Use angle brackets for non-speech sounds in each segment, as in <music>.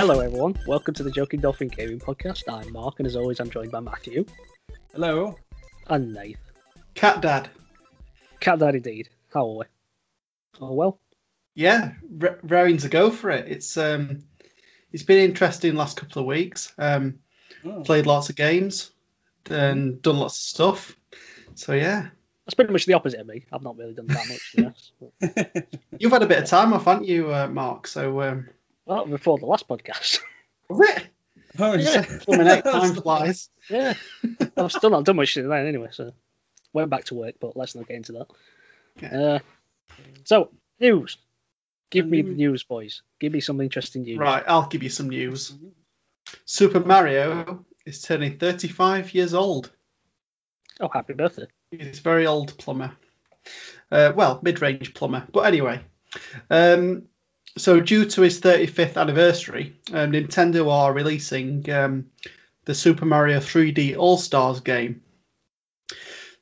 Hello, everyone. Welcome to the Joking Dolphin Gaming Podcast. I'm Mark, and as always, I'm joined by Matthew Hello. and Nath. Cat Dad. Cat Dad, indeed. How are we? Oh well. Yeah, r- raring to go for it. It's um, it's been interesting last couple of weeks. Um, Oh. played lots of games and done lots of stuff. So yeah, That's pretty much the opposite of me. I've not really done that much. Yes. But, <laughs> you've had a bit of time off, haven't you, uh, Mark? So um, well, before the last podcast. was it? Oh, Yeah. Blooming <laughs> time flies. yeah. I've still not done much since then, anyway. So went back to work, but let's not get into that. Okay. Uh, so news. Give me the News. news, boys. Give me some interesting news. Right, I'll give you some news. Super Mario is turning 35 years old. Oh, happy birthday. He's a very old plumber. Uh, well, mid-range plumber. But anyway, um, so due to his 35th anniversary, um, Nintendo are releasing um, the Super Mario 3D All Stars game.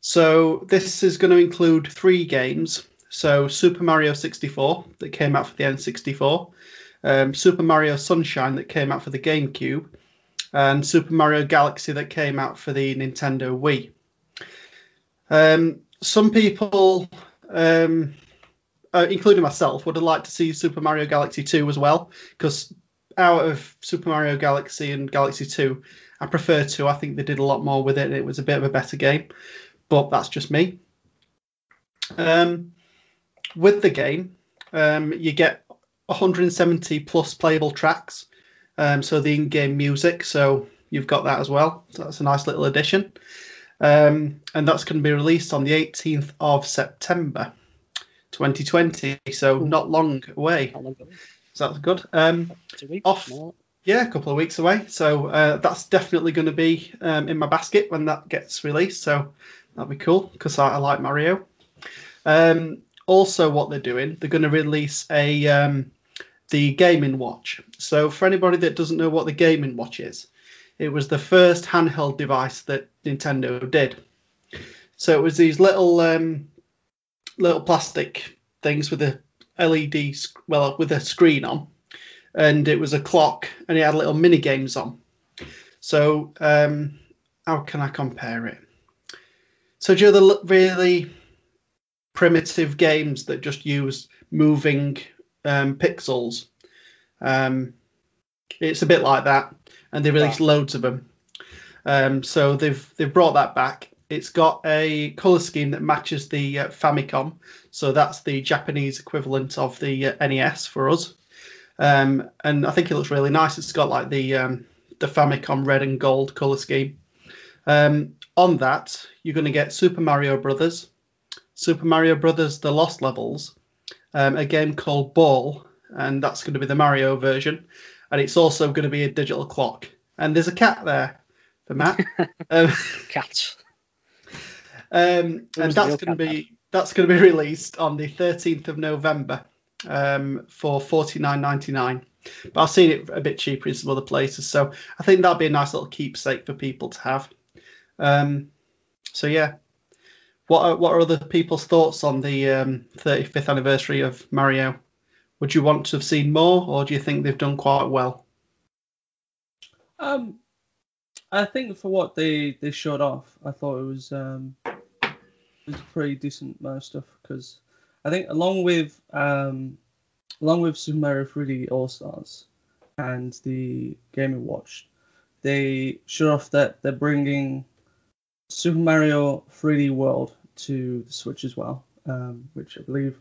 So this is going to include three games. So Super Mario 64 that came out for the N64, um, Super Mario Sunshine that came out for the GameCube, and Super Mario Galaxy that came out for the Nintendo Wii. Um, some people, um, uh, including myself, would have liked to see Super Mario Galaxy 2 as well, because out of Super Mario Galaxy and Galaxy 2, I prefer 2. I think they did a lot more with it, and it was a bit of a better game. But that's just me. Um, with the game, um, you get 170 plus playable tracks, um, so the in-game music. So you've got that as well. So that's a nice little addition. Um, and that's going to be released on the 18th of September 2020. So not long away. How long ago? So that's good. Um, weeks? Off. More? yeah, a couple of weeks away. So uh, that's definitely going to be um, in my basket when that gets released. So that'll be cool because I, I like Mario. Um, also, what they're doing, they're going to release a um, the Game & Watch. So for anybody that doesn't know what the Game & Watch is, it was the first handheld device that Nintendo did. So it was these little um, little plastic things with a LED, well, with a screen on, and it was a clock, and it had little mini games on. So um, how can I compare it? So do you know the really primitive games that just use moving um, pixels? Um, it's a bit like that, and they released loads of them. Um, so they've they've brought that back. It's got a color scheme that matches the uh, Famicom, so that's the Japanese equivalent of the uh, NES for us. Um, and I think it looks really nice. It's got like the um, the Famicom red and gold color scheme. Um, on that, you're going to get Super Mario Brothers, Super Mario Brothers: The Lost Levels, um, a game called Ball, and that's going to be the Mario version. And it's also going to be a digital clock. And there's a cat there for Matt. <laughs> um, Cats. Um, and that's going to be that's going to be <laughs> released on the 13th of November um, for 49.99. But I've seen it a bit cheaper in some other places, so I think that'll be a nice little keepsake for people to have. Um, so yeah, what are, what are other people's thoughts on the um, 35th anniversary of Mario? Would you want to have seen more, or do you think they've done quite well? Um, I think for what they they showed off, I thought it was um, a pretty decent amount of stuff because I think along with um, along with Super Mario 3D All Stars and the Game Watch, they showed off that they're bringing Super Mario 3D World to the Switch as well, um, which I believe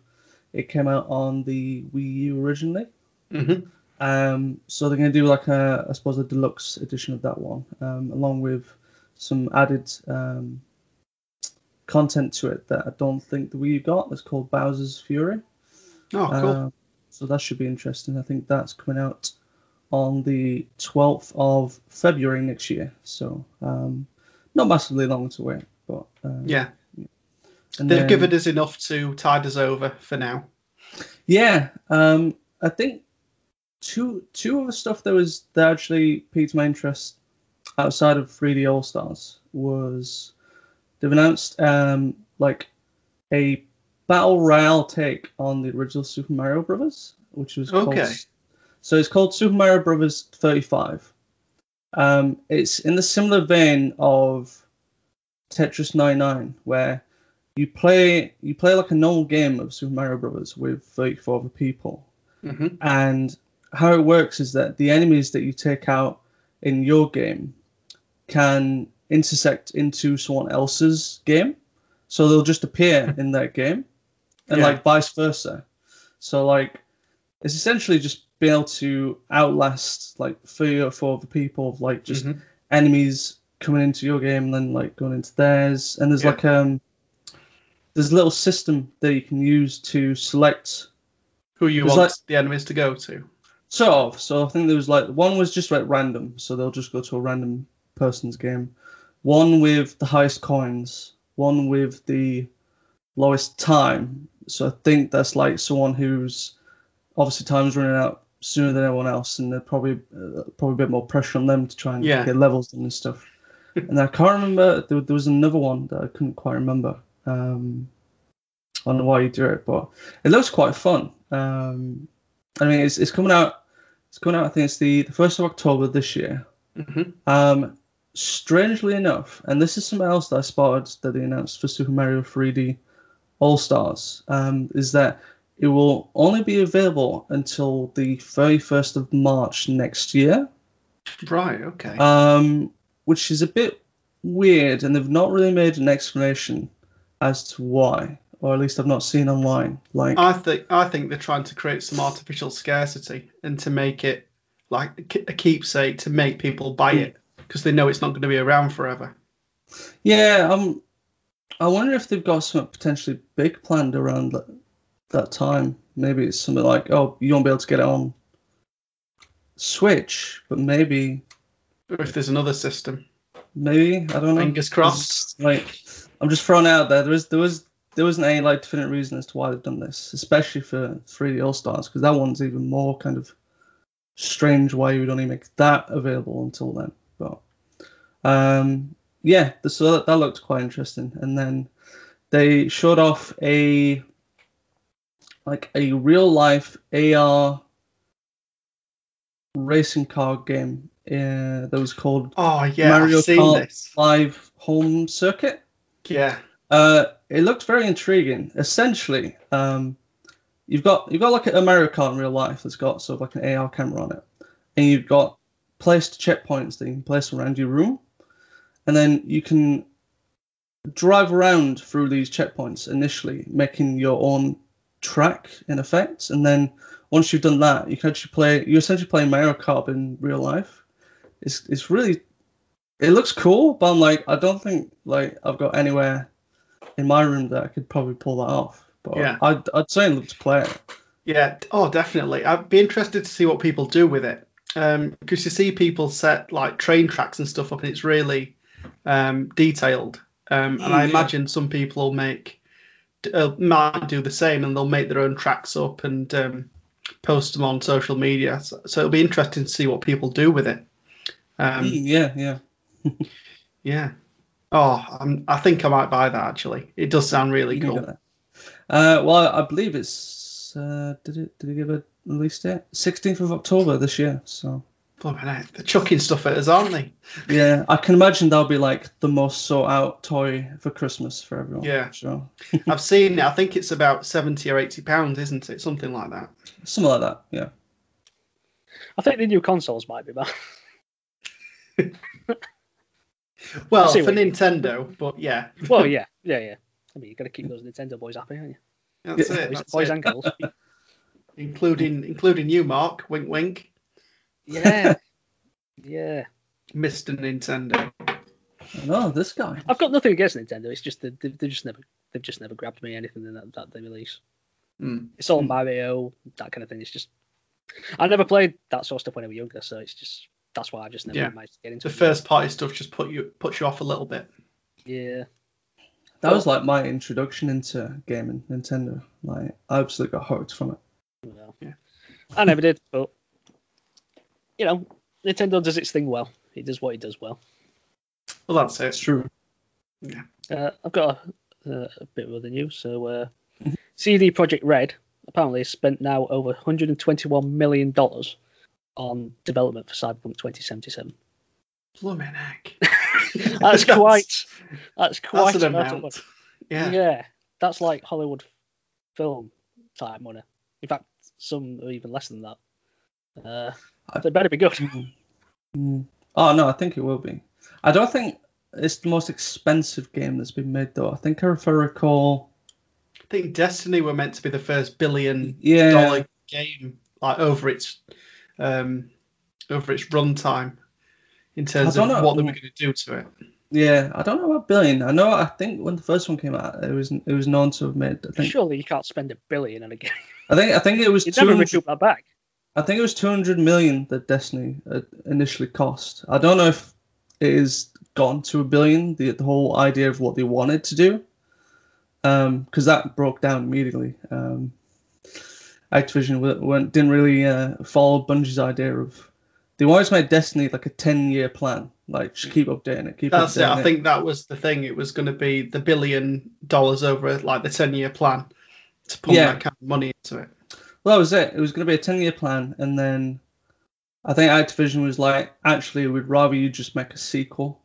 it came out on the Wii U originally. hmm Um, so they're going to do like a, I suppose, a deluxe edition of that one, um, along with some added um, content to it that I don't think the Wii got. That's called Bowser's Fury. Oh, cool. Uh, so that should be interesting. I think that's coming out on the 12th of February next year. So um, not massively long to wait, but um, yeah, and they've then- given us enough to tide us over for now. Yeah, um, I think two two of the stuff that was that actually piqued my interest outside of 3D All Stars was they've announced um, like a battle royale take on the original Super Mario Brothers, which was called Okay. So it's called Super Mario Brothers 35. Um, it's in the similar vein of Tetris 99, where you play you play like a normal game of Super Mario Brothers with 34 other people, hmm and how it works is that the enemies that you take out in your game can intersect into someone else's game, so they'll just appear <laughs> in that game, and Yeah. like vice versa. So like it's essentially just being able to outlast like three or four other people of like just Mhm. enemies coming into your game and then like going into theirs. And there's Yeah. like um there's a little system that you can use to select Who you want like- the enemies to go to? sort of. So I think there was like one was just like random, so they'll just go to a random person's game. One with the highest coins, one with the lowest time. So I think that's like someone who's obviously time's running out sooner than everyone else, and they're probably uh, probably a bit more pressure on them to try and Yeah. get levels and stuff. <laughs> and I can't remember. There, there was another one that I couldn't quite remember. Um, I don't know why you do it, but it looks quite fun. Um, I mean, it's, it's coming out. It's coming out. I think it's the the first of October this year. hmm Um, strangely enough, and this is something else that I spotted that they announced for Super Mario 3D All Stars, um, is that it will only be available until the 31st of March next year, Right. Okay. um, which is a bit weird, and they've not really made an explanation as to why, or at least I've not seen online. Like, I think I think they're trying to create some artificial scarcity and to make it like a keepsake to make people buy it because they know it's not going to be around forever. Yeah, um, I wonder if they've got something potentially big planned around that, that time. Maybe it's something like, oh, you won't be able to get it on Switch, but maybe, Or if there's another system, maybe I don't know. fingers crossed. Like, I'm just throwing out there. There was, there was, there wasn't any like definite reason as to why they've done this, especially for 3D All Stars, because that one's even more kind of strange why you would only make that available until then. But um, yeah, the, so that, that looked quite interesting. And then they showed off a like a real life AR racing car game uh, that was called Oh yeah, Mario I've seen Kart this. Live Home Circuit. Yeah. Uh, it looked very intriguing. Essentially, um, you've got you've got like a Mario Kart in real life that's got sort of like an AR camera on it, and you've got placed checkpoints that you can place around your room, and then you can drive around through these checkpoints initially, making your own track in effect, and then once you've done that, you can actually play. You're essentially playing Mario Kart in real life. It's it's really it looks cool, but I'm like, I don't think like I've got anywhere in my room that I could probably pull that off. But Yeah. I'd, I'd certainly love to play it. Yeah. Oh, definitely. I'd be interested to see what people do with it. Um, because you see people set like train tracks and stuff up, and it's really um, detailed. Um, and I imagine some people will make uh, might do the same, and they'll make their own tracks up and um, post them on social media. So, so it'll be interesting to see what people do with it. Um, Mm, yeah, yeah. <laughs> yeah. Oh, I'm, I think I might buy that actually. It does sound really You cool. Uh, well, I believe it's uh, did it did it give a release date? 16th of October this year. So Blimey heck, They're chucking stuff at us, aren't they? yeah, I can imagine that'll be like the most sought out toy for Christmas for everyone. Yeah. Sure. <laughs> I've seen it. I think it's about seventy or eighty pounds, isn't it? Something like that. Something like that. Yeah. I think the new consoles might be back. <laughs> Well, for what you mean. Nintendo, but yeah, Well, yeah, <laughs> yeah, yeah. I mean, you've got to keep those Nintendo boys happy, haven't you? that's Yeah. it. Boys, That's boys it. and girls. Including including you, Mark. Wink, wink. Yeah, <laughs> yeah. Mr. Nintendo. Oh, this guy. I've got nothing against Nintendo. It's just that they've, they've just never they've just never grabbed me anything that, that they release. Hmm. It's all Hmm. Mario, that kind of thing. It's just I never played that sort of stuff when I was younger, so it's just that's why I just never Yeah. managed to get into The it. first party stuff just put you puts you off a little bit. Yeah, That was like my introduction into gaming, Nintendo. Like, I absolutely got hooked from it. Well, Yeah. I never did, but you know, Nintendo does its thing well. It does what it does well. Well, that's It's it. true. Uh, I've got a, uh, a bit of other news. So, uh, Mhm. CD Projekt Red apparently has spent now over 121 million dollars on development for Cyberpunk 2077. Blooming heck. <laughs> <laughs> That's quite. That's quite That's an a amount. Yeah. Yeah, that's like Hollywood film time money. In fact, some are even less than that. Uh, I- so it better be good. Mm. Mm. Oh no, I think it will be. I don't think it's the most expensive game that's been made though. I think if I recall, I think Destiny were meant to be the first billion yeah, dollar game, like over its um over its runtime in terms of know. what they were going to do to it. Yeah. I don't know about billion. I know. I think when the first one came out, it was it was known to have made. I think. Surely you can't spend a billion on a game. I think. I think it was You'd never recoup that back. I think it was 200 million that Destiny uh, initially cost. I don't know if it has gone to a billion, the, the whole idea of what they wanted to do, because that broke down immediately. Um, Activision w- weren't, didn't really uh, follow Bungie's idea of. They to make Destiny like a 10 year plan, like just keep updating it, keep That's it. I think that was the thing. It was going to be the billion dollars over like the ten year plan to pump Yeah. that kind of money into it. Well, that was it. It was going to be a 10 year plan, and then I think Activision was like, actually, we'd rather you just make a sequel.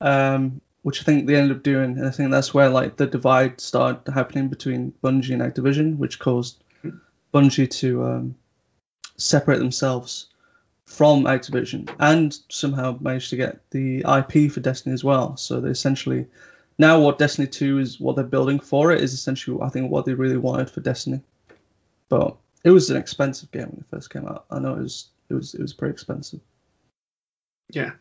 Um, which I think they ended up doing, and I think that's where like the divide started happening between Bungie and Activision, which caused Bungie to um, separate themselves from Activision, and somehow managed to get the IP for Destiny as well. So they essentially now what Destiny 2 is what they're building for it is essentially I think what they really wanted for Destiny but it was an expensive game when it first came out. I know it was it was it was pretty expensive. Yeah.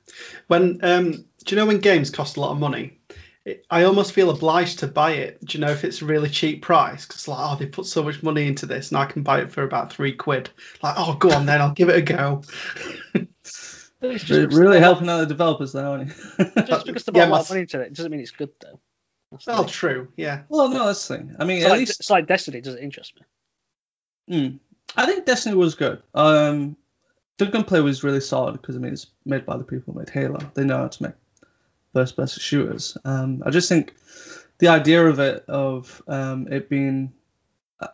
When um, do you know when games cost a lot of money? It, I almost feel obliged to buy it. Do you know if it's a really cheap price? Because like, oh, they put so much money into this, and I can buy it for about three quid. Like, oh, go on then, I'll give it a go. It's Re- really they put a lot- helping out the developers there, aren't you? Just because <laughs> they Yeah, put a lot my- of money into it doesn't mean it's good though. That's the Well, thing. true. Yeah. well, no, that's the thing. I mean, It's at like, least it's like Destiny doesn't interest me. mm, I think Destiny was good. Um, the gunplay was really solid because I mean it's made by the people who made Halo. They know how to make first-person shooters. Um, I just think the idea of it of um, it being uh,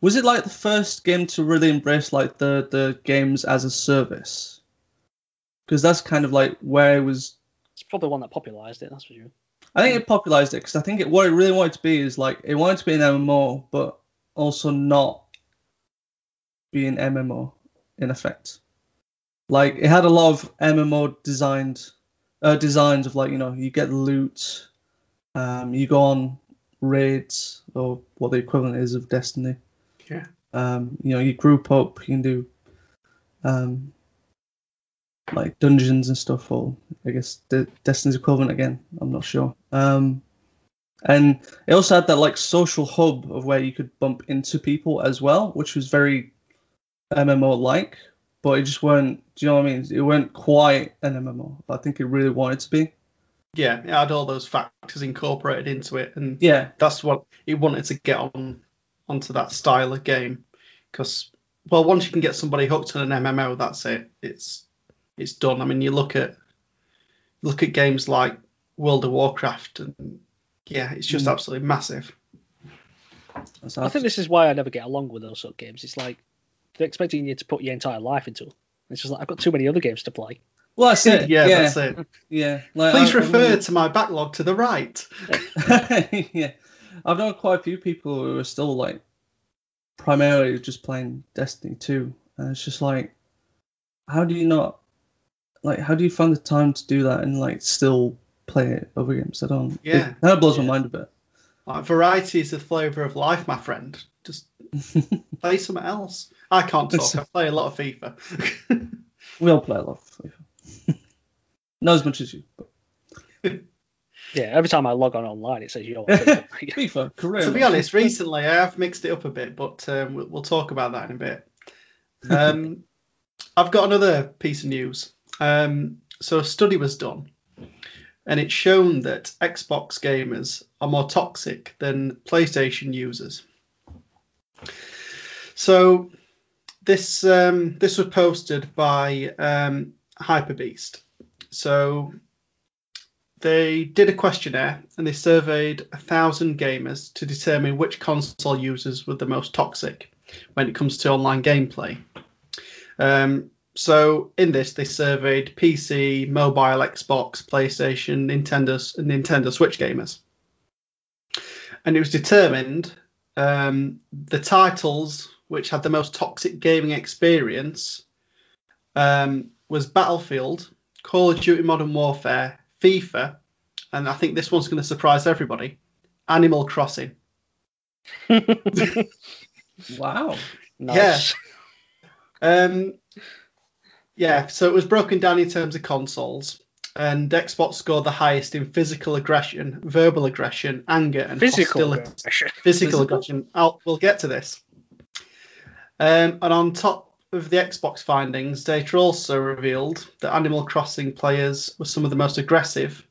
was it like the first game to really embrace like the the games as a service because that's kind of like where it was It's probably the one that popularized it. That's for sure. i think it popularized it because i think it, what it really wanted to be is like it wanted to be an mmo but also not be an mmo in effect like it had a lot of mmo designed uh, designs of like you know you get loot um, you go on raids or what the equivalent is of destiny Yeah. um, you know, you group up, you can do um, like dungeons and stuff, or I guess the Destiny's equivalent again. I'm not sure. Um, and it also had that like social hub of where you could bump into people as well, which was very MMO like, but it just weren't. Do you know what I mean? It weren't quite an MMO. I think it really wanted to be. Yeah. It had all those factors incorporated into it, and Yeah, that's what it wanted to get on onto that style of game. Because well, once you can get somebody hooked on an MMO, that's it. It's it's done. I mean, you look at look at games like World of Warcraft, and yeah, it's just Mm. absolutely massive. I think this is why I never get along with those sort of games. It's like they're expecting you to put your entire life into. It's just like I've got too many other games to play. well, that's it. yeah, Yeah, that's it. yeah. Like, Please I- I refer mean- to my backlog to the right. <laughs> yeah, I've known quite a few people who are still like primarily just playing Destiny 2, and it's just like, how do you not like? How do you find the time to do that and like still play it other games? I don't. Yeah. it, that blows Yeah. my mind a bit. Like, variety is the flavour of life, my friend. Just <laughs> play something else. I can't talk. I play a lot of FIFA. <laughs> we all play a lot of FIFA. <laughs> Not as much as you, but <laughs> Yeah, every time I log on online, it says you don't want to. FIFA career. to be honest, recently I have mixed it up a bit, but um, we'll, we'll talk about that in a bit. Um, I've got another piece of news. Um, so a study was done, and it's shown that Xbox gamers are more toxic than PlayStation users. So this um, this was posted by um, Hyperbeast. So they did a questionnaire and they surveyed a thousand gamers to determine which console users were the most toxic when it comes to online gameplay. Um, so in this, they surveyed PC, mobile, Xbox, PlayStation, Nintendo, Nintendo Switch gamers, and it was determined um, the titles which had the most toxic gaming experience um, was Battlefield, Call of Duty Modern Warfare, FIFA, and I think this one's going to surprise everybody: Animal Crossing. <laughs> Wow. Nice. Um, yeah, so it was broken down in terms of consoles, and Xbox scored the highest in physical aggression, verbal aggression, anger, and Physical hostility. aggression. Physical, Physical? aggression. I'll, we'll get to this. Um, and on top of the Xbox findings, data also revealed that Animal Crossing players were some of the most aggressive,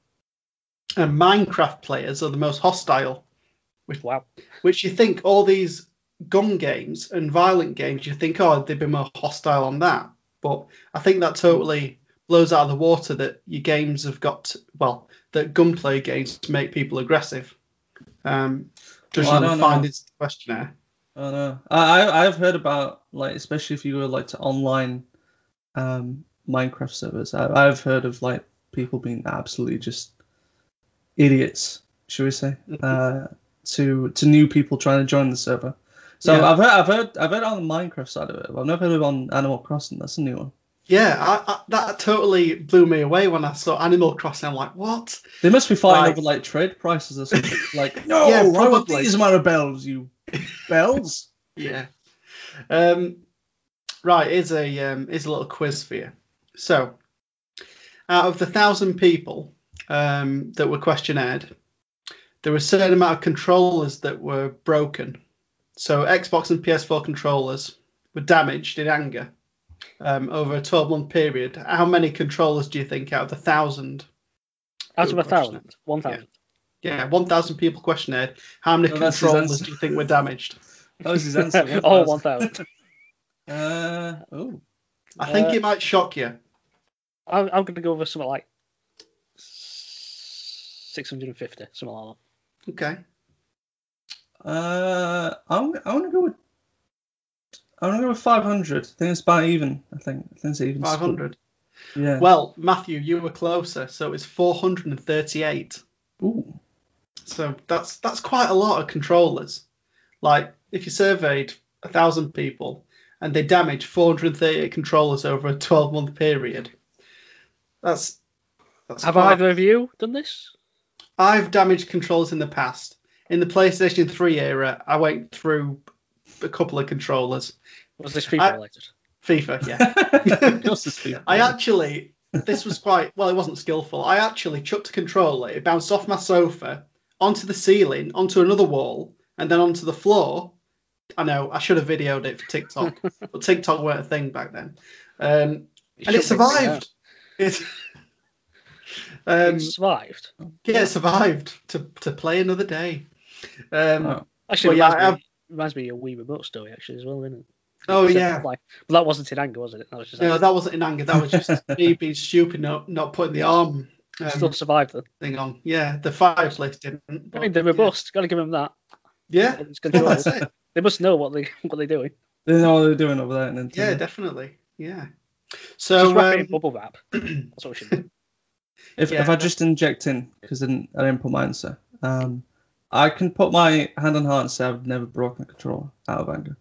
and Minecraft players are the most hostile. Which, Wow. Which you think all these gun games and violent games, you think, oh, they'd be more hostile on that. But I think that totally blows out of the water that your games have got, well, that gunplay games make people aggressive. Um, judging Well, the findings of the questionnaire. I know. I I- I've heard about like especially if you go like to online um Minecraft servers. I, I've heard of like people being absolutely just idiots, should we say, uh, to to new people trying to join the server. So Yeah. I've heard I've heard I've heard on the Minecraft side of it. but I've never heard of it on Animal Crossing. That's a new one. Yeah, I, I, that totally blew me away when I saw Animal Crossing. I'm like, what? They must be fighting Right. over like trade prices or something. <laughs> like, no, Yeah, probably. these of bells, you bells. <laughs> Yeah. Um, right, here's a um, here's a little quiz for you. So, out of the thousand people um, that were questionnaire, there were a certain amount of controllers that were broken. So, Xbox and PS4 controllers were damaged in anger um, over a 12 month period. How many controllers do you think out of the thousand? Out of a Good question. thousand. One thousand. Yeah, 1,000 people questionnaire. How many No, controllers do you think were damaged? That was his answer. <laughs> oh, 1,000. Uh, oh. I think Uh, it might shock you. I'm, I'm going to go over something like 650, something like that. Okay. Uh, I'm, I want to go with. I want to go with 500. I think it's about even. I think. I think it's even. split. 500. Yeah. Well, Matthew, you were closer, so it's 438. Ooh. So that's that's quite a lot of controllers. Like if you surveyed a thousand people and they damaged 438 controllers over a 12 month period, that's that's. Have quite- either of you done this? I've damaged controllers in the past. In the PlayStation 3 era, I went through a couple of controllers. Was this FIFA I- related? FIFA, yeah. <laughs> I actually, this was quite well. It wasn't skillful. I actually chucked a controller. It bounced off my sofa onto the ceiling, onto another wall, and then onto the floor. I know I should have videoed it for TikTok, <laughs> but TikTok weren't a thing back then. Um, and it should bring me survived. It, <laughs> um, It survived. yeah, it survived to to play another day. Um, Oh. Actually, yeah, reminds, I me, reminds me of a wee remote story, actually, as well, isn't it? Oh, Except, yeah. Like, but that wasn't in anger, was it? That was just No, that wasn't in anger. That was just <laughs> me being stupid, not not putting the arm um, still survived then. thing on. Yeah, the fireplace didn't. I mean, they're robust. Got to give them that. Yeah, yeah. that's it. they must know what they what they're doing. They know what they're doing over there. And Yeah, definitely. Yeah. So Just wrap it in um, bubble wrap. <clears throat> That's what we should do. If, Yeah. if I just inject in, because I didn't, I didn't put my answer, um, I can put my hand on heart and say I've never broken a controller out of anger.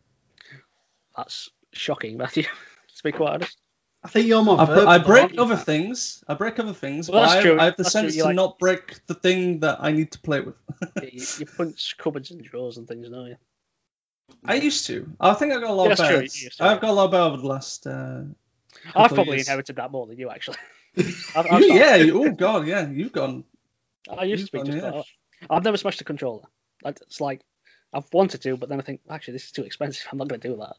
That's shocking, Matthew. <laughs> to be quite honest. I think you're more. I, verbal, I break other Matt? things. I break other things, Well, but that's I, true. I have the That's sense You to like- not break the thing that I need to play with. you, you punch cupboards and drawers and things, don't you? I used to. I think I got a lot Yeah, that's true, better. you used to. I've got a lot better over the last. Uh, I've probably years. inherited that more than you, actually. <laughs> <laughs> I've, I've yeah. <laughs> you- Oh God. Yeah. You've gone. I used to be you've just gone, like. I've never smashed a controller. It's like I've wanted to, but then I think actually this is too expensive. I'm not going to do that.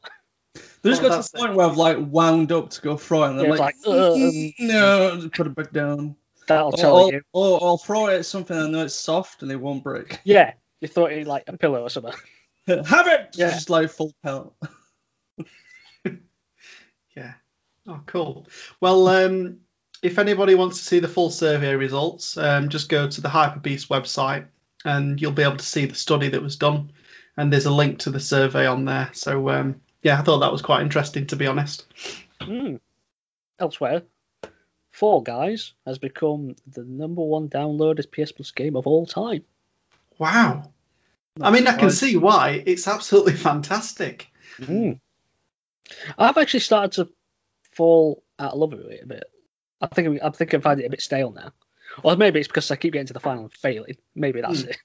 There's Well, got that's to the point where I've like wound up to go throw it, and I'm Yeah, like, like, uh, um, no, put it back down. That'll Or, tell or, you. or I'll throw it at something I know it's soft and it won't break. Yeah, you thought it like a pillow or something. <laughs> Have it! Yeah. Just like full pelt. <laughs> Yeah. Oh, cool. Well, um, if anybody wants to see the full survey results, um, just go to the Hyperbeast website and you'll be able to see the study that was done. And there's a link to the survey on there. So, um, yeah, I thought that was quite interesting, to be honest. Hmm. Elsewhere, Fall Guys has become the number one downloaded PS Plus game of all time. Wow. I mean, I can see why. It's absolutely <laughs> fantastic. Hmm. I've actually started to fall out of love with it a bit. I think I think I find it a bit stale now. Or maybe it's because I keep getting to the final and failing. Maybe that's Hmm. it.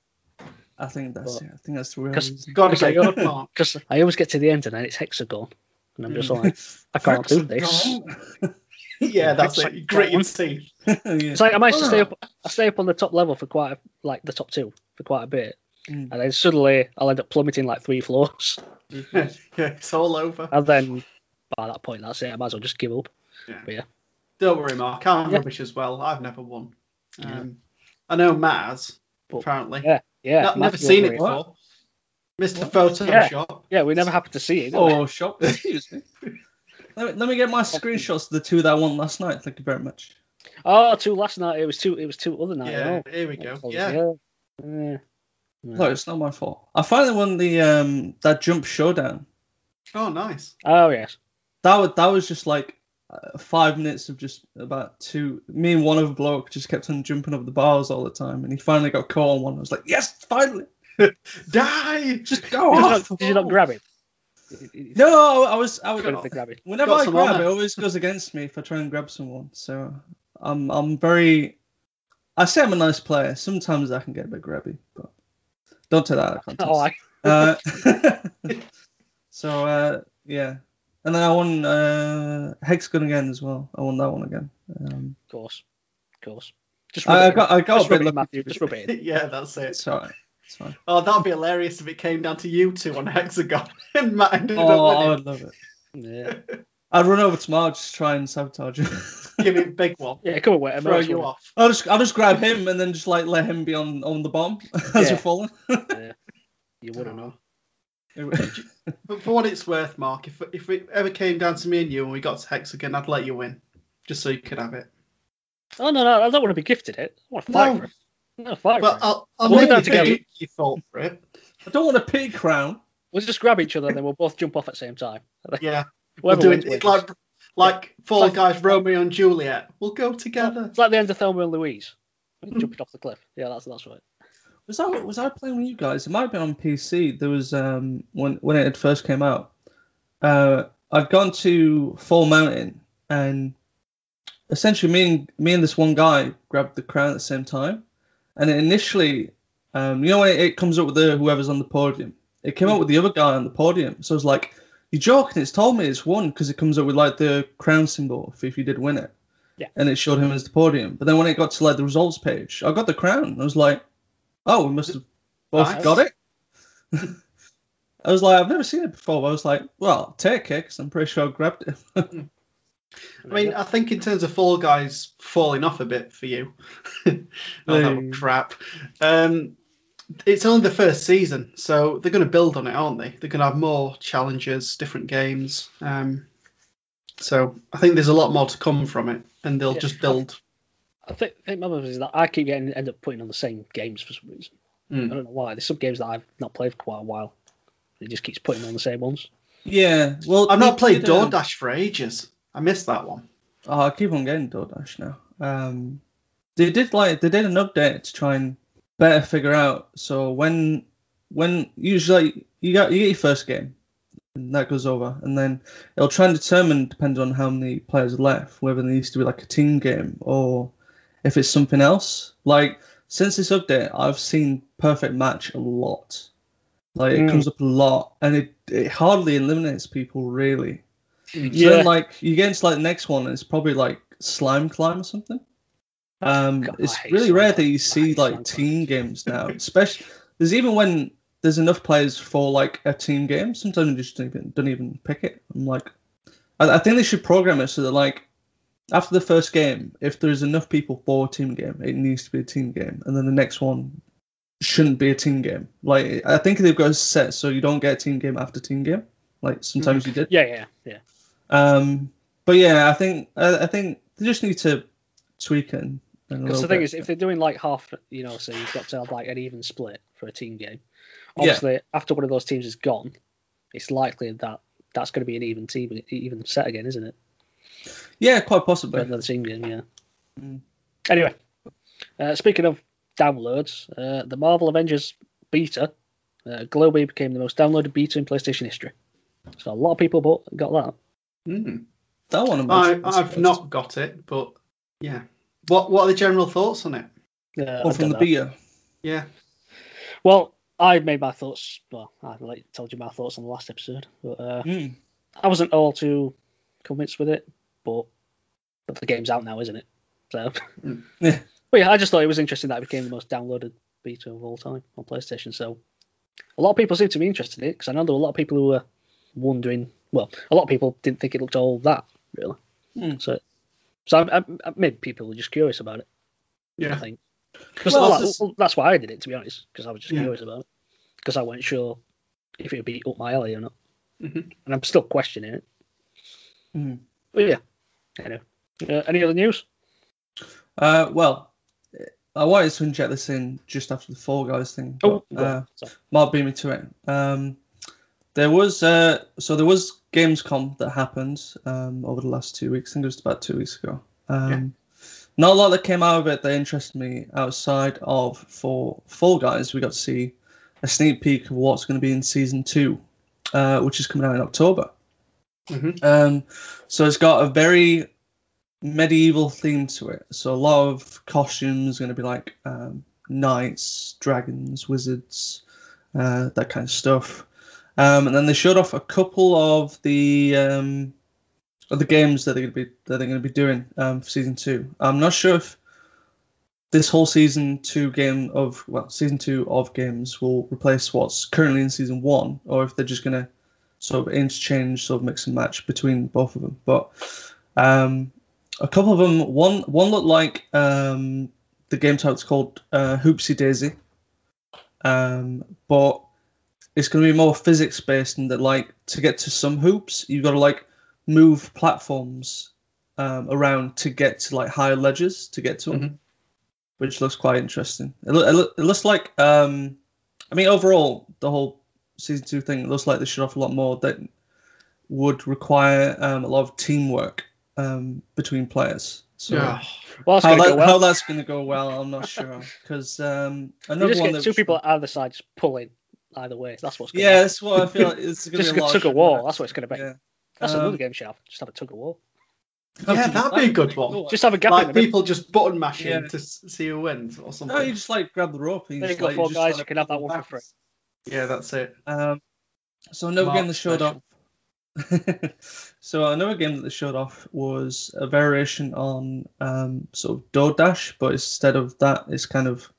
I think that's But- it. I think that's the real 'Cause- reason. Because I- get good I always get to the end and then it's Hex-A-Gone, and I'm just like, I can't do this. <laughs> yeah, that's It's it. like You grit your teeth. <laughs> yeah. It's like I managed to stay Ah. up. I stay up on the top level for quite a, like the top two for quite a bit, Mm. and then suddenly I'll end up plummeting like three floors, <laughs> yeah, it's all over. and then by that point that's it. I might as well just give up. Yeah. Don't worry, Mark. I'm Yeah. rubbish as well. I've never won. Um, I know Matt has, But- apparently. Yeah, yeah. No- never seen it over before. Mr. What? Photoshop. Yeah, we never happened to see it. did? Oh, shop. <laughs> Excuse me. Let me, let me get my screenshots of the two that I won last night. Thank you very much. Oh, two last night. It was two. It was two other night. Yeah, oh. here we go. Yeah. yeah. Yeah. No, it's not my fault. I finally won the um that jump showdown. Oh, nice. Oh yes. That was that was just like uh, five minutes of just about two. Me and one other bloke just kept on jumping over the bars all the time, and he finally got caught on one. I was like, yes, finally, <laughs> Die! just go Did you, off. not, did you not grab it? No, I was I was Couldn't grab it. Whenever Got I some grab, honour. it always goes against me if I try and grab someone. So I'm I'm very. I say I'm a nice player. Sometimes I can get a bit grabby, but don't take that out of context. Oh, I, Uh, <laughs> <laughs> so uh, yeah, and then I won uh, Hex-A-Gone again as well. I won that one again. Um, of course, of course. Just rub I, it I got I got just a bit it lucky. Matthew. Just rub it in. <laughs> yeah, that's it. It's alright. It's fine. Oh, that'd be hilarious if it came down to you two on Hex-A-Gone <laughs> and Matt ended Oh, up I would love it. Yeah. <laughs> I'd run over tomorrow just to try and sabotage him. Give it a big one. Yeah. Come on, wait. Throw you off. I'll just I'll just grab him and then just like let him be on on the bomb as Yeah. you're falling. Yeah. You wouldn't know. But for what it's worth, Mark, if if it ever came down to me and you and we got to Hex-A-Gone, I'd let you win. Just so you could have it. Oh no, no, I don't want to be gifted it. I want to fight No. for it. No, fight But for it. I'll, I'll We'll make do you that together. pay you fought for it. I don't want a pig crown. We'll just grab each other and then we'll both jump off at the same time. <laughs> Yeah. We'll Whoever do it. wins. It's like like Fall Like- Guys, Romeo and Juliet. We'll go together. It's like the end of Thelma and Louise. Mm-hmm. Jumping off the cliff. Yeah, that's that's right. Was I was I playing with you guys? It might have been on PC. There was um when when it had first came out. Uh, I'd gone to Fall Mountain and essentially me and me and this one guy grabbed the crown at the same time. And initially, um, you know when it, it comes up with the whoever's on the podium, it came up with the other guy on the podium. So I was like, "You're joking? It's told me it's won because it comes up with like the crown symbol if, if you did win it." Yeah. And it showed him as the podium. But then when it got to like the results page, I got the crown. I was like, "Oh, we must have both Nice. got it." I was like, I've never seen it before. But I was like, well, take it because I'm pretty sure I grabbed it. <laughs> I mean, I think in terms of Fall Guys falling off a bit for you. <laughs> oh, that crap. Um, it's only the first season, so they're going to build on it, aren't they? They're going to have more challenges, different games. Um, so I think there's a lot more to come from it, and they'll Yeah. just build. I think, I think my problem is that I keep getting end up putting on the same games for some reason. Hmm. I don't know why. There's some games that I've not played for quite a while. It just keeps putting on the same ones. yeah, well, I've not played did, um, DoorDash for ages. I missed that one. Oh, I keep on getting DoorDash now. Um, they did like they did an update to try and better figure out. So when when usually you got you get your first game, and that goes over, and then it'll try and determine, depending on how many players are left, whether there needs to be like a team game or if it's something else. Like since this update, I've seen perfect match a lot. Like it Mm. comes up a lot, and it it hardly eliminates people really. So Yeah. then, like you get into like the next one, and it's probably like slime climb or something. Um, God, it's really rare that you see like team games now. Especially there's even when there's enough players for like a team game. Sometimes you just don't even don't even pick it. I'm like, I, I think they should program it so that like after the first game, if there's enough people for a team game, it needs to be a team game, and then the next one shouldn't be a team game. Like I think they've got a set so you don't get a team game after team game. Like sometimes you did. Yeah, yeah, yeah. Um, but yeah, I think I, I think they just need to tweak it. and- and a Because the thing bit. is, if they're doing like half, you know, so you've got to have like an even split for a team game. Yeah. Obviously, after one of those teams is gone, it's likely that that's going to be an even team, even set again, isn't it? Yeah, quite possibly. Better than the same game, yeah. Mm. Anyway, uh, speaking of downloads, uh, the Marvel Avengers beta uh, globally became the most downloaded beta in PlayStation history. So a lot of people bought got that. Mm. That one. I'm I, I've sure. not got it, but yeah. What What are the general thoughts on it? Uh, Or from the know. beta. Yeah. Well, I made my thoughts. Well, I like told you my thoughts on the last episode, but uh, Mm. I wasn't all too convinced with it. But but the game's out now, isn't it? So, Mm. Yeah. <laughs> but yeah, I just thought it was interesting that it became the most downloaded beta of all time on PlayStation. So, a lot of people seem to be interested in it because I know there were a lot of people who were wondering. Well, a lot of people didn't think it looked all that really. Mm. So, so I, I, I, maybe people were just curious about it. Yeah, I think. Because Well, well, it's- well, that's why I did it, to be honest, because I was just Yeah. curious about it. Because I wasn't sure if it would be up my alley or not. Mhm. And I'm still questioning it. Mm. But yeah. Anyway. Uh, any other news? Uh, well, I wanted to inject this in just after the Fall Guys thing. Oh, but, on. uh. Mark beat me to it. Um, there was uh, so there was Gamescom that happened um, over the last two weeks. I think it was about two weeks ago. Um, Not a lot that came out of it that interested me outside of for Fall Guys. We got to see a sneak peek of what's going to be in season two, uh, which is coming out in October. Mhm. Um, so it's got a very medieval theme to it. So a lot of costumes going to be like um, knights, dragons, wizards, uh, that kind of stuff. Um, and then they showed off a couple of the um, of the games that they're going to be that they're going to be doing um, for season two. I'm not sure if this whole season two game of well season two of games will replace what's currently in season one, or if they're just going to sort of interchange, sort of mix and match between both of them. But um, a couple of them, one one looked like um, the game type's called uh, Hoopsie Daisy, um, but it's going to be more physics based, and that like to get to some hoops, you've got to like move platforms um, around to get to like higher ledges to get to them, Mhm. which looks quite interesting. It, it, it looks like, um, I mean, overall, the whole season two thing it looks like they should offer a lot more that would require um, a lot of teamwork um, between players. So Yeah. Well, that's how, going to that, go well. how that's going to go well, I'm not sure <laughs> because um, you another just one get two was- people at either side just pulling either way. That's what's going Yeah, to that's what I feel. Like it's <laughs> going Just to be a a tug of war. matches. That's what it's going to be. Yeah. That's Um, another game should have. Just have a tug of war. Yeah, that'd be a good one. Just have a gap Like the people just button mashing Yeah. to see who wins or something. No, you just like grab the rope. And you There you just, go, like, four just guys, try you can have that one for back. Yeah, that's it. Um, so another Mark game that showed special. off. <laughs> so another game that they showed off was a variation on um, sort of DoorDash, but instead of that, it's kind of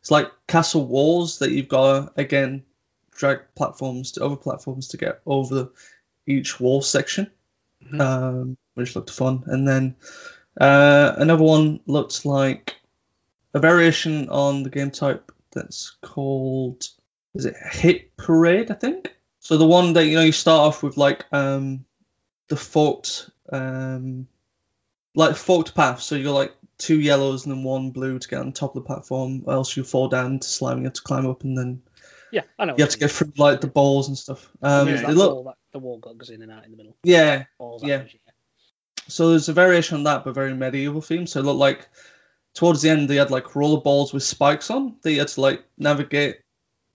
it's like castle walls that you've got to again drag platforms to other platforms to get over each wall section, Mhm. um, which looked fun. And then uh, another one looked like a variation on the game type that's called is it Hit Parade? I think. So the one that you know you start off with like um the forked um like forked path. So you got like two yellows and then one blue to get on top of the platform, or else you fall down into slime. You have to climb up and then Yeah, I know. you have to get through like the balls and stuff. Um, Yeah. they look wall that the wall goes in and out in the middle. yeah. Balls Yeah. So there's a variation on that, but very medieval theme. So it looked like towards the end they had like roller balls with spikes on that you had to like navigate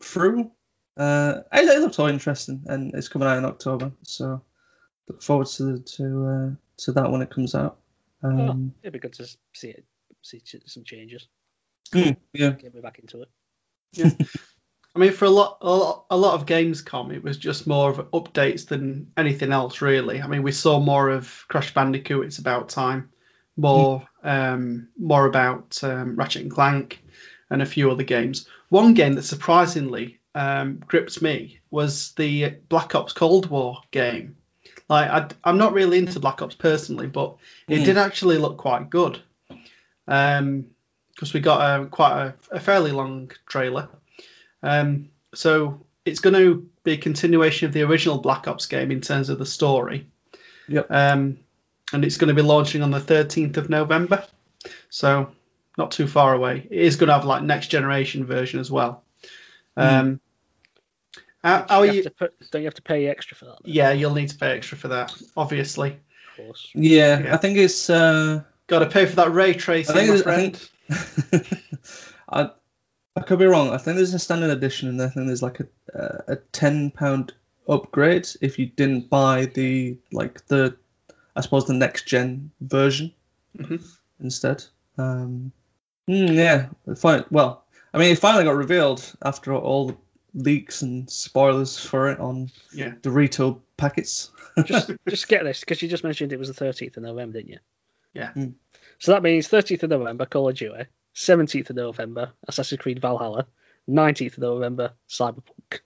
through. Uh, it, it looked all interesting, and it's coming out in October. So look forward to to uh, to that when it comes out. Um, It'd be good to see it, see ch- some changes. hmm, yeah, Get me back into it. Yeah. <laughs> I mean, for a lot, a lot, a lot of Gamescom, it was just more of updates than anything else, really. I mean, we saw more of Crash Bandicoot. It's about time. More, um, more about um, Ratchet and Clank, and a few other games. One game that surprisingly um, gripped me was the Black Ops Cold War game. Like, I, I'm not really into Black Ops personally, but it Mm. did actually look quite good. Um, because we got a quite a, a fairly long trailer. Um, so it's going to be a continuation of the original Black Ops game in terms of the story. Yep. Um, and it's going to be launching on the 13th of November. So not too far away. It is going to have like next generation version as well. Um, how, how you are you? have to put, don't you have to pay extra for that? though? Yeah, you'll need to pay extra for that, obviously. Of course. Yeah, Yeah. I think it's. Uh, Got to pay for that ray tracing, I think my it's- I think- <laughs> I, I could be wrong. I think there's a standard edition, and I think there's like a uh, a ten pound upgrade if you didn't buy the like the I suppose the next gen version Mhm. instead. Um, mm, yeah, fine. Well, I mean, it finally got revealed after all the leaks and spoilers for it on Yeah. the retail packets. Just <laughs> just get this because you just mentioned it was the 13th of November, didn't you? Yeah. Mm. So that means 13th of November, Call of Duty. 17th of November, Assassin's Creed Valhalla. 19th of November, Cyberpunk.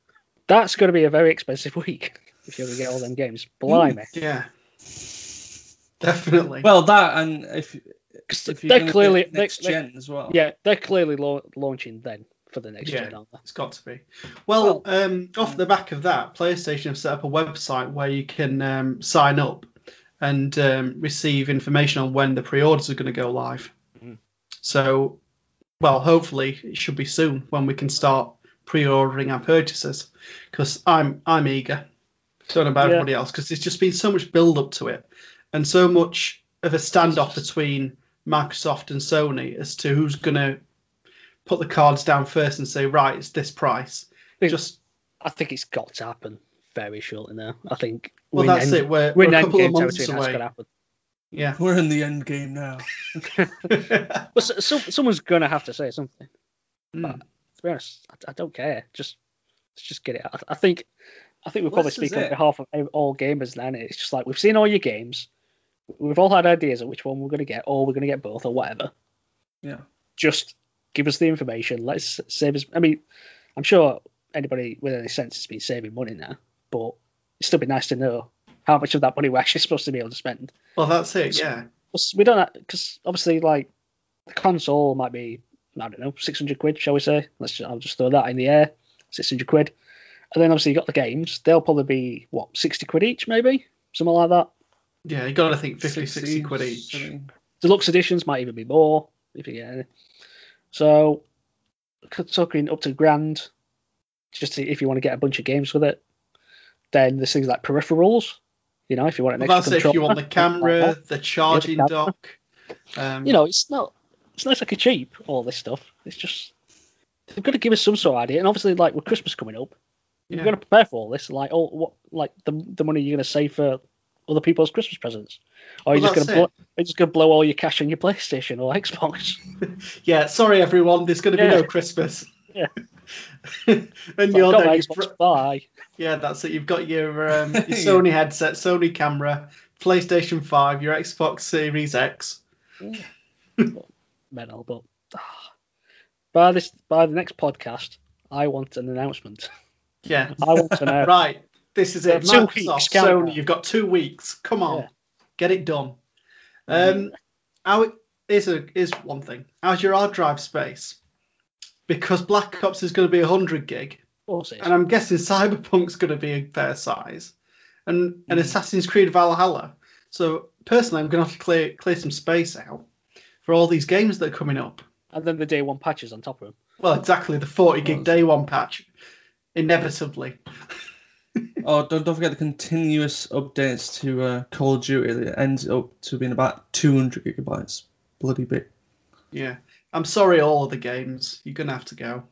That's going to be a very expensive <laughs> week if you're going to get all them games. Blimey. Yeah. Definitely. Well, that and if, they're clearly they- next they- gen as well. yeah, they're clearly lau- launching then for the next Yeah. gen, aren't they? It's got to be. Well, um, off the back of that, PlayStation have set up a website where you can um, sign up and um, receive information on when the pre-orders are going to go live. Mhm. So, well, hopefully it should be soon when we can start pre-ordering our purchases because I'm I'm eager. Don't know about Yeah. everybody else because there's just been so much build up to it and so much of a standoff between Microsoft and Sony as to who's going to put the cards down first and say, right, it's this price. Think- Just I think it's got to happen very shortly now. I think well, that's end- it. We're, We're we're in a couple of months territory and that's away. going to happen. Yeah. We're in the end game now. <laughs> <laughs> But s- some, someone's going to have to say something. Mm. To be honest, I, I don't care. Just let's just get it out. I think I think we're Well, probably speaking is speak on behalf of all gamers then. It's just like we've seen all your games. We've all had ideas of which one we're going to get, or we're going to get both, or whatever. Yeah. Just give us the information. Let's save us. I mean, I'm sure anybody with any sense has been saving money now, but it'd still be nice to know how much of that money we're actually supposed to be able to spend. Well, that's it. Yeah. We don't because obviously like the console might be I don't know six hundred quid, shall we say? Let's just, I'll just throw that in the air, six hundred quid, and then obviously you got the games. They'll probably be what sixty quid each, maybe something like that. Yeah. You got to think 50, 60 quid each. something. Deluxe editions might even be more if you get any. So talking up to grand, just to, if you want to get a bunch of games with it. Then there's things like peripherals. You know, if you want an Well, extra that's it. If you want the controller, things like camera, the charging camera. dock. Um, you know, it's not it's not like a cheap, all this stuff. It's just they've got to give us some sort of idea. And obviously, like with Christmas coming up, you've Yeah. got to prepare for all this. Like all what like the the money you're going to save for other people's Christmas presents, or you're Well, just going to blow, you're just going to blow all your cash on your PlayStation or Xbox. <laughs> yeah. Sorry, everyone. There's going to be Yeah. no Christmas. Yeah. <laughs> and you're got there. my You've, Xbox, bye. yeah, that's it. You've got your um, <laughs> your Sony headset, Sony camera, PlayStation Five, your Xbox Series X. Mental, but ah. by this by the next podcast, I want an announcement. Yeah. I want to know. Right. This is it. Microsoft, weeks, Sony, you've got two weeks. Come on. Yeah. Get it done. Um, how is a is one thing. How's your hard drive space? Because Black Ops is going to be 100 gig, Of course it is. and I'm guessing Cyberpunk's going to be a fair size, and and Mhm. Assassin's Creed Valhalla. So personally, I'm going to have to clear clear some space out for all these games that are coming up. And then the day one patches on top of them. Well, exactly the 40 gig day one patch, inevitably. <laughs> Oh, don't, don't forget the continuous updates to uh, Call of Duty. It ends up to being about 200 gigabytes. Bloody bit. Yeah. I'm sorry, all of the games. You're gonna have to go.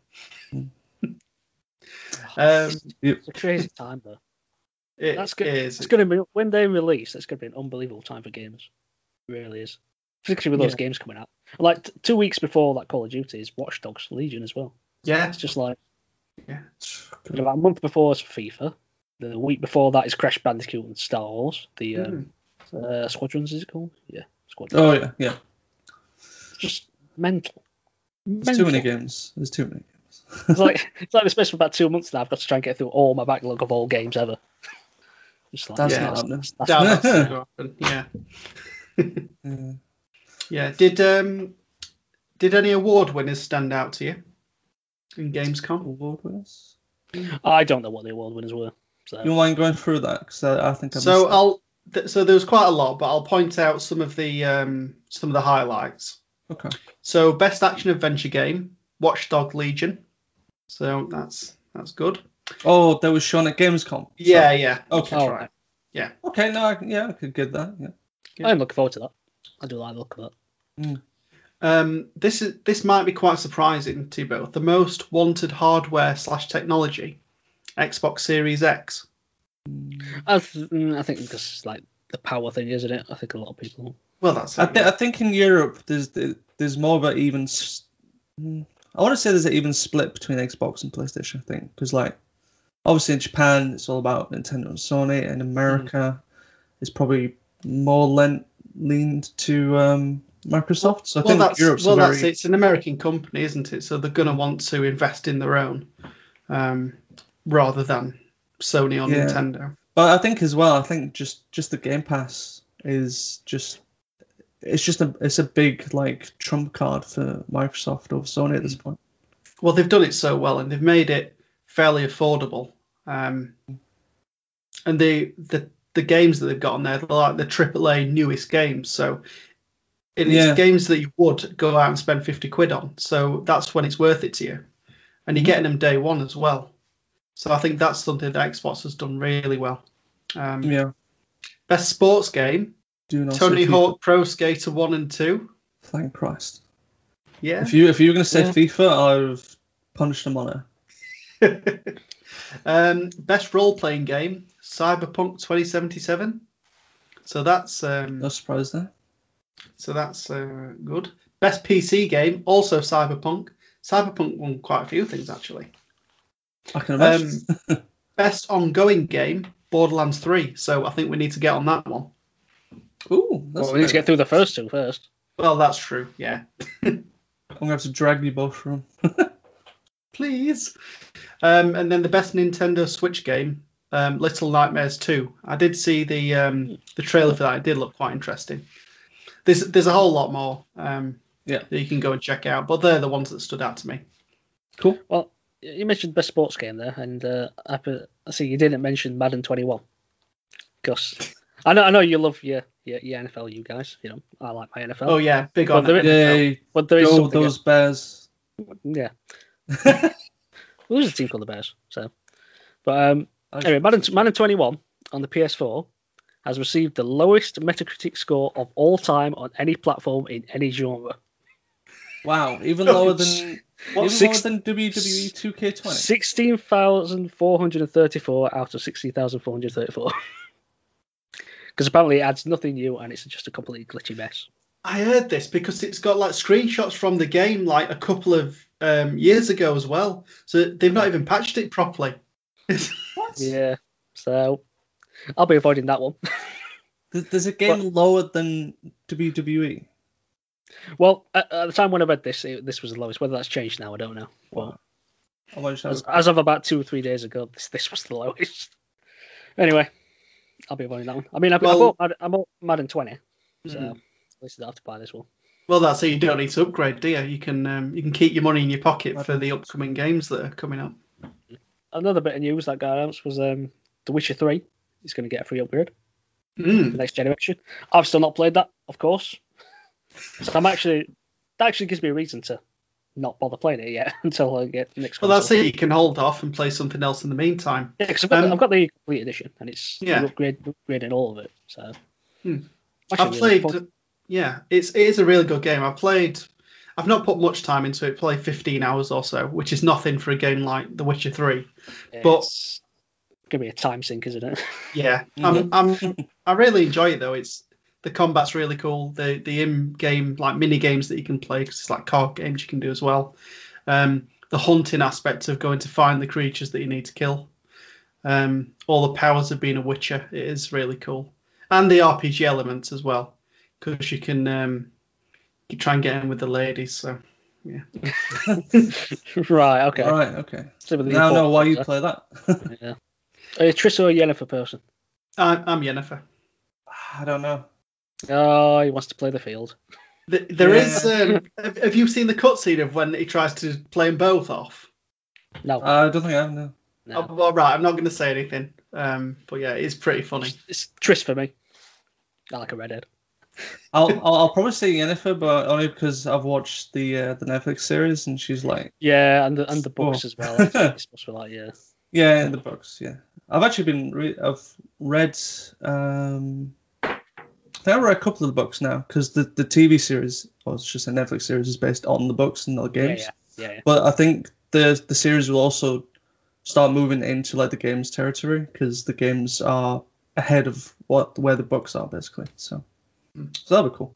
<laughs> um, It's a crazy time though. it That's good. is. It's going to be when they release. It's going to be an unbelievable time for gamers. It really is, particularly with those games coming out. Like t- two weeks before that Call of Duty is Watch Dogs Legion as well. Yeah. It's just like Yeah. about a month before is FIFA. The week before that is Crash Bandicoot and Star Wars. The um, Mm. uh, Squadrons is it called? Yeah, Squadrons. Oh, yeah, yeah. It's just mental. There's too many games. There's too many games. It's like <laughs> it's like the space for about two months now. I've got to try and get through all my backlog of all games ever. Just like That's Yeah. not happening. that's- No, that's not gonna happen. <laughs> Yeah. Yeah. <laughs> Yeah. Did um did any award winners stand out to you in Gamescom? Award winners? I don't know what the award winners were. So You mind going through that? Because I, I think I So missed that. I'll th- so there was quite a lot, but I'll point out some of the um some of the highlights. Okay. So best action adventure game, Watchdog Legion. So that's that's good. Oh, that was shown at Gamescom. Yeah, yeah. Okay. Oh, right. Okay, no, I, yeah, I could get that. Yeah. Yeah. I'm looking forward to that. I do like the look of that. Um, this is this might be quite surprising to you both. The most wanted hardware slash technology, Xbox Series X. I, th- mm, I think because it's like the power thing, isn't it? I think a lot of people. Well, that's I, it. th- I think in Europe there's there's more of an even. mm, I want to say there's an even split between Xbox and PlayStation. I think because like obviously in Japan it's all about Nintendo and Sony, and America is probably more lent leaned to um, Microsoft. So I well, think that's Europe's well, very that's it. It's an American company, isn't it? So they're going to want to invest in their own, um, rather than Sony or Yeah. Nintendo. But I think as well, I think just just the Game Pass is just it's just a it's a big like trump card for Microsoft over Sony at this point. Well, they've done it so well, and they've made it fairly affordable. Um, and the the the games that they've got on there, they're like the AAA newest games. So it's Yeah. games that you would go out and spend fifty quid on. So that's when it's worth it to you, and you're Mhm. getting them day one as well. So I think that's something that Xbox has done really well. Um, Yeah. Best sports game: Do not Tony. Hawk Pro Skater One and Two. Thank Christ. Yeah. If you if you were gonna say Yeah. FIFA, I would have punched them on it. <laughs> um, best role playing game, Cyberpunk 2077. So that's um, No surprise there. so that's uh, good. Best PC game, also Cyberpunk. Cyberpunk won quite a few things actually. I can imagine. <laughs> Best ongoing game, Borderlands 3. So I think we need to get on that one. Ooh, that's Well, we need to get through the first two first. Well, that's true. Yeah. I'm gonna have to drag you both through <laughs> 'em. Please. Um, and then the best Nintendo Switch game, um, Little Nightmares 2. I did see the um, the trailer for that. It did look quite interesting. There's there's a whole lot more um, Yeah. that you can go and check out, but they're the ones that stood out to me. Cool. Well, you mentioned best sports game there, and uh, I, put- I see you didn't mention Madden 21. Gus, I know I know you love your, your your NFL, you guys. You know I like my NFL. Oh yeah, big Well, on there it. Yay! but there is Go those Bears. Yeah. <laughs> well, there's a team called the Bears. So, but um, anyway, Madden, Madden 21 on the PS4 has received the lowest Metacritic score of all time on any platform in any genre. Wow, even lower than what, even six- lower than WWE 2K20. 16,434 out of 16,434. Because <laughs> apparently it adds nothing new and it's just a completely glitchy mess. I heard this because it's got like screenshots from the game like a couple of um, years ago as well. So they've not even patched it properly. <laughs> What? Yeah. So I'll be avoiding that one. <laughs> Th- There's a game lower than. WWE. Well, at, at the time when I read this, it, this was the lowest. Whether that's changed now, I don't know. Well, I might just have as, as of about two or three days ago, this this was the lowest. <laughs> Anyway, I'll be avoiding that one. I mean, I, I Well- bought Madden, I bought Madden 20, so Mhm. at least I have to buy this one. Well, that's so you don't need to upgrade, do you? You can um, you can keep your money in your pocket for the upcoming games that are coming up. Another bit of news that guy announced was um, The Witcher 3 is going to get a free upgrade for Mm. the next generation. I've still not played that, of course. So I'm actually that actually gives me a reason to not bother playing it yet <laughs> until I get the next. Well, that's it. You can hold off and play something else in the meantime. Yeah, because I've, got the- Um, I've got the complete edition and it's Yeah. upgrade, upgrading all of it. So Hmm. I've really played. Yeah, it's it is a really good game. I've played. I've not put much time into it. Played 15 hours or so, which is nothing for a game like The Witcher 3. but- it's gonna be a time sink, isn't it? Yeah, <laughs> I'm, I'm, I really enjoy it though. It's the combat's really cool. The the in-game like mini games that you can play 'cause it's like card games you can do as well. Um, the hunting aspect of going to find the creatures that you need to kill. Um, all the powers of being a witcher. It is really cool, and the RPG elements as well, because you can um, you try and get in with the ladies. So yeah. <laughs> right. Okay. All right, okay. So with the Now I know important why you play that. <laughs> Yeah. Are you a Triss or a Yennefer person? I, I'm Yennefer. I don't know. Oh, he wants to play the field. Th- There Yeah. is. Um, have, have you seen the cutscene of when he tries to play them both off? No. I don't think I have no. no. Oh, well, right, I'm not going to say anything. Um, but yeah, it's pretty funny. It's Triss for me. I like a redhead. <laughs> I'll, I'll I'll probably say Yennefer, but only because I've watched the uh, the Netflix series and she's like Yeah, and the and the books Oh. as well. It's supposed to be like yeah. yeah in the books yeah. I've actually been re- I've read um I think I read a couple of the books now because the, the TV series, or it's just a Netflix series, is based on the books and not the games. yeah, yeah, yeah. But I think the the series will also start moving into like the games territory because the games are ahead of what where the books are basically. So, so that'll be cool.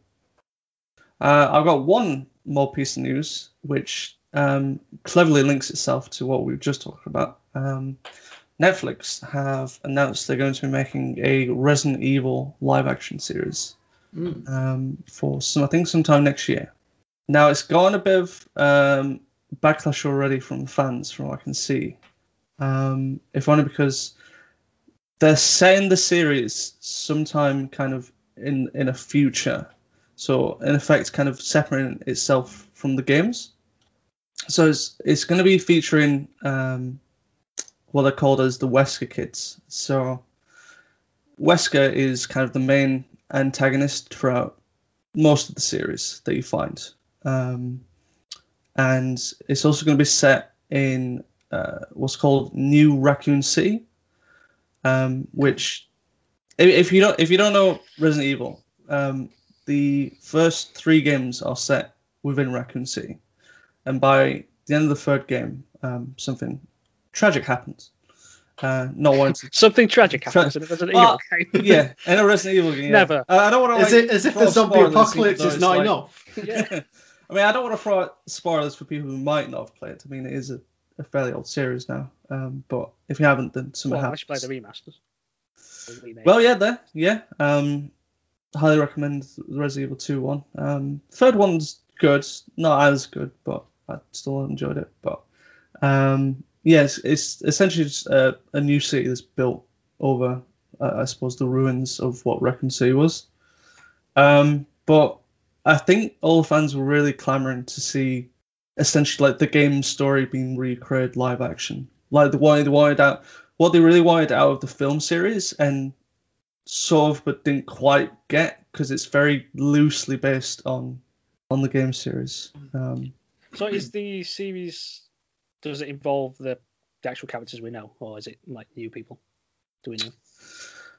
Uh, I've got one more piece of news which um, cleverly links itself to what we've just talked about. Um, Netflix have announced they're going to be making a Resident Evil live action series Mm. um, for some, I think sometime next year. Now it's gotten a bit of um, backlash already from fans, from what I can see. Um, if only because they're setting the series sometime kind of in in a future, so in effect, kind of separating itself from the games. So it's it's going to be featuring um, what they're called as the Wesker kids. So Wesker is kind of the main antagonist throughout most of the series that you find. Um, and it's also going to be set in uh, what's called New Raccoon City, um, which, if, if you don't if you don't know Resident Evil, um, the first three games are set within Raccoon City, and by the end of the third game, um, something tragic happens. Uh, not wanting to <laughs> Something tragic Tra- happens in a Resident Well, Evil game. <laughs> yeah, in a Resident Evil game. yeah. Never. Uh, I don't want to. As, it, as if the zombie apocalypse is not enough. Yeah. <laughs> I mean, I don't want to throw out spoilers for people who might not have played. It. I mean, it is a, a fairly old series now. Um, but if you haven't, then something Well, I happens. should play the remasters. Well, yeah, there, yeah. Um, highly recommend the Resident Evil 2 one. Um, third one's good, not as good, but I still enjoyed it. But um, yes, it's essentially just a, a new city that's built over, uh, I suppose, the ruins of what City was. Um, but I think all the fans were really clamoring to see essentially like the game story being recreated live action. Like the what they wanted out, what they really wanted out of the film series, and sort of but didn't quite get because it's very loosely based on on the game series. Um, So is the series does it involve the, the actual characters we know, or is it like new people? Do we know?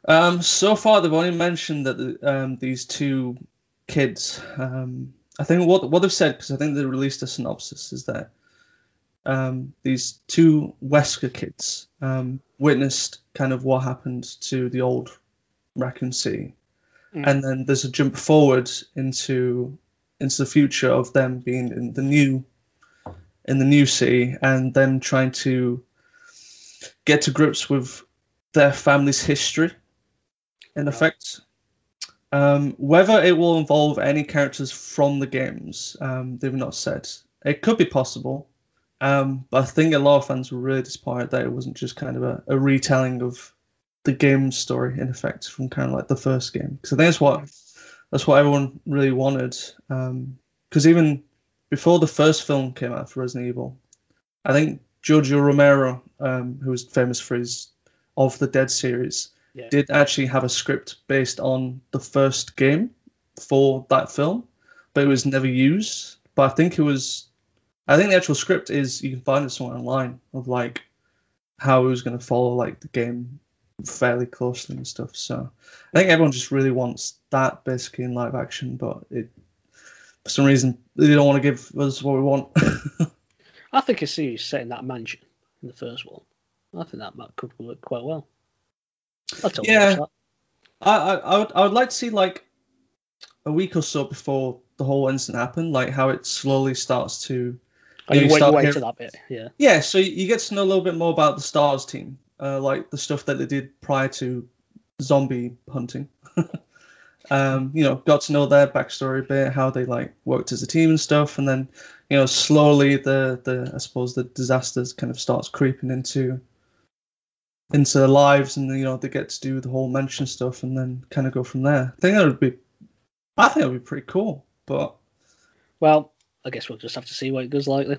um, so far, they've only mentioned that the, um, these two kids. Um, I think what what they've said because I think they released a synopsis is that um, these two Wesker kids um, witnessed kind of what happened to the old Raccoon City, Mm. and then there's a jump forward into into the future of them being in the new in the new city and then trying to get to grips with their family's history in effect. Um, whether it will involve any characters from the games um, they've not said. It could be possible um, but i think a lot of fans were really disappointed that it wasn't just kind of a, a retelling of the game story in effect from kind of like the first game. Because i think that's what that's what everyone really wanted. Because even before the first film came out for Resident Evil, I think Giorgio Romero, um, who was famous for his Of the Dead series, Yeah. did actually have a script based on the first game for that film, but it was never used. But I think it was, I think the actual script is you can find it somewhere online of like how it was going to follow like the game fairly closely and stuff. So I think everyone just really wants that basically in live action, but it for some reason they don't want to give us what we want. <laughs> I think a series set in that mansion in the first one. I think that might, could work quite well. I'll tell Yeah. I, I I would I would like to see like a week or so before the whole incident happened, like how it slowly starts to Oh, you you wait to that bit, yeah. yeah. So you get to know a little bit more about the Stars team, uh, like the stuff that they did prior to zombie hunting. <laughs> um, you know, got to know their backstory a bit, how they like worked as a team and stuff, and then you know slowly the the I suppose the disasters kind of starts creeping into into their lives, and you know they get to do the whole mention stuff, and then kind of go from there. I think that would be, I think that would be pretty cool, but. Well, I guess we'll just have to see what it does likely.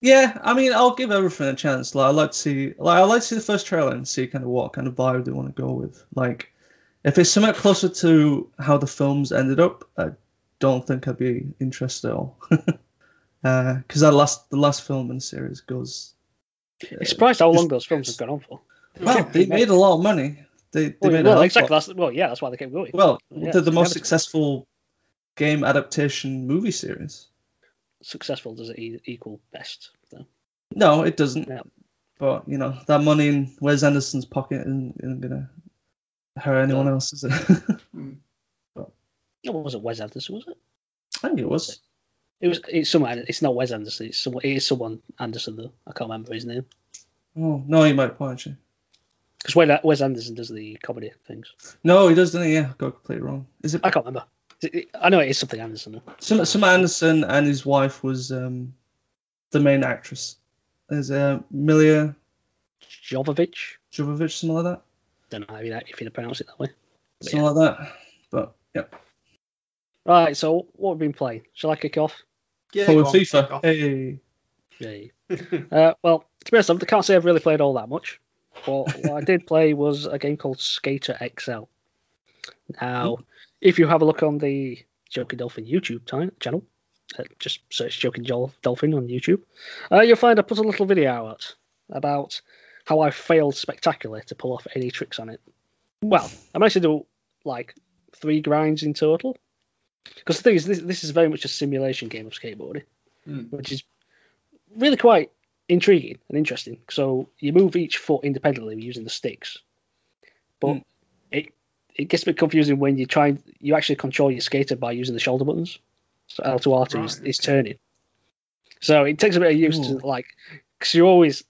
Yeah, I mean, I'll give everything a chance. Like, I like to see, like, I like to see the first trailer and see kind of what kind of vibe they want to go with. Like, if it's somewhat closer to how the films ended up, I don't think I'd be interested at all. <laughs> Uh, because that last, the last film in the series goes. It's surprised how uh, long those films have gone on for. Well, they made a lot of money. They, they Well, made well, a exactly. That's, well, yeah, that's why they kept going. Well, Yeah, they're the most successful game adaptation movie series. Successful does it equal best? Though? No, it doesn't. But you know that money in Wes Anderson's pocket isn't, isn't gonna hurt anyone else, is it? <laughs> No, it wasn't Wes Anderson, was it? I think it was. It was. It's someone. It's not Wes Anderson. It's someone. It is someone Anderson though. I can't remember his name. Oh no, you might point actually. Because Wes Wes Anderson does the comedy things. No, he does, doesn't he? Yeah, got completely wrong. Is it I can't remember. It- I know it is something Anderson. Though. some some Anderson and his wife was um the main actress. There's uh, Milla Jovovich. Jovovich, something like that. Don't know how you if you pronounce it that way. But Something like that. But yeah. Right. So what we've we been playing? Shall I kick off? Yeah, oh, go with on, kick FIFA. off. Hey. Yay. <laughs> uh, well, to be honest, I can't say I've really played all that much. But what I did <laughs> play was a game called Skater XL. Now, if you have a look on the Joking Dolphin YouTube ti- channel, uh, just search Joking Dolphin on YouTube, uh, you'll find I put a little video out about how I failed spectacularly to pull off any tricks on it. Well, I managed to do like three grinds in total. Because the thing is, this, this is very much a simulation game of skateboarding, Hmm. which is really quite intriguing and interesting. So you move each foot independently using the sticks, but Hmm. it it gets a bit confusing when you try you actually control your skater by using the shoulder buttons. So L to R2 is, turning. So it takes a bit of use Ooh. to like, because you always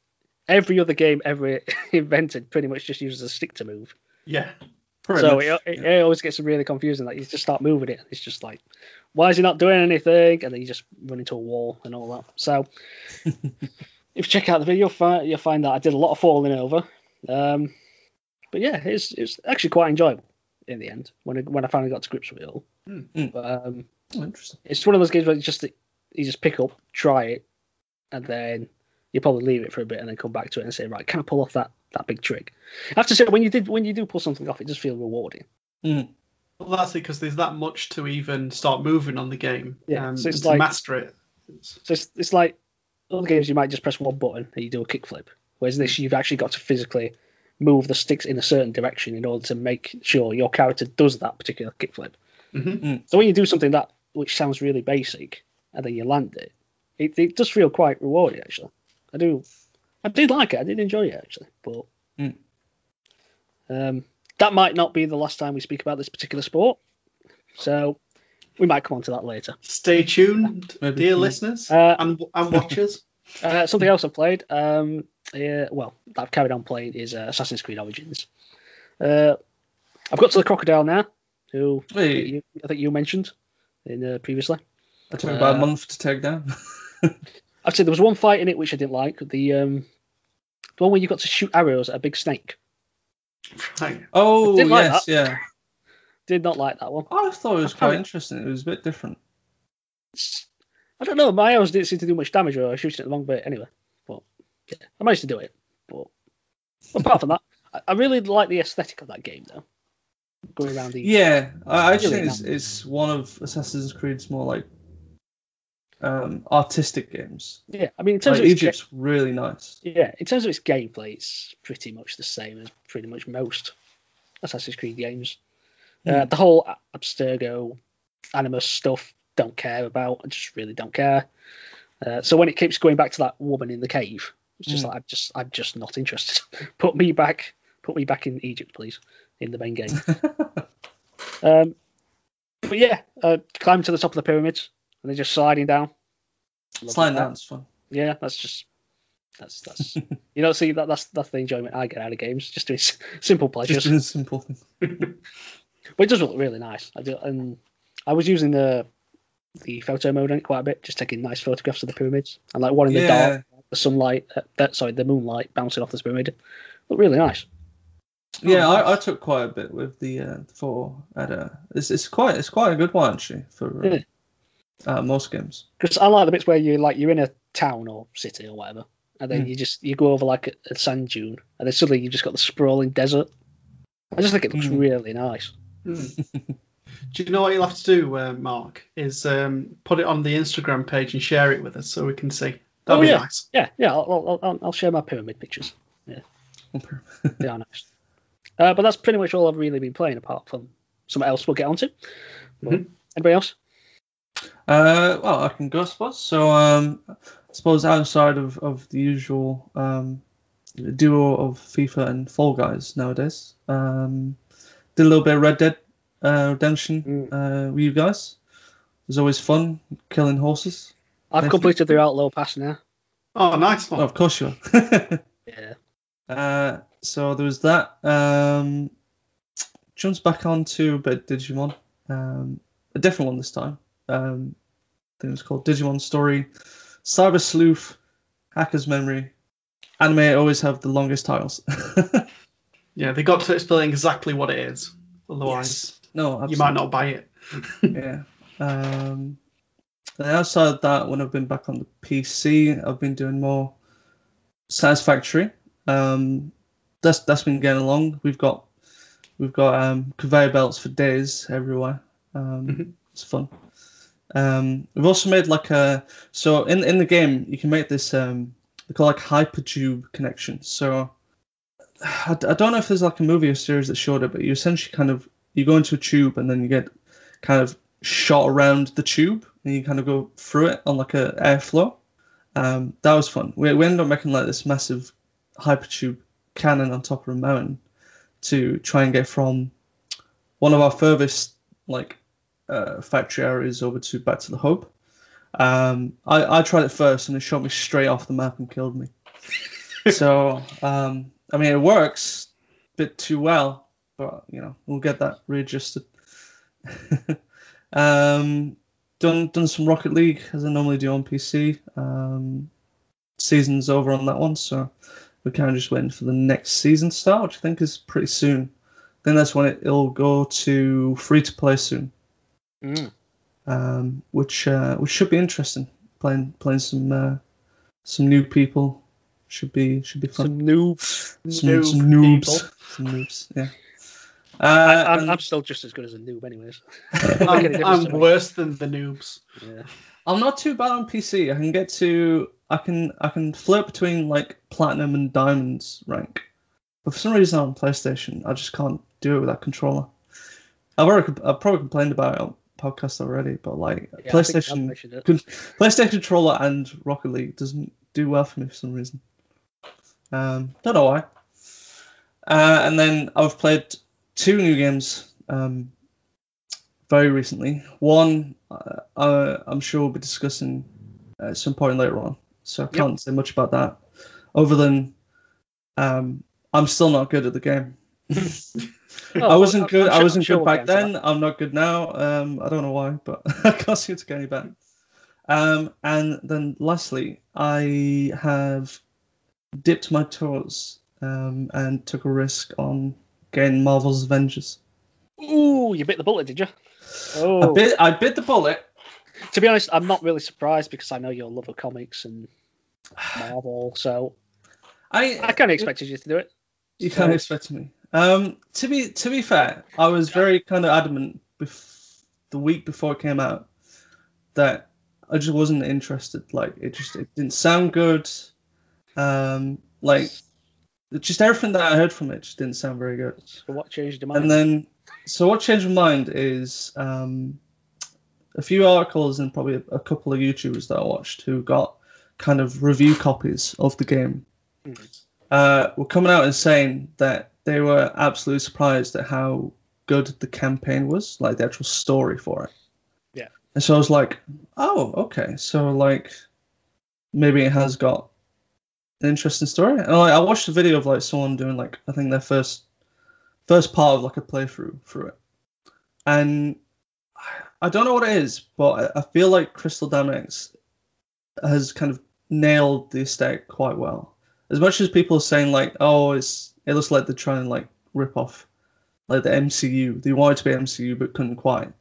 every other game ever <laughs> invented pretty much just uses a stick to move. Yeah. So it, it, yeah. it always gets really confusing. Like you just start moving it, it's just like, why is he not doing anything? And then you just run into a wall and all that. So <laughs> if you check out the video, you'll find, you'll find that I did a lot of falling over. Um, but yeah, it's it's actually quite enjoyable in the end when I, when I finally got to grips with it all. Hmm. But um, Oh, interesting. it's one of those games where it's just you just pick up, try it, and then you probably leave it for a bit and then come back to it and say, right, can I pull off that that big trick? I have to say, when you did when you do pull something off, it does feel rewarding. Mm. Well, that's it because there's that much to even start moving on the game. Yeah, um, so it's and to like- master it. It's- So it's, it's like other games you might just press one button and you do a kickflip, whereas this you've actually got to physically move the sticks in a certain direction in order to make sure your character does that particular kickflip. Mhm. So when you do something that which sounds really basic and then you land it, it, it does feel quite rewarding actually. I do, I did like it. I did enjoy it actually, but Mm. um, that might not be the last time we speak about this particular sport. So we might come on to that later. Stay tuned, Maybe, dear listeners Uh, and and watchers. <laughs> Uh, something else I've played, um, yeah, well, that I've carried on playing is uh, Assassin's Creed Origins. Uh, I've got to the crocodile now, who I think you, I think you mentioned in uh, previously. it took about uh, a month to take down. <laughs> I'd say there was one fight in it which I didn't like. The um, the one where you got to shoot arrows at a big snake. Right. oh, didn't like yes, yeah. Did not like that one. I thought it was I quite interesting. It was a bit different. It's- I don't know. My arrows didn't seem to do much damage, or I was shooting at the wrong bit anyway. But yeah, I managed to do it. But apart from that, I, I really like the aesthetic of that game, though. Going around the Yeah, I I actually Really think it's, it's one of Assassin's Creed's more like um, artistic games. yeah. I mean, in terms Like, of its, Egypt's really nice. Yeah, in terms of its gameplay, it's pretty much the same as pretty much most Assassin's Creed games. Uh, Hmm. the whole Abstergo, Animus stuff, don't care about. I just really don't care. Uh, so when it keeps going back to that woman in the cave, it's just Hmm. like I'm just I'm just not interested. <laughs> put me back, put me back in Egypt, please, in the main game. <laughs> um, but yeah, uh, climb to the top of the pyramids and they're just sliding down. Sliding down down's fun. Yeah, that's just that's that's <laughs> you know see that that's that's the enjoyment I get out of games, just doing simple pleasures. Just doing simple things. <laughs> But it does look really nice. I do, and I was using the the photo mode on it quite a bit, just taking nice photographs of the pyramids and like one in the Yeah. dark, the sunlight, uh, that, sorry, the moonlight bouncing off this pyramid. Look really nice. Yeah, Oh, I, I took quite a bit with the uh, the photo. At, uh, it's, it's quite it's quite a good one actually for uh, Yeah. Uh, most games. Because I like the bits where you like you're in a town or city or whatever, and then Hmm. you just you go over like a, a sand dune, and then suddenly you've just got the sprawling desert. I just think it looks Hmm. really nice. Hmm. <laughs> Do you know what you'll have to do, uh, Mark? Is um, put it on the Instagram page and share it with us so we can see. That'd Oh, be yeah. nice. Yeah, yeah. I'll, I'll, I'll, I'll share my pyramid pictures. <laughs> They are nice. Uh, but that's pretty much all I've really been playing, apart from something else we'll get onto. But Mhm. Anybody else? Uh, well, I can go, I suppose. So, um, I suppose outside of, of the usual um, duo of FIFA and Fall Guys nowadays, um, did a little bit of Red Dead uh, Redemption Mm. uh, with you guys. It was always fun killing horses. I've Nathan? completed the Outlaw Pass now. Oh, nice one. Oh, of course you are. <laughs> Yeah. uh, so there was that. Um, jumps back onto a bit of Digimon. Um, a different one this time. Um, I think it was called Digimon Story, Cyber Sleuth, Hacker's Memory. Anime always have the longest titles. <laughs> Yeah, they got to explain exactly what it is. Otherwise, no, absolutely. you might not buy it. <laughs> yeah. Um, and outside of that, when I've been back on the PC, I've been doing more Satisfactory. Um, that's that's been getting along. We've got we've got um, conveyor belts for days everywhere. Um, Mhm. It's fun. Um, we've also made like a so in in the game you can make this um they call like hypertube connection. So I, I don't know if there's like a movie or series that showed it, but you essentially kind of you go into a tube and then you get kind of shot around the tube and you kind of go through it on like a airflow. Um, that was fun. We, we ended up making like this massive hypertube cannon on top of a mountain to try and get from one of our furthest like uh, factory areas over to back to the hub. Um, I, I tried it first and it shot me straight off the map and killed me. <laughs> so um, I mean it works a bit too well, but you know we'll get that readjusted. <laughs> um, done done some Rocket League as I normally do on PC. Um, season's over on that one, so we're kind of just waiting for the next season start, which I think is pretty soon. Then that's when it, it'll go to free to play soon, Mm. um, which uh, which should be interesting. Playing playing some uh, some new people should be should be fun. Some noob. Some, noob some noobs, people. some noobs, yeah. I, Uh, I'm, and- I'm still just as good as a noob, anyways. <laughs> I'm, Make any difference I'm worse than the noobs. Yeah. I'm not too bad on PC. I can get to I can I can flirt between like platinum and diamonds rank, but for some reason on PlayStation I just can't do it with that controller. I've already I've probably complained about it on podcast already, but like Yeah, PlayStation PlayStation controller and Rocket League doesn't do well for me for some reason. Um, don't know why. Uh, and then I've played two new games um, very recently. One uh, I'm sure we'll be discussing at some point later on, so I can't say much about that, other than um, I'm still not good at the game. <laughs> <laughs> Oh, I wasn't good. I wasn't sure good we'll back then. I'm not good now. Um, I don't know why, but <laughs> I can't seem to get any better. Um, and then lastly, I have dipped my toes um, and took a risk on getting Marvel's Avengers. Ooh, you bit the bullet, did you? Oh. I bit, I bit the bullet. To be honest, I'm not really surprised because I know your love of comics and <sighs> Marvel, so I I kind of expected you to do it. You can't expect me. Um, to be to be fair, I was very kind of adamant bef- the week before it came out that I just wasn't interested. Like it just it didn't sound good. Um, like just everything that I heard from it just didn't sound very good. So what changed your mind? And then, so what changed my mind is um, a few articles and probably a, a couple of YouTubers that I watched who got kind of review copies of the game Mhm. Uh, were coming out and saying that they were absolutely surprised at how good the campaign was, like the actual story for it. Yeah. And so I was like, oh, okay. So like maybe it has got an interesting story. And like, I watched a video of like someone doing like I think their first first part of like a playthrough through it, and I don't know what it is, but I I feel like Crystal Dynamics has kind of nailed the aesthetic quite well. As much as people are saying like, oh, it's it looks like they're trying to like rip off like the MCU. They wanted to be MCU but couldn't quite.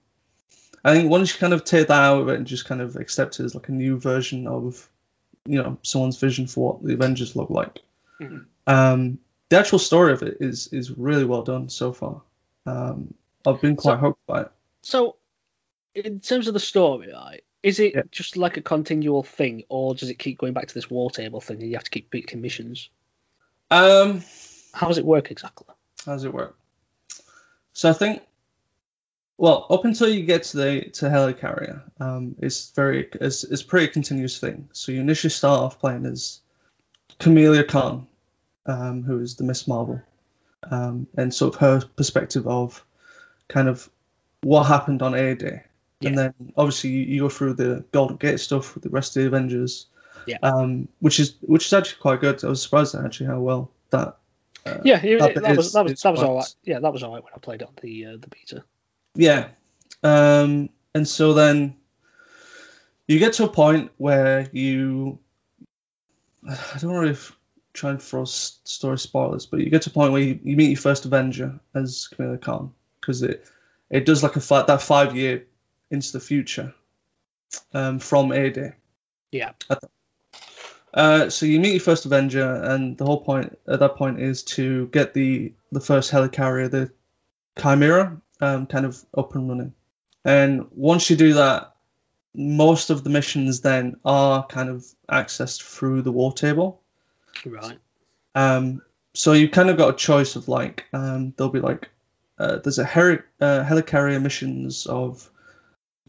I think once you kind of take that out of it and just kind of accept it as like a new version of, you know, someone's vision for what the Avengers look like. Mhm. Um, the actual story of it is is really well done so far. Um, I've been quite So- hooked by it. So, in terms of the story, right, is it Yeah. just like a continual thing, or does it keep going back to this war table thing and you have to keep picking missions? Um, How does it work exactly? How does it work? So I think, well, up until you get to the to helicarrier, um, it's very it's, it's pretty continuous thing. So you initially start off playing as Kamala Khan, um, who is the Miss Marvel, um, and sort of her perspective of kind of what happened on A Day. And then obviously you, you go through the Golden Gate stuff with the rest of the Avengers, Yeah. um, which is which is actually quite good. I was surprised at actually how well that. Uh, Yeah, it, that it- that was that was that was all right. Yeah, that was all right when I played on the uh, the beta. Yeah. Um, and so then you get to a point where you. I don't really f- try and throw story spoilers, but you get to a point where you, you meet your first Avenger as Kamala Khan because it it does like a fi- that five year into the future um, from A Day. Yeah. Uh, so you meet your first Avenger, and the whole point at that point is to get the the first helicarrier, the Chimera, um, kind of up and running. And once you do that, most of the missions then are kind of accessed through the war table. Right. Um, so you kind of got a choice of like, um, there'll be like, uh, there's a uh, helicarrier missions of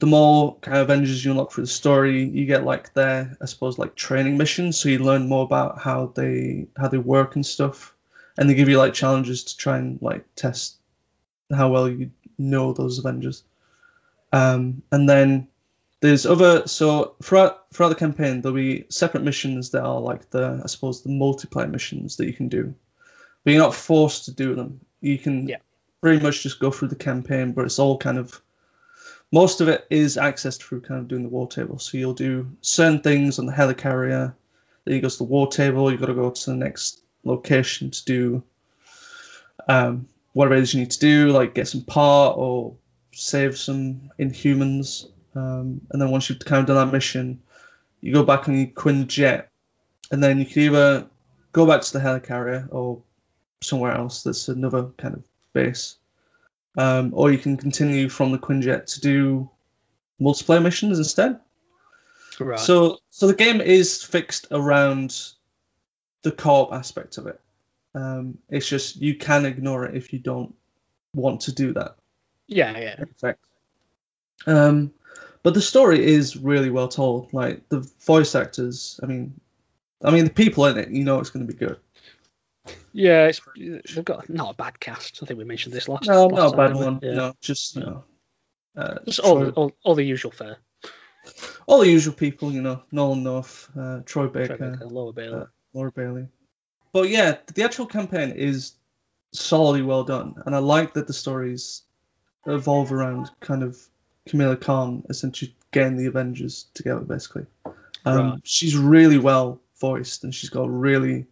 the more kind of Avengers you unlock for the story, you get like their, I suppose, like training missions. So you learn more about how they how they work and stuff, and they give you like challenges to try and like test how well you know those Avengers. Um, and then there's other so throughout throughout the campaign there'll be separate missions that are like the I suppose the multiplayer missions that you can do, but you're not forced to do them. You can Yeah. pretty much just go through the campaign, but it's all kind of most of it is accessed through kind of doing the war table. So you'll do certain things on the helicarrier. Then you go to the war table. you've got to go to the next location to do um, whatever it is you need to do, like get some part or save some Inhumans. Um, and then once you've kind of done that mission, you go back on your Quinjet, and then you can either go back to the helicarrier or somewhere else that's another kind of base, um, or you can continue from the Quinjet to do multiplayer missions instead. Right. So, so the game is fixed around the co-op aspect of it. Um, it's just you can ignore it if you don't want to do that. yeah, yeah. in fact. Um, but the story is really well told. Like the voice actors, I mean, I mean the people in it, you know, it's going to be good. Yeah, it's, they've got not a bad cast. I think we mentioned this last. No, last not a time, bad didn't one. Yeah. No, just you know, uh, Just all, all, all the usual fare. all the usual people, you know, Nolan North, uh, Troy Baker, Trevor Baker, Laura Bailey. uh, Laura Bailey. But yeah, the actual campaign is solidly well done, and I like that the stories evolve around kind of Kamala Khan essentially getting the Avengers together, basically. Um, Right. She's really well voiced, and she's got really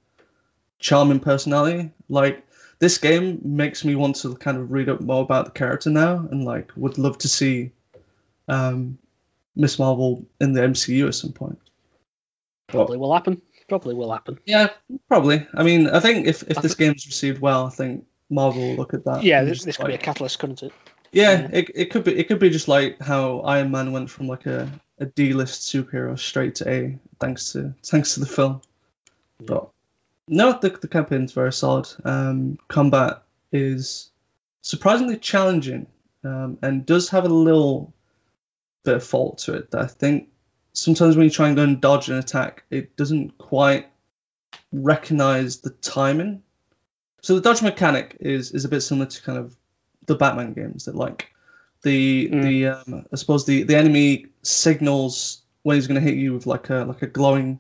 charming personality. Like this game makes me want to kind of read up more about the character now, and like would love to see um, Miss Marvel in the MCU at some point. Probably will happen. Probably will happen. Yeah, probably. I mean, I think if, if this game's received well, I think Marvel will look at that. Yeah, this, this could be a catalyst, couldn't it? Yeah, it, it could be it could be just like how Iron Man went from like a, a D list superhero straight to A thanks to thanks to the film. But no, the the campaign's very solid. Um, combat is surprisingly challenging, um, and does have a little bit of fault to it that I think sometimes when you try and go and dodge an attack, it doesn't quite recognize the timing. So the dodge mechanic is is a bit similar to kind of the Batman games that like the Mm. the um, I suppose the the enemy signals when he's going to hit you with like a like a glowing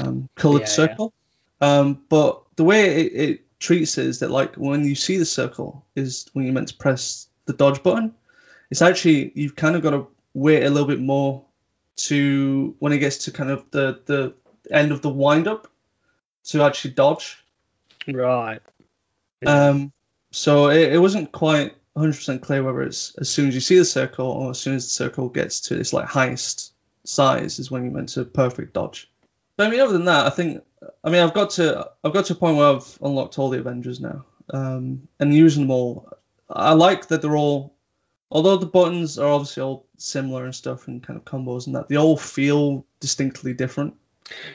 um, colored Yeah, circle. Um, but the way it, it treats it is that like when you see the circle is when you're meant to press the dodge button. It's actually you've kind of got to wait a little bit more to when it gets to kind of the the end of the wind up to actually dodge. Right. Um, so it, it wasn't quite 100% clear whether it's as soon as you see the circle or as soon as the circle gets to its like highest size is when you're meant to perfect dodge. But I mean, other than that, I think I mean I've got to I've got to a point where I've unlocked all the Avengers now, um, and using them all. I like that they're all, although the buttons are obviously all similar and stuff and kind of combos and that they all feel distinctly different.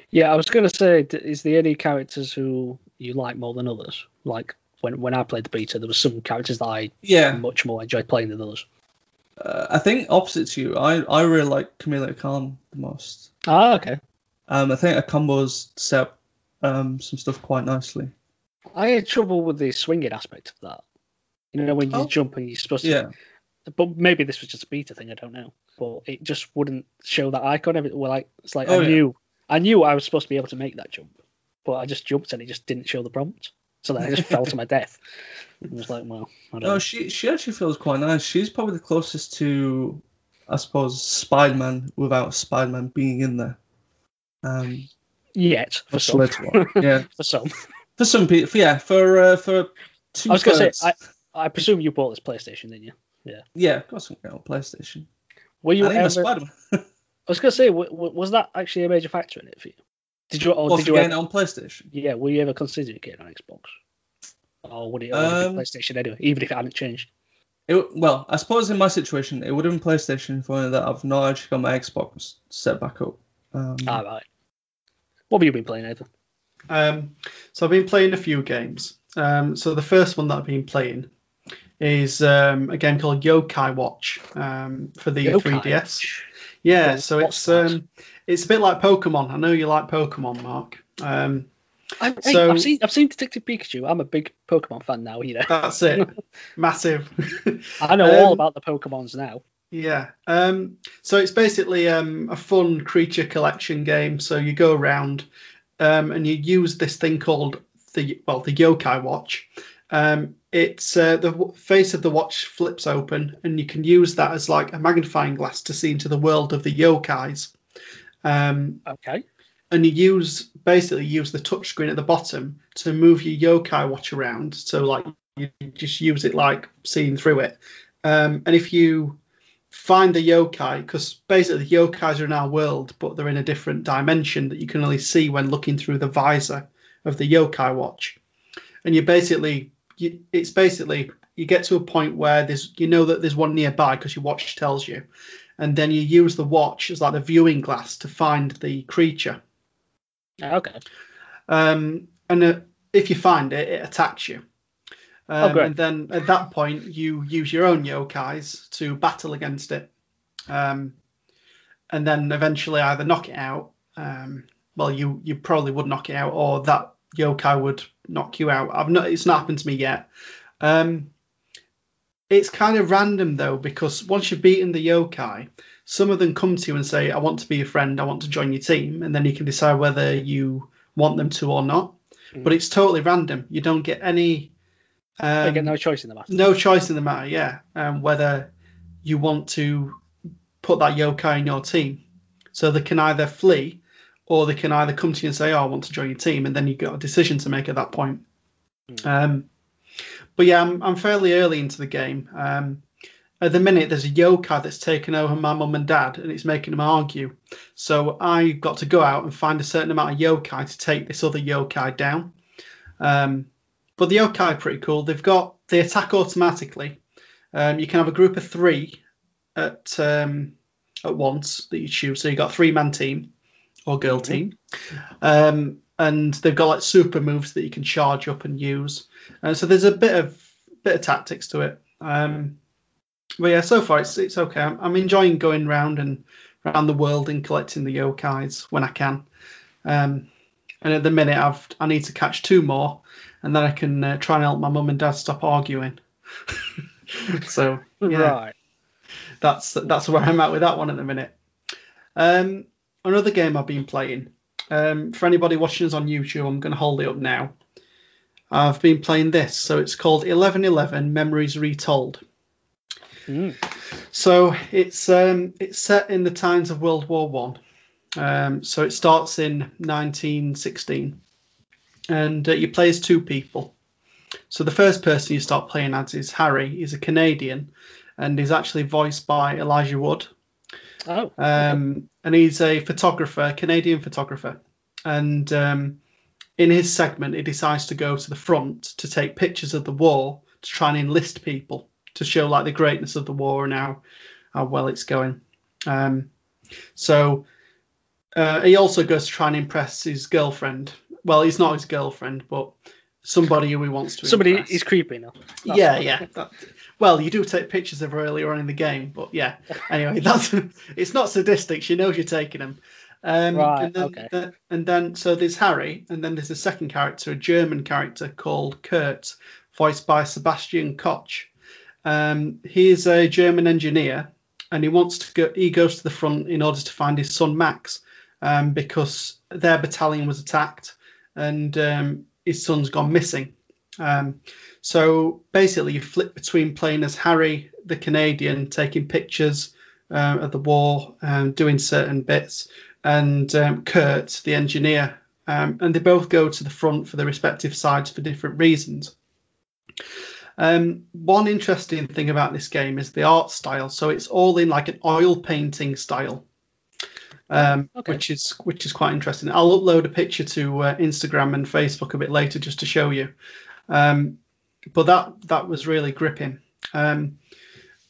Yeah, I was going to say, is there any characters who you like more than others? Like when when I played the beta, there were some characters that I Yeah, much more enjoyed playing than others. uh, I think opposite to you, I I really like Kamala Khan the most. Ah, okay. Um, I think her combos set up um some stuff quite nicely. I had trouble with the swinging aspect of that. You know, when you Oh. jump and you're supposed to. Yeah, But maybe this was just a beta thing. I don't know. But it just wouldn't show that icon. Well, like it's like Oh, I yeah. knew, I knew I was supposed to be able to make that jump, but I just jumped and it just didn't show the prompt. So then I just fell to my <laughs> death. It was like, well, I don't no, know. she she actually feels quite nice. She's probably the closest to, I suppose, Spider-Man without Spider-Man being in there. Um, Yet for some, yeah, <laughs> for some. for some people, yeah, for uh, for two. I was gonna say. I, I presume you bought this PlayStation, didn't you? yeah, Yeah, of course, I'm going on PlayStation. Were you I ever? <laughs> I was gonna say, w- w- was that actually a major factor in it for you? Did you? Or Well, did you? getting Ever, it on PlayStation. yeah. Were you ever considering getting on Xbox? Or would it Um, be PlayStation anyway, even if it hadn't changed? It, well, I suppose in my situation, it would have been PlayStation for that I've not actually got my Xbox set back up. Um, Ah, right. What have you been playing, Nathan? Um, so I've been playing a few games. Um, so the first one that I've been playing is um, a game called Yokai Watch um, for the Yokai 3DS. Yeah, so what's it's um, it's a bit like Pokemon. I know you like Pokemon, Mark. Um, I, hey, So- I've seen I've seen Detective Pikachu. I'm a big Pokemon fan now. You know, that's it, <laughs> massive. I know <laughs> all Um, about the Pokemons now. Yeah. Um, so it's basically um, a fun creature collection game. So you go around um, and you use this thing called the well the Yokai Watch. Um, it's uh, the face of the watch flips open, and you can use that as like a magnifying glass to see into the world of the yokais. Um, Okay. and you use basically use the touchscreen at the bottom to move your yokai watch around. So like you just use it like seeing through it. Um, and if you find the yokai, because basically the yokais are in our world, but they're in a different dimension that you can only see when looking through the visor of the yokai watch. And you basically, you, it's basically you get to a point where there's you know that there's one nearby because your watch tells you, and then you use the watch as like the viewing glass to find the creature. Okay. Um, and uh, if you find it, it attacks you. Um, great. and then at that point, you use your own yokais to battle against it. Um, and then eventually either knock it out. Um, well, you you probably would knock it out, or that yokai would knock you out. I've not. It's not happened to me yet. Um, it's kind of random though because once you've beaten the yokai, some of them come to you and say, "I want to be your friend. I want to join your team," and then you can decide whether you want them to or not. Mhm. But it's totally random. You don't get any. Um, I get no choice in the matter. no choice in the matter, yeah. Um, whether you want to put that yokai in your team, so they can either flee, or they can either come to you and say, "Oh, I want to join your team," and then you've got a decision to make at that point. Hmm. Um, but yeah, I'm, I'm fairly early into the game. Um, at the minute, there's a yokai that's taken over my mum and dad, and it's making them argue. So I got to go out and find a certain amount of yokai to take this other yokai down. Um, but the yokai are pretty cool. They've got they attack automatically. Um, you can have a group of three at um, at once that you choose. So you got a three man team or girl team, um, and they've got like super moves that you can charge up and use. Uh, so there's a bit of bit of tactics to it. Um, but yeah, so far it's it's okay. I'm, I'm enjoying going round and around the world and collecting the yokais when I can. Um, and at the minute, I've I need to catch two more, and then I can uh, try and help my mum and dad stop arguing. <laughs> so yeah, Right. that's that's where I'm at with that one at the minute. Um, another game I've been playing. Um, for anybody watching us on YouTube, I'm going to hold it up now. I've been playing this, so it's called 1111 Memories Retold. Mm. So it's um, it's set in the times of World War One. Um, so it starts in 1916, and uh, you play as two people. So the first person you start playing as is Harry. He's a Canadian, and he's actually voiced by Elijah Wood. Oh. Um, and he's a photographer, Canadian photographer. And um, in his segment, he decides to go to the front to take pictures of the war to try and enlist people to show like the greatness of the war and how, how well it's going. Um, so uh, he also goes to try and impress his girlfriend. Well, he's not his girlfriend, but somebody who he wants to. Somebody impress. is creepy now. That's yeah, yeah. That, well, you do take pictures of her earlier on in the game, but yeah. Anyway, <laughs> that's it's not sadistic. She knows you're taking them. Um, Right, and then, okay. the- and then so there's Harry, and then there's a second character, a German character called Kurt, voiced by Sebastian Koch. Um, he is a German engineer, and he wants to go. He goes to the front in order to find his son Max, um, because their battalion was attacked, and um, his son's gone missing. Um, so basically, you flip between playing as Harry, the Canadian, taking pictures uh, of the war, um, doing certain bits, and um, Kurt, the engineer. Um, and they both go to the front for their respective sides for different reasons. Um, one interesting thing about this game is the art style. So it's all in like an oil painting style, um, Okay. which is which is quite interesting. I'll upload a picture to uh, Instagram and Facebook a bit later just to show you. Um, but that that was really gripping. Um,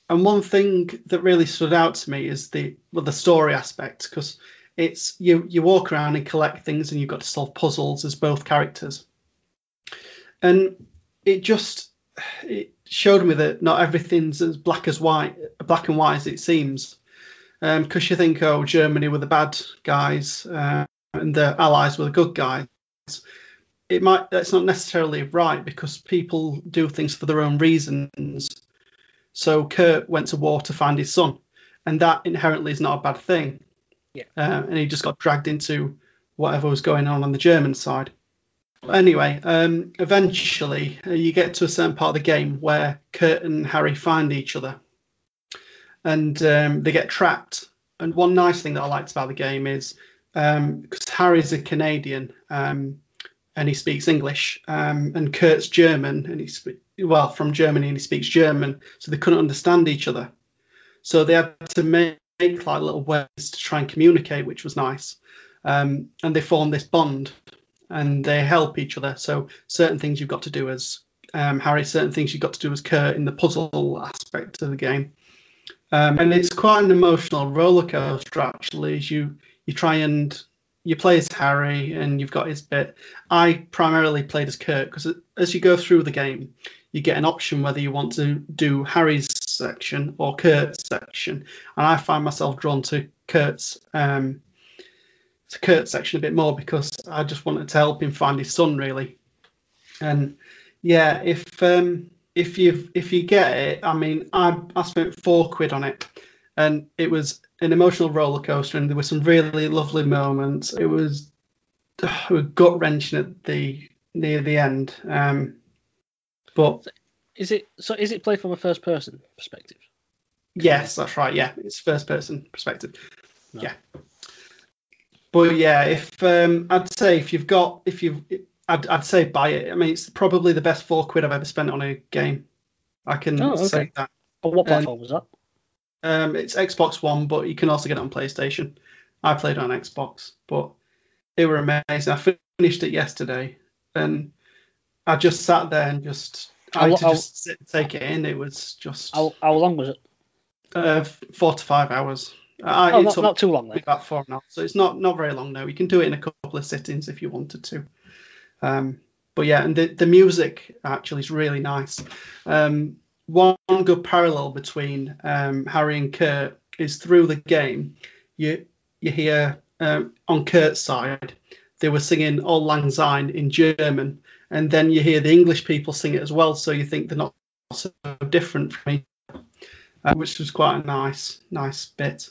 and one thing that really stood out to me is the well the story aspect because it's you you walk around and collect things and you've got to solve puzzles as both characters. And it just it showed me that not everything's as black as white, black and white as it seems. Because you think, oh, Germany were the bad guys uh, and the Allies were the good guys. It might that's not necessarily right because people do things for their own reasons. So Kurt went to war to find his son, and that inherently is not a bad thing. Yeah. Uh, and he just got dragged into whatever was going on on the German side. Anyway, um, eventually uh, you get to a certain part of the game where Kurt and Harry find each other, and um, they get trapped. And one nice thing that I liked about the game is because Harry's a Canadian um, and he speaks English, um, and Kurt's German and he spe- well from Germany and he speaks German, so they couldn't understand each other. So they had to make, make like little ways to try and communicate, which was nice. Um, and they form this bond and they help each other. So certain things you've got to do as um, Harry, certain things you've got to do as Kurt in the puzzle aspect of the game. Um, and it's quite an emotional roller coaster actually. As you you try and you play as Harry and you've got his bit. I primarily played as Kurt because as you go through the game, you get an option whether you want to do Harry's section or Kurt's section, and I find myself drawn to Kurt's um, to Kurt's section a bit more because I just wanted to help him find his son really. And yeah, if um, if you if you get it, I mean, I I spent four quid on it, and it was an emotional roller coaster, and there were some really lovely moments. It was, <sighs> it was gut wrenching at the near the end. Um, but Is it so? Is it played from a first person perspective? yes, that's right. Yeah, it's first person perspective. No. Yeah. But yeah, if um, I'd say if you've got if you've I'd, I'd say buy it. I mean, it's probably the best four quid I've ever spent on a game. I can Oh, okay. say that. Or what Um, platform was that? Um, it's Xbox One, but you can also get it on PlayStation. I played on Xbox, but it were amazing. I finished it yesterday, and I just sat there and just I had to how- just sit and take it in. It was just How, how long was it? uh, four to five hours. I, Oh, not, not too long then. about four and a half, so it's not not very long now. You can do it in a couple of sittings if you wanted to. Um, but yeah, and the, the music actually is really nice. Um, one good parallel between um, Harry and Kurt is through the game. You you hear um, on Kurt's side they were singing "Auld Lang Syne" in German, and then you hear the English people sing it as well. So you think they're not so different from each other, uh, which was quite a nice nice bit.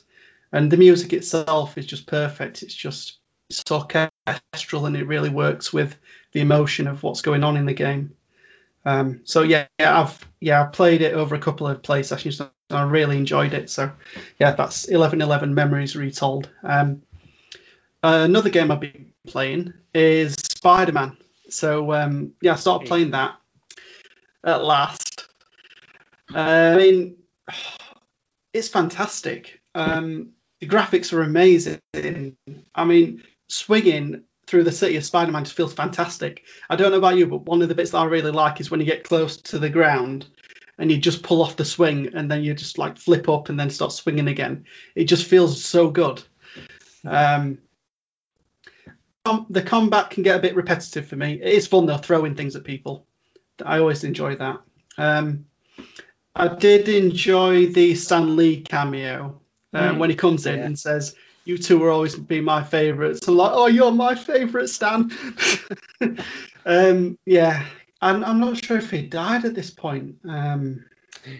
And the music itself is just perfect. It's just it's orchestral and it really works with the emotion of what's going on in the game. Um, so yeah, yeah, I've yeah I played it over a couple of play sessions and I really enjoyed it. So yeah, that's 1111 Memories Retold. Um, another game I've been playing is Spider-Man. So um, yeah, I started playing that at last. Uh, I mean, it's fantastic. Um, the graphics are amazing. I mean, swinging through the city of Spider-Man just feels fantastic. I don't know about you, but one of the bits that I really like is when you get close to the ground and you just pull off the swing and then you just like flip up and then start swinging again. It just feels so good. Um, the combat can get a bit repetitive for me. It is fun though, throwing things at people. I always enjoy that. Um, I did enjoy the Stan Lee cameo um, Mm. when he comes in Yeah. and says, "You two will always be my favourites. I'm like, "Oh, you're my favourite, Stan." <laughs> um, yeah, I'm, I'm not sure if he died at this point. Um,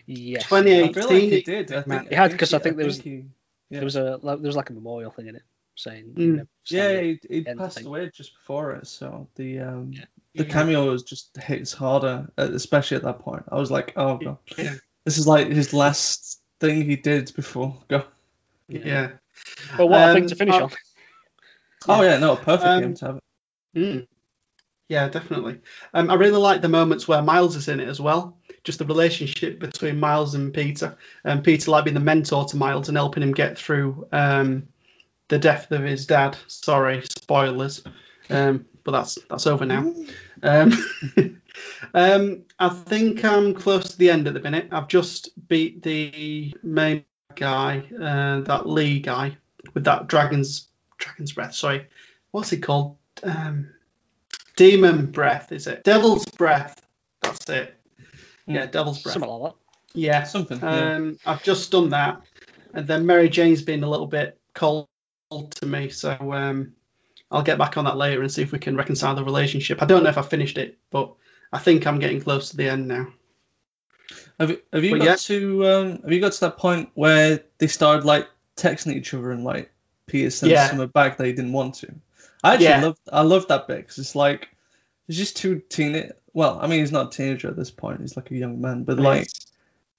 Yes. 28 I feel like he did. I think, He had, 'cause I think there was- he, There was a like, there was like a memorial thing in it saying. Mm. you know, yeah, he, he passed thing. away just before it, so the um Yeah. the Yeah. cameo was just hits harder, uh, especially at that point. I was like, oh god, Yeah. this is like his last thing he did before. Go. yeah. But what I Um, think to finish uh, on. <laughs> Oh yeah, no, perfect Um, game to have it. Mm. Yeah, definitely. Um, I really like the moments where Miles is in it as well. Just the relationship between Miles and Peter, and Peter like being the mentor to Miles and helping him get through um, the death of his dad. Sorry, spoilers, um, but that's that's over now. Um, <laughs> um, I think I'm close to the end at the minute. I've just beat the main guy, uh, that Li guy with that dragon's dragon's breath. Sorry, what's he called? Um, Demon breath, is it? Devil's breath. That's it. Yeah, devil's breath. Something like that. Yeah. Something. yeah. Um, I've just done that, and then Mary Jane's been a little bit cold to me, so um, I'll get back on that later and see if we can reconcile the relationship. I don't know if I finished it, but I think I'm getting close to the end now. Have you, have you But got yeah. to um have you got to that point where they started like texting each other and like Peter sent Yeah. something back that he didn't want to? I actually Yeah. loved I loved that bit because it's like it's just two teen well I mean he's not a teenager at this point he's like a young man but like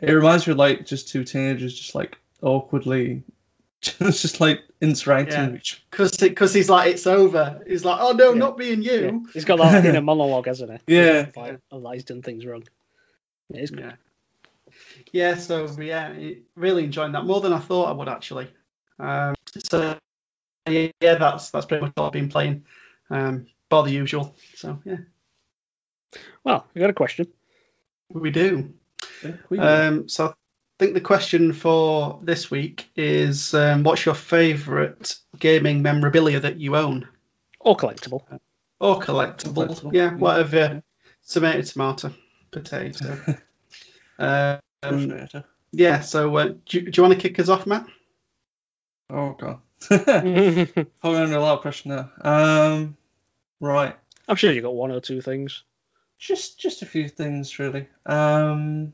it reminds me of like just two teenagers just like awkwardly <laughs> just, just like interacting Yeah. with because because he's like it's over. He's like, oh no, Yeah. not being Yeah. you. He's got like that <laughs> inner monologue, hasn't he? Yeah. Like, oh, he's done things wrong. Yeah, it's good. Yeah. Yeah. So yeah, really enjoying that more than I thought I would actually. Um, so yeah, yeah, that's that's pretty much what I've been playing. Um, bar the usual. So yeah, Well, we got a question. we do. We- Um, so I think the question for this week is, um, what's your favourite gaming memorabilia that you own Or collectible. or collectible? Collectible. Yeah, whatever. Tomato, tomato, potato. <laughs> um, yeah. So uh, do, you- do you want to kick us off, Matt? oh god I'm <laughs> probably under a lot of pressure now um right I'm sure you got one or two things. Just just a few things really. Um,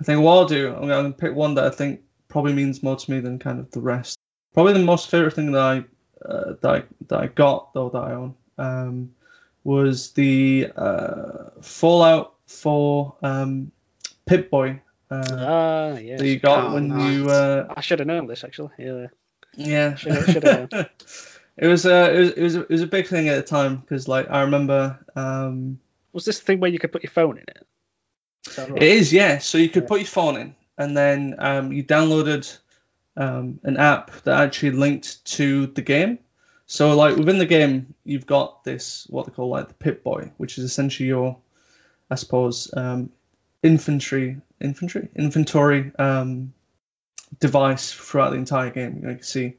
I think what I'll do, I'm going to pick one that I think probably means more to me than kind of the rest. Probably the most favorite thing that I uh, that I, that I got though that I own um, was the uh, Fallout 4 um, Pip Boy uh, Ah, yeah. that you got Oh, when nice. you uh, I should have known this actually. Yeah. yeah. <laughs> Should've- should've <laughs> it was uh, it was it was a, it was a big thing at the time because like I remember um, Was this the thing where you could put your phone in it? Is right? It is, yeah. So you could Yeah. put your phone in, and then um, you downloaded um, an app that actually linked to the game. So like within the game, you've got this what they call like the Pip Boy, which is essentially your, I suppose, um, infantry, infantry, inventory um, device throughout the entire game. You, know, you can see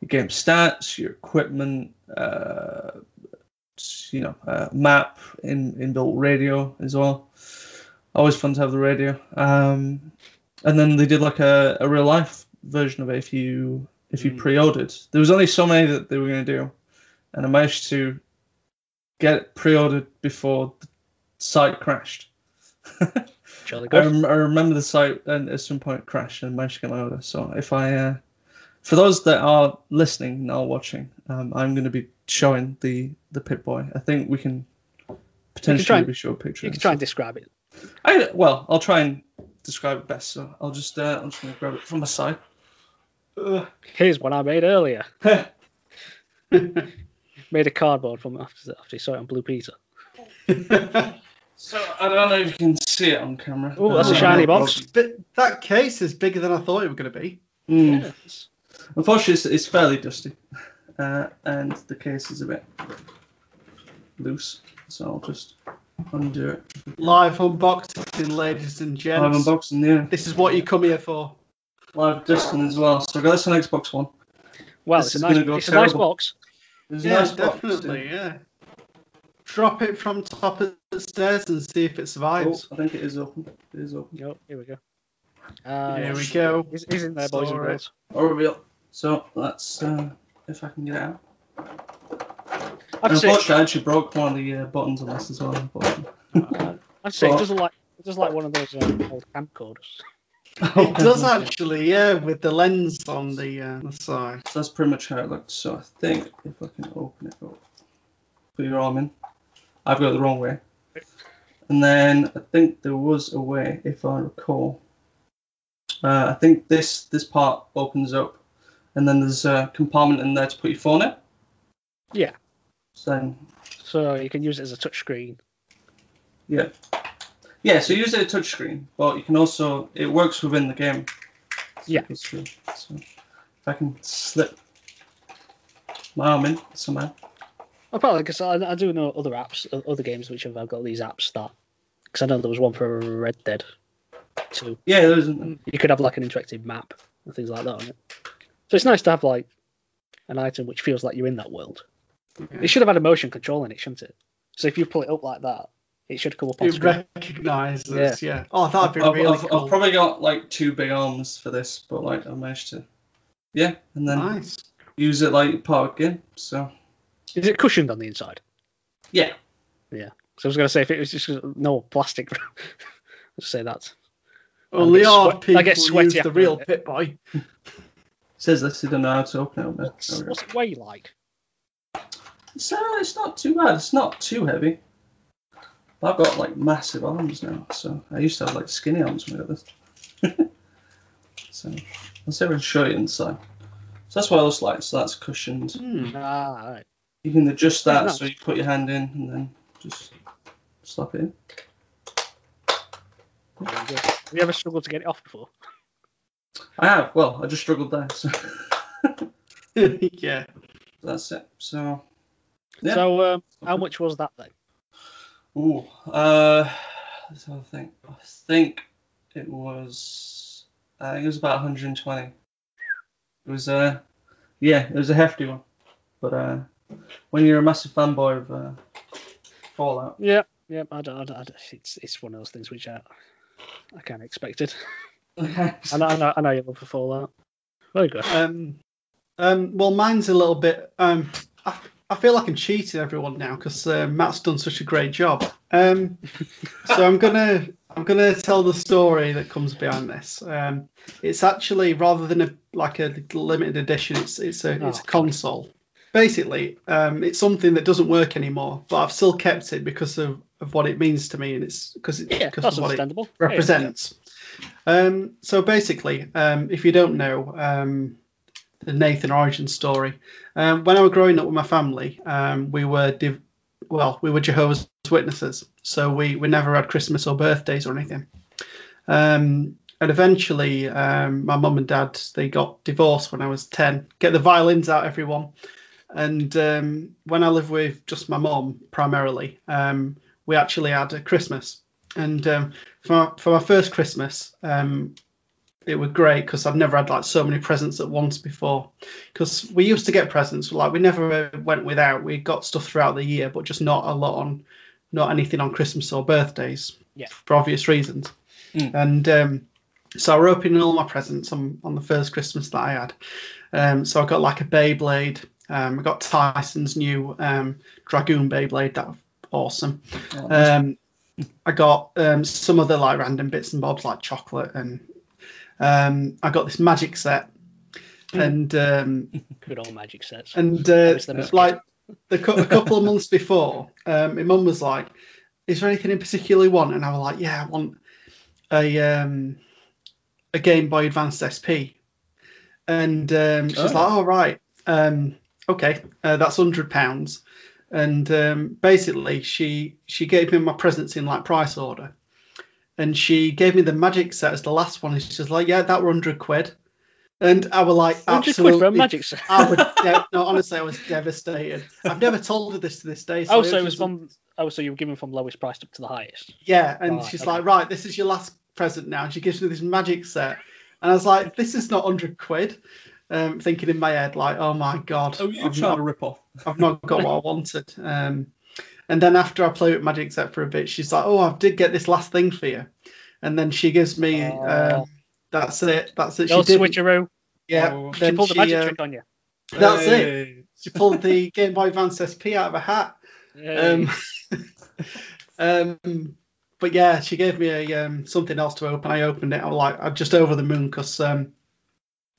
your game stats, your equipment, uh, you know, uh, map, in inbuilt radio as well. Always fun to have the radio. Um, and then they did like a, a real life version of it if you if you Mm. pre-ordered. There was only so many that they were going to do, and I managed to get it pre-ordered before the site crashed. <laughs> Jolly I, rem- I remember the site and at some point crashed and managed to get my order. So if I, uh, for those that are listening now watching, um, I'm going to be showing the the Pip Boy. I think we can potentially show a picture. you can try and describe it. I well, I'll try and describe it best. So I'll just uh, I'm just going to grab it from my side. Ugh. Here's one I made earlier. <laughs> <laughs> Made a cardboard from after after you saw it on Blue Peter. So I don't know if you can see it on camera. Oh, that's a Uh, shiny box. but that case is bigger than I thought it was going to be. Mm. Yes. Unfortunately, it's, it's fairly dusty, uh, and the case is a bit loose. So I'll just undo it. Live unboxing, ladies and Live unboxing, yeah. This is what you come here for. Live discing as well. So I got this on Xbox One. Well, This it's a nice, gonna go it's a nice box. There's a Yeah, nice box, definitely. too. Yeah. Drop it from top of the stairs and see if it Oh, survives. I think it is open. It is open. Yep, here we go. Uh, Here we go. He's, he's in there, boys and Sorry. girls. I'll reveal. So that's uh, if I can get it out. I'd say, Unfortunately, I actually broke one of the uh, buttons on this as well. Unfortunately. I'd say it doesn't like it does like one of those um, old camcorders. <laughs> It does actually, yeah, with the lens on the, uh, the side. So that's pretty much how it looks. So I think if I can open it up, put your arm in. I've got it the wrong way. And then I think there was a way, if I recall. Uh, I think this this part opens up, and then there's a compartment in there to put your phone in. Yeah. So So you can use it as a touchscreen. yeah, yeah. So use it as a touchscreen, but you can also it works within the game. Yeah. So if I can slip my arm in somehow. Well, probably because I, I do know other apps, other games which have got these apps that. Because I know there was one for Red Dead too. Yeah, there isn't. You could have like an interactive map and things like that on it. So it's nice to have like an item which feels like you're in that world. It should have had a motion control in it, shouldn't it? So if you pull it up like that, it should come up on It screen. recognises, yeah. Oh, that'd be I've, really I've, cool. I've probably got like two big arms for this, but like I managed to, yeah, and then Nice. use it like part of the game. So Is it cushioned on the inside? yeah, Yeah. So I was going to say if it was just no plastic. <laughs> Let's say that. Only get odd sweat- I people get sweaty use the real it. Pip Boy. <laughs> says this. I don't know how to open it. What's, There we go. what's it weigh like? So it's not too bad. It's not too heavy. But I've got like massive arms now. So I used to have like skinny arms when I got this. <laughs> so let's see if I can show you inside. So that's what it looks like. So that's cushioned. Hmm. Ah, right. You can adjust that so you put your hand in and then just slap it in. Very. Have you ever struggled to get it off before? I have. Well, I just struggled there. So <laughs> yeah. that's it. So Yeah. So um, how much was that then? Ooh, uh, let's have a think. I think it was, I think it was about 120. It was, uh, yeah, it was a hefty one. But uh, when you're a massive fanboy of uh, Fallout, Yeah, yeah. I don't, I don't, I don't- it's it's one of those things which I I kind of expected. <laughs> I know, I know, I know you love for Fallout. Very good. Um, um, well, mine's a little bit. Um, I, I feel like I'm cheating everyone now because uh, Matt's done such a great job. Um, so I'm gonna I'm gonna tell the story that comes behind this. Um, it's actually rather than a like a limited edition, it's it's a it's a Oh. console. Basically, um, it's something that doesn't work anymore, but I've still kept it because of, of what it means to me, and it's because it, Yeah, because of what it understandable. Yeah, yeah. represents. Um, so basically, um, if you don't know um, the Nathan origin story, um, when I was growing up with my family, um, we were div- well, we were Jehovah's Witnesses, so we we never had Christmas or birthdays or anything. Um, and eventually, um, my mum and dad they got divorced when I was ten. Get the violins out, everyone. And um, when I lived with just my mom primarily, um, we actually had a Christmas. And um, for my, for my first Christmas, um, it was great because I've never had like so many presents at once before. Because we used to get presents, like we never went without. We got stuff throughout the year, but just not a lot on, not anything on Christmas or birthdays. Yeah. For obvious reasons. Mm. And um, so I were opening all my presents on, on the first Christmas that I had. Um, so I got like a Beyblade. Um, I got Tyson's new um, Dragoon Beyblade. That was awesome. Oh, that's- Um, I got um, some other like random bits and bobs like chocolate, and um, I got this magic set, and um, <laughs> Good old magic sets. and uh, was the best like the, a couple of months before, um, my mum was like, "Is there anything in particular you want?" And I was like, "Yeah, I want a um, a Game Boy Advance SP." And um, she's Oh. like, "Oh right, um, okay, uh, that's hundred pounds." And um, basically, she she gave me my presents in like price order, and she gave me the magic set as the last one. And she's like, "Yeah, that were hundred quid." And I was like, 100 absolutely, quid for a magic set. I would, <laughs> de- no, honestly, I was devastated. I've never told her this to this day. oh, I so it was from. Oh, so you were given from lowest priced up to the highest. Yeah, and Right, she's okay. like, right, this is your last present now. And she gives me this magic set, and I was like, this is not hundred quid. Um, thinking in my head like, "Oh my god, Oh, you I've trying not, to rip off? I've not got what I wanted." Um, and then after I play with Magic Set for a bit, she's like, "Oh, I did get this last thing for you," and then she gives me, Oh. um, "That's it, that's it." No she did, switcheroo. yeah. Oh. She then pulled the she, magic um, trick on you. That's it. She pulled the <laughs> Game Boy Advance SP out of a hat. Um, <laughs> um, but yeah, she gave me a um, something else to open. I opened it. I was like, I'm just over the moon because um,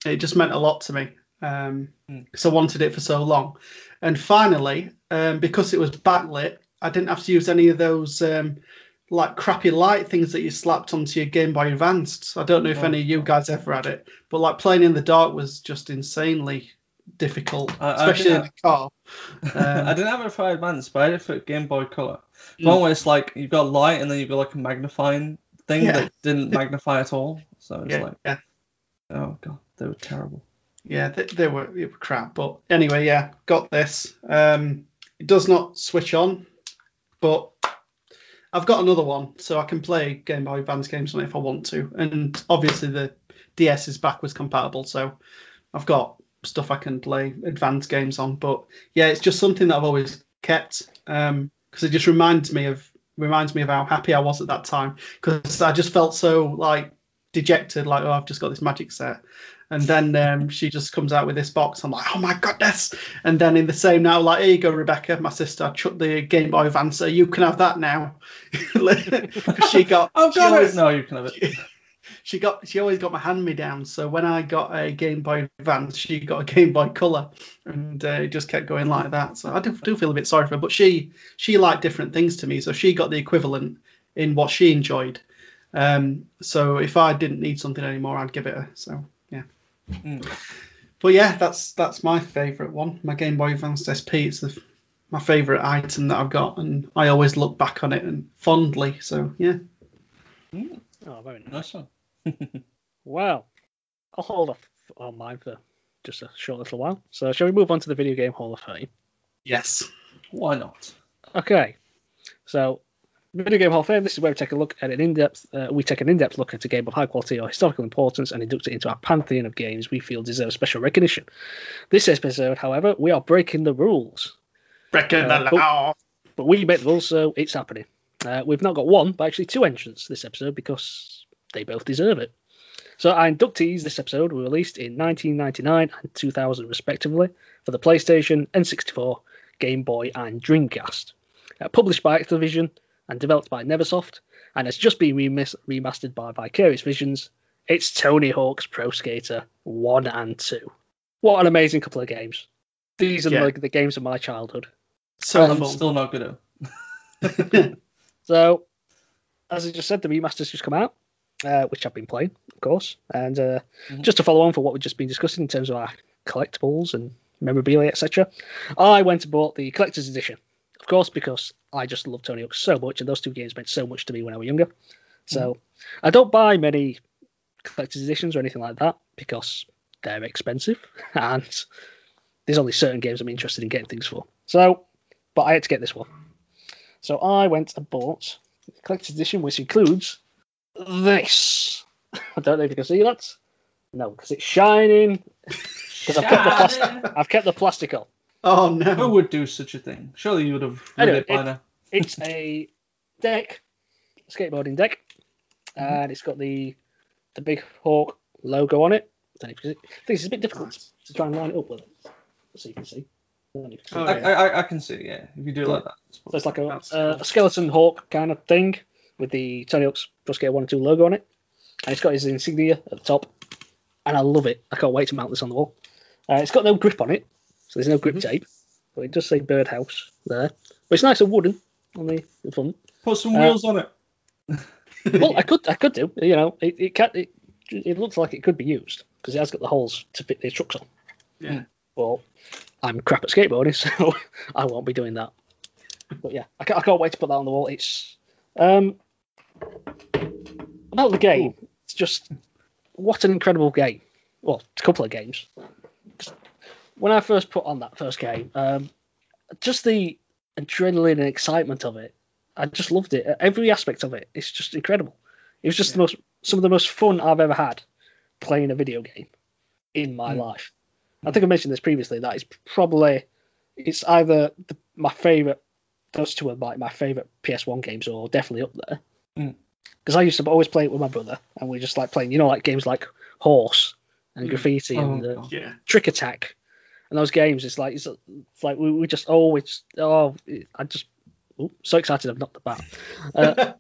it just meant a lot to me. Um, Mm. because I wanted it for so long, and finally, um, because it was backlit, I didn't have to use any of those um, like crappy light things that you slapped onto your Game Boy Advanced. I don't know if any of you guys ever had it, but like playing in the dark was just insanely difficult, I- I especially think in the car. <laughs> Um, I didn't have it for Advance, but I had it for Game Boy Color. Mm. One where it's like you've got light and then you've got like a magnifying thing Yeah. that didn't <laughs> magnify at all. So it's yeah, like, yeah. oh god, they were terrible. Yeah, they, they were were crap. But anyway, yeah, got this. Um, it does not switch on, but I've got another one, so I can play Game Boy Advance games on it if I want to. And obviously the DS is backwards compatible, so I've got stuff I can play advanced games on. But yeah, it's just something that I've always kept because it just reminds me of reminds me of how happy I was at that time because I just felt so like dejected, like oh I've just got this magic set. And then um, she just comes out with this box. I'm like, oh my goodness! And then in the same now, like, here you go, Rebecca, my sister. I chucked the Game Boy Advance. so You can have that now. <laughs> she got, <laughs> oh God! she always. No, you can have it. <laughs> she got, she always got my hand me down. So when I got a Game Boy Advance, she got a Game Boy Color, and uh, it just kept going like that. So I do, do feel a bit sorry for her, but she, she liked different things to me, so she got the equivalent in what she enjoyed. Um, so if I didn't need something anymore, I'd give it her. So. Mm. But yeah, that's that's my favourite one. My Game Boy Advance SP. It's the, my favourite item that I've got, and I always look back on it and fondly. So yeah. Oh, very nice. Nice one. <laughs> Well, I'll hold off on mine for just a short little while. So, shall we move on to the video game Hall of Fame? Yes. Why not? Okay. So, video game Hall of Fame. This is where we take a look at an in-depth. Uh, we take an in-depth look at a game of high quality or historical importance and induct it into our pantheon of games we feel deserve special recognition. This episode, however, we are breaking the rules. Breaking Uh, the but- law. But we make the rules, so it's happening. Uh, we've not got one, but actually two entrants this episode because they both deserve it. So our inductees this episode were released in 1999 and 2000 respectively for the PlayStation, N64, Game Boy, and Dreamcast. Uh, published by Activision and developed by Neversoft, and has just been remis- remastered by Vicarious Visions. It's Tony Hawk's Pro Skater 1 and 2. What an amazing couple of games. These are Yeah. like the games of my childhood. So I'm still not good at. <laughs> So, as I just said, the remasters just come out, uh, which I've been playing, of course. And uh, Mhm. just to follow on for what we've just been discussing in terms of our collectibles and memorabilia, etc., I went and bought the collector's edition, of course, because I just love Tony Hawk so much, and those two games meant so much to me when I was younger. So, mm. I don't buy many collector's editions or anything like that because they're expensive, <laughs> and there's only certain games I'm interested in getting things for. So, but I had to get this one. So I went and bought collector's edition, which includes this. <laughs> I don't know if you can see that. No, because it's shining. Because I've kept the plastic. I've kept the plastic on. Oh Who no. would do such a thing? Surely you would have read Anyway, it by it- now. It's a deck, skateboarding deck, and it's got the the big hawk logo on it. I don't know if you. I think it's a bit difficult to try and line it up with it, so you can see. I don't know if you can see. Oh, I, yeah. I, I can see, yeah. If you do it like that. it's So it's like a, uh, a skeleton hawk kind of thing with the Tony Hawk's Pro Skater 1 and 2 logo on it. And it's got his insignia at the top. And I love it. I can't wait to mount this on the wall. Uh, it's got no grip on it, so there's no grip tape. But it does say Birdhouse there. But it's nice and wooden on the, the front. Put some Uh, wheels on it. <laughs> Well, I could I could do. You know, it it, can, it, it looks like it could be used because it has got the holes to fit the trucks on. Yeah. Well, I'm crap at skateboarding, <laughs> so I won't be doing that. But yeah, I can't, I can't wait to put that on the wall. It's um about the game. It's just what an incredible game. Well, it's a couple of games. When I first put on that first game, um, just the adrenaline and excitement of it, I just loved it. Every aspect of it, it's just incredible. It was just the most, some of the most fun I've ever had playing a video game in my Mm. life. I think I mentioned this previously. That is probably it's either the, my favorite. Those two are like my favorite PS1 games, or definitely up there. Mm. Because I used to always play it with my brother, and we just like playing, you know, like games like Horse and Mm. Graffiti Oh, and uh, Yeah. Trick Attack, and those games. It's like it's, it's like we, we just always oh I just oh, so excited I've knocked the bat. <laughs> Uh,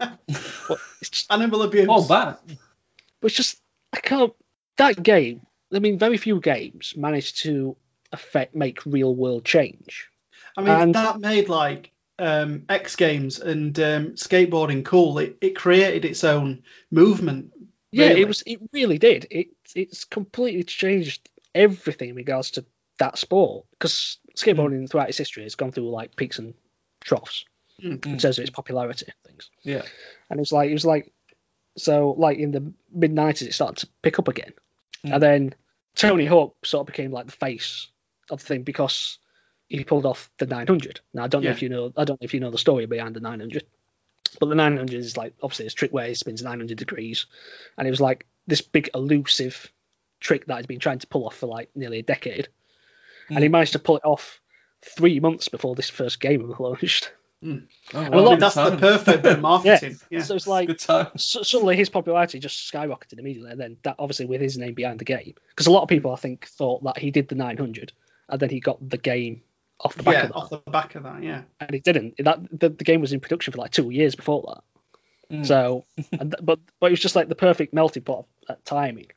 it's just Animal abuse. Oh, bat. but it's just I can't that game. I mean, very few games manage to affect make real world change. I mean, And- that made like um, X Games and um, skateboarding cool. It, it created its own movement. Yeah, it was. It really did. It it's completely changed everything in regards to that sport because skateboarding throughout its history has gone through like peaks and troughs Mm. in terms of its popularity and things. Yeah. And it's like it was like so like in the mid nineties it started to pick up again, Mm. and then Tony Hawk sort of became like the face of the thing because he pulled off the 900. Now I don't know if you know I don't know if you know the story behind the 900, but the 900 is like obviously it's a trick where he spins 900 degrees, and it was like this big elusive trick that he's been trying to pull off for like nearly a decade, and he Mm. managed to pull it off three months before this first game was launched. <laughs> Oh, well, lot- I mean, good that's the perfect bit of <laughs> marketing. yeah. yeah. So it's like Good time. suddenly his popularity just skyrocketed immediately, and then that obviously with his name behind the game, because a lot of people I think thought that he did the 900, and then he got the game off the back yeah, of that, off the back of that, yeah. and he didn't. That the, the game was in production for like two years before that. Mm. So, and, th- but but it was just like the perfect melting pot of that timing.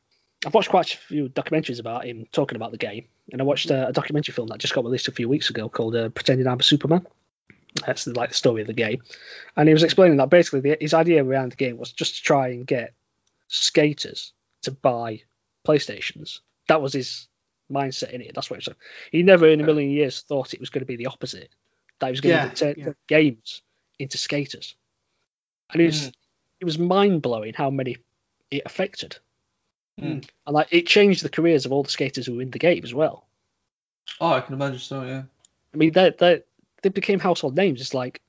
I've watched quite a few documentaries about him talking about the game, and I watched uh, a documentary film that just got released a few weeks ago called uh, "Pretending I'm a Superman." That's like the story of the game, and he was explaining that basically the, his idea around the game was just to try and get skaters to buy PlayStations. That was his mindset in it. That's what he said. He never in a million years thought it was going to be the opposite. That he was going Yeah, to turn yeah. games into skaters, and it was Mm. it was mind blowing how many it affected. Mm. And like it changed the careers of all the skaters who were in the game as well. Oh, I can imagine so. Yeah. I mean, they they they became household names. It's like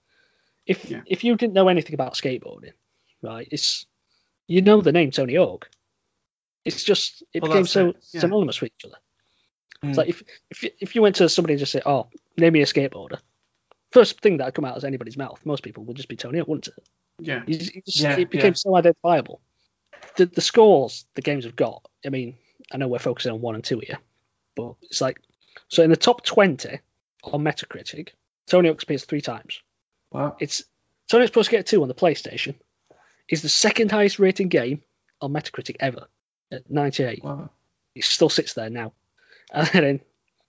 if Yeah. if you didn't know anything about skateboarding, right? It's you know the name Tony Hawk. It's just it Well, became so it, yeah. synonymous with each other. Mm. It's like if if you, if you went to somebody and just say, "Oh, name me a skateboarder," first thing that would come out of anybody's mouth, most people would just be Tony Hawk, wouldn't it? Yeah. You just, you just- Yeah, it became yeah. so identifiable. The the scores the games have got. I mean, I know we're focusing on one and two here, but it's like so in the top twenty on Metacritic, Tony Hawk appears three times. Wow. It's Tony Hawk's Pro Skater 2 on the PlayStation is the second highest rated game on Metacritic ever at 98. Wow. It still sits there now. And then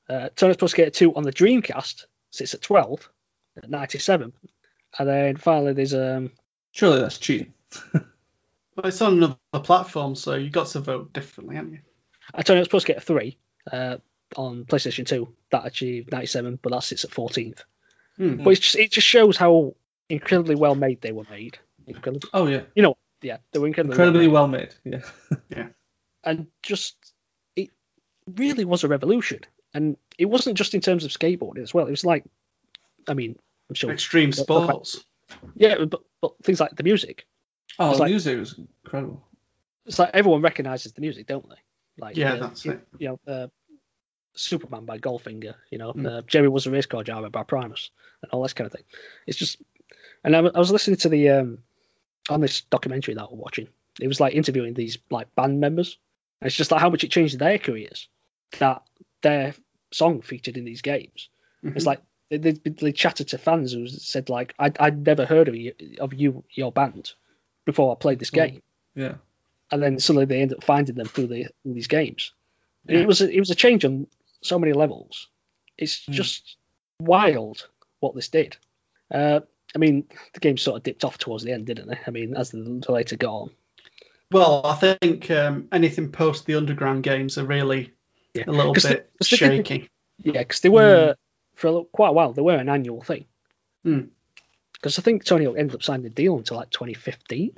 uh, Tony Hawk's Pro Skater 2 on the Dreamcast sits at 12 at 97. And then finally there's um Surely that's cheating. <laughs> Well, it's on another platform, so you got to vote differently, haven't you? uh, Tony Hawk's Pro Skater 3 uh, on PlayStation 2 that achieved 97, but that sits at 14th. Hmm. But it's just, it just shows how incredibly well made they were made. Incredibly, Oh yeah. You know, yeah, they were incredibly, well made. well made. <laughs> Yeah. and just it really was a revolution. And it wasn't just in terms of skateboarding as well. It was like, I mean, I'm sure, Extreme But- but- sports. yeah, but, but things like the music. Oh, It's the like- music was incredible. It's like everyone recognizes the music, don't they? Like, Yeah, uh, that's you, it. You know, uh, Superman by Goldfinger. You know, Mm. uh, Jerry was a race car driver by Primus, and all this kind of thing. It's just, and I, I was listening to the um on this documentary that we're watching. It was like interviewing these like band members. And it's just like how much it changed their careers that their song featured in these games. It's Mhm. like they, they, they chatted to fans who said like I I'd never heard of you of you your band before I played this Mm. game, Yeah. and then suddenly they end up finding them through the through these games. Yeah. It was a, it was a change on so many levels. It's Mm. just wild what this did. Uh, I mean, the game sort of dipped off towards the end, didn't it? I mean, as the the later got on. Well, I think um, anything post the underground games are really Yeah. a little bit 'cause they did- shaky. Yeah, because they were for a, quite a while. They were an annual thing. Hmm. Because I think Tony Hawk ended up signing the deal until like 2015.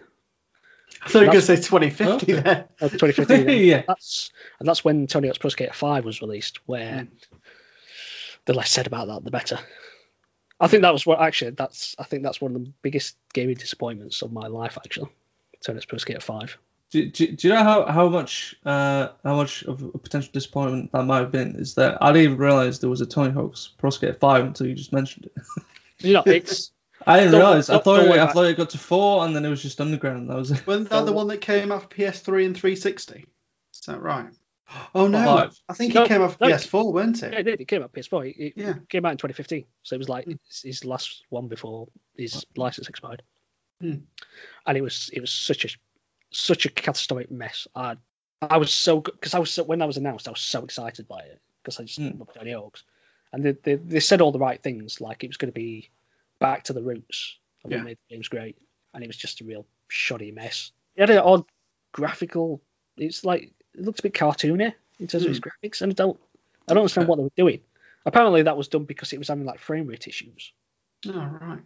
I thought you were going to say 2050 Okay. there. Uh, 2015. yeah. <laughs> yeah. That's and that's when Tony Hawk's Pro Skater 5 was released. Where Mm. the less said about that, the better. I think that was what actually that's I think that's one of the biggest gaming disappointments of my life actually. Tony Hawk's Pro Skater 5. Do, do, do you know how, how much uh, how much of a potential disappointment that might have been? Is that I didn't even realize there was a Tony Hawk's Pro Skater Five until you just mentioned it. You know, it's <laughs> I didn't realize. I thought it, I thought it got to four, and then it was just Underground. That was it. Wasn't that the one that came off PS3 and 360? Is that right? Oh no, Five. I think No, it came off no. PS4, weren't it? yeah, it? it did. It came out PS4. It, it Yeah. came out in 2015, so it was like Hmm. his, his last one before his license expired. Hmm. And it was it was such a such a catastrophic mess. I I was so because I was so, when that was announced, I was so excited by it because I just Hmm. love Tony Hawk's, and they, they they said all the right things, like it was going to be back to the roots of Yeah. what made the games great, and it was just a real shoddy mess. It had an odd graphical. It's like it looks a bit cartoony in terms of its hmm. graphics, and I don't I don't understand what they were doing. Apparently, that was done because it was having like frame rate issues. Oh right.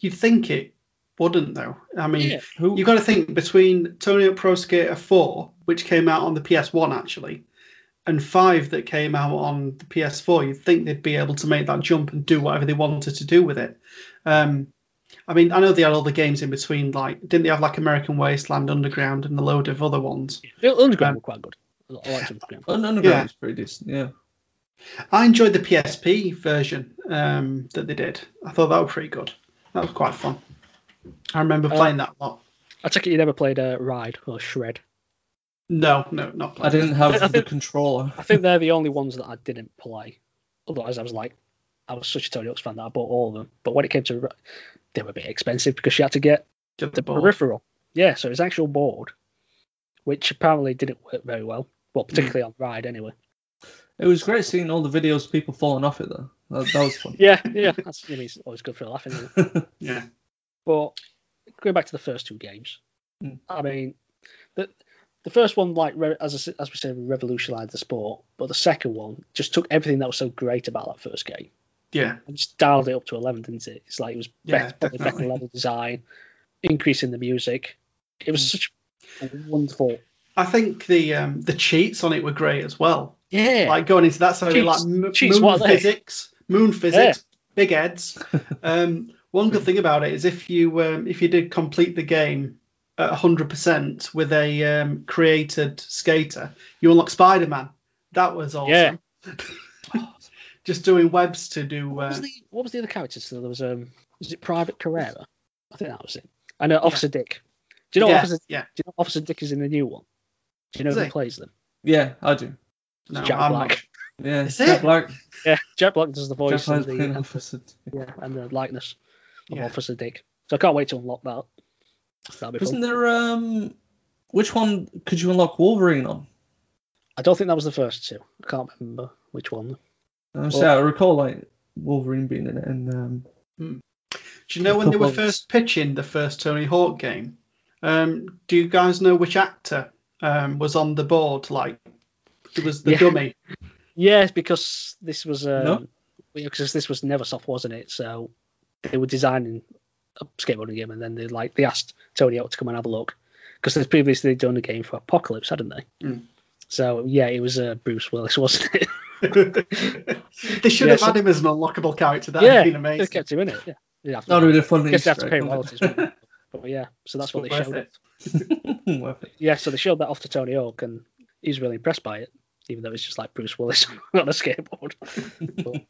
You'd think it wouldn't though. I mean, Yeah. You've got to think between Tony Hawk Pro Skater 4, which came out on the PS1 actually, and 5 that came out on the PS4, you'd think they'd be able to make that jump and do whatever they wanted to do with it. Um, I mean, I know they had all the games in between, like, didn't they have like American Wasteland, Underground, and a load of other ones? The Underground Um, were quite good. I liked Underground. Underground Yeah. was pretty decent. Yeah. I enjoyed the PSP version um, that they did. I thought that was pretty good. That was quite fun. I remember Uh, playing that a lot. I take it you never played uh, Ride or Shred. No, no, not I didn't have I the controller. I think they're the only ones that I didn't play. Otherwise, I was like, I was such a Tony Hawk's fan that I bought all of them. But when it came to, they were a bit expensive because you had to get Get the board. peripheral. Yeah, so it was actual board, which apparently didn't work very well. Well, particularly on Ride anyway. It was great seeing all the videos of people falling off it though. That, that was fun. <laughs> Yeah, yeah, that's I mean, it's always good for a laugh, isn't it? <laughs> Yeah. But going back to the first two games, Hmm. I mean, the the first one, like re- as I, as we said, revolutionised the sport. But the second one just took everything that was so great about that first game Yeah. and just dialed it up to eleven, didn't it? It's like it was Yeah, better, better level design, increasing the music. It was Hmm. such wonderful. I think the um, the cheats on it were great as well. Yeah, Like going into that, so Cheats- like m- cheats, moon are they? physics, moon physics, big heads. <laughs> um, one good thing about it is if you um, if you did complete the game at 100% with a um, created skater, you unlock Spider Man. That was awesome. Yeah. <laughs> Just doing webs to do. what, was Uh, the, what was the other characters? So there was um, was it Private Carrera? I think that was it. I know Officer Dick. Do you know yeah, Officer? yeah. Do you know Officer Dick is in the new one? Do you know Is who he? plays them? Yeah, I do. No, Jack I'm Black. not. Yeah, Is Jack it? Black. Yeah, Jack Black does the Jack voice Black's and playing the Officer. yeah, and the likeness of Yeah. Officer Dick. So I can't wait to unlock that. That'll be Wasn't fun. there um? Which one could you unlock Wolverine on? I don't think that was the first two. I can't remember which one. I'm saying, I recall like Wolverine being in it, and um, Do you know when they were first pitching the first Tony Hawk game? Um, do you guys know which actor um, was on the board? Like, it was the Yeah. dummy. Yes, because this was um, No? because this was Neversoft, wasn't it? So they were designing a skateboarding game, and then they like they asked Tony Hawk to come and have a look because they'd previously done a game for Apocalypse, hadn't they? Mm. So yeah, it was uh, Bruce Willis, <laughs> wasn't it? <laughs> they should Yeah, have so- had him as an unlockable character. That yeah, would have been they amazing. kept him in it. Yeah, They'd have to- that would be a fun I guess they have to pay royalties. wouldn't wouldn't they? <laughs> but yeah, so that's what they Worth showed. it. it? Worth it. Yeah, so they showed that off to Tony Hawk, and he was really impressed by it, even though it's just like Bruce Willis on a skateboard. But,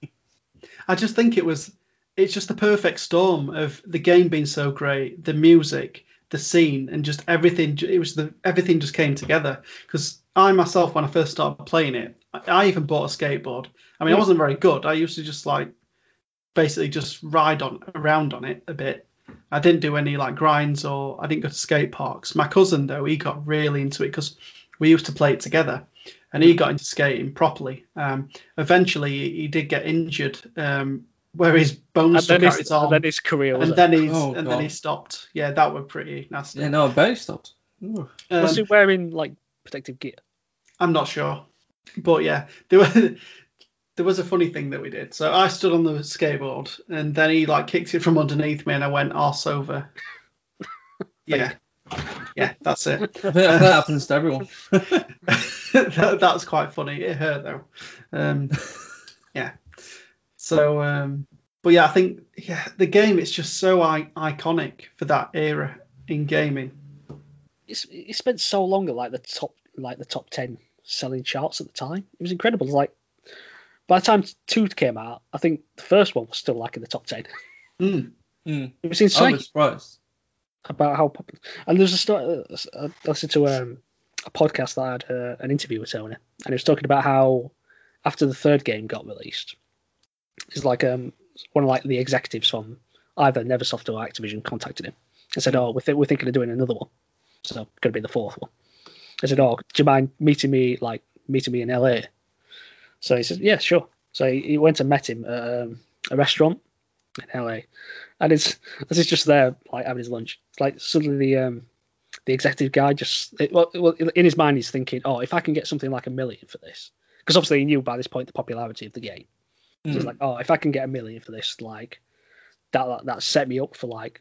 I just think it was. It's just the perfect storm of the game being so great, the music, the scene, and just everything. It was the everything just came together. Because I myself, when I first started playing it, I I even bought a skateboard. I mean, I Hmm. wasn't very good. I used to just like basically just ride on around on it a bit. I didn't do any like grinds or I didn't go to skate parks. My cousin though, he got really into it because we used to play it together, and he got into skating properly. Um, eventually, he, he did get injured, um, where his bones and, stuck then out his, his arm, and then his career was and then he's Oh, and then he stopped. Yeah, that were pretty nasty. Yeah, no, I bet he stopped. Ooh. Um, was he wearing like protective gear? I'm not sure, but yeah, there were. <laughs> There was a funny thing that we did. So I stood on the skateboard, and then he like kicked it from underneath me, and I went arse over. <laughs> Yeah, yeah, that's it. <laughs> I that happens to everyone. that, that's quite funny. It hurt though. Um, yeah. So, um, but yeah, I think yeah, the game is just so I- iconic for that era in gaming. it's, it spent so long at like the top like the top ten selling charts at the time. It was incredible. Like by the time two came out, I think the first one was still like in the top ten. Mm. Mm. It was insane. I insane was surprised. about how popular. And there's a story. I listened to um, a podcast that I had uh, an interview with Tony, and he was talking about how after the third game got released, it's like um one of like the executives from either Neversoft or Activision contacted him and said, "Oh, we're, th- we're thinking of doing another one, so it's going to be the fourth one." I said, "Oh, do you mind meeting me like meeting me in LA?" So he said, "Yeah, sure." So he, he went and met him at um, a restaurant in LA, and it's as he's just there like having his lunch, it's like suddenly the um the executive guy just it, well, in his mind he's thinking, "Oh, if I can get something like a million for this," because obviously he knew by this point the popularity of the game. So he's Mm. like, "Oh, if I can get a million for this, like that that, that set me up for like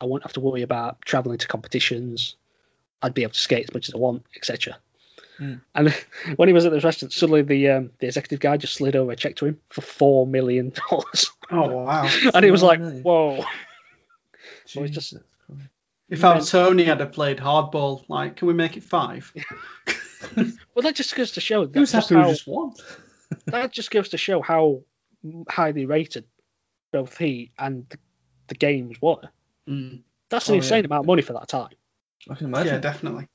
I won't have to worry about traveling to competitions. I'd be able to skate as much as I want, etc." Mm. And <laughs> when he was at this restaurant, suddenly the um, the executive guy just slid over a check to him for four million dollars, Oh wow! <laughs> and he was like, "Whoa!" <laughs> It's just-. If our Tony had played hardball, like, can we make it five? Well, that just goes to show that Who's just happy how, just one? That just goes to show how highly rated both he and the, the games were. Mm. That's Oh, an yeah. insane amount of money for that time. I can Yeah, imagine. definitely.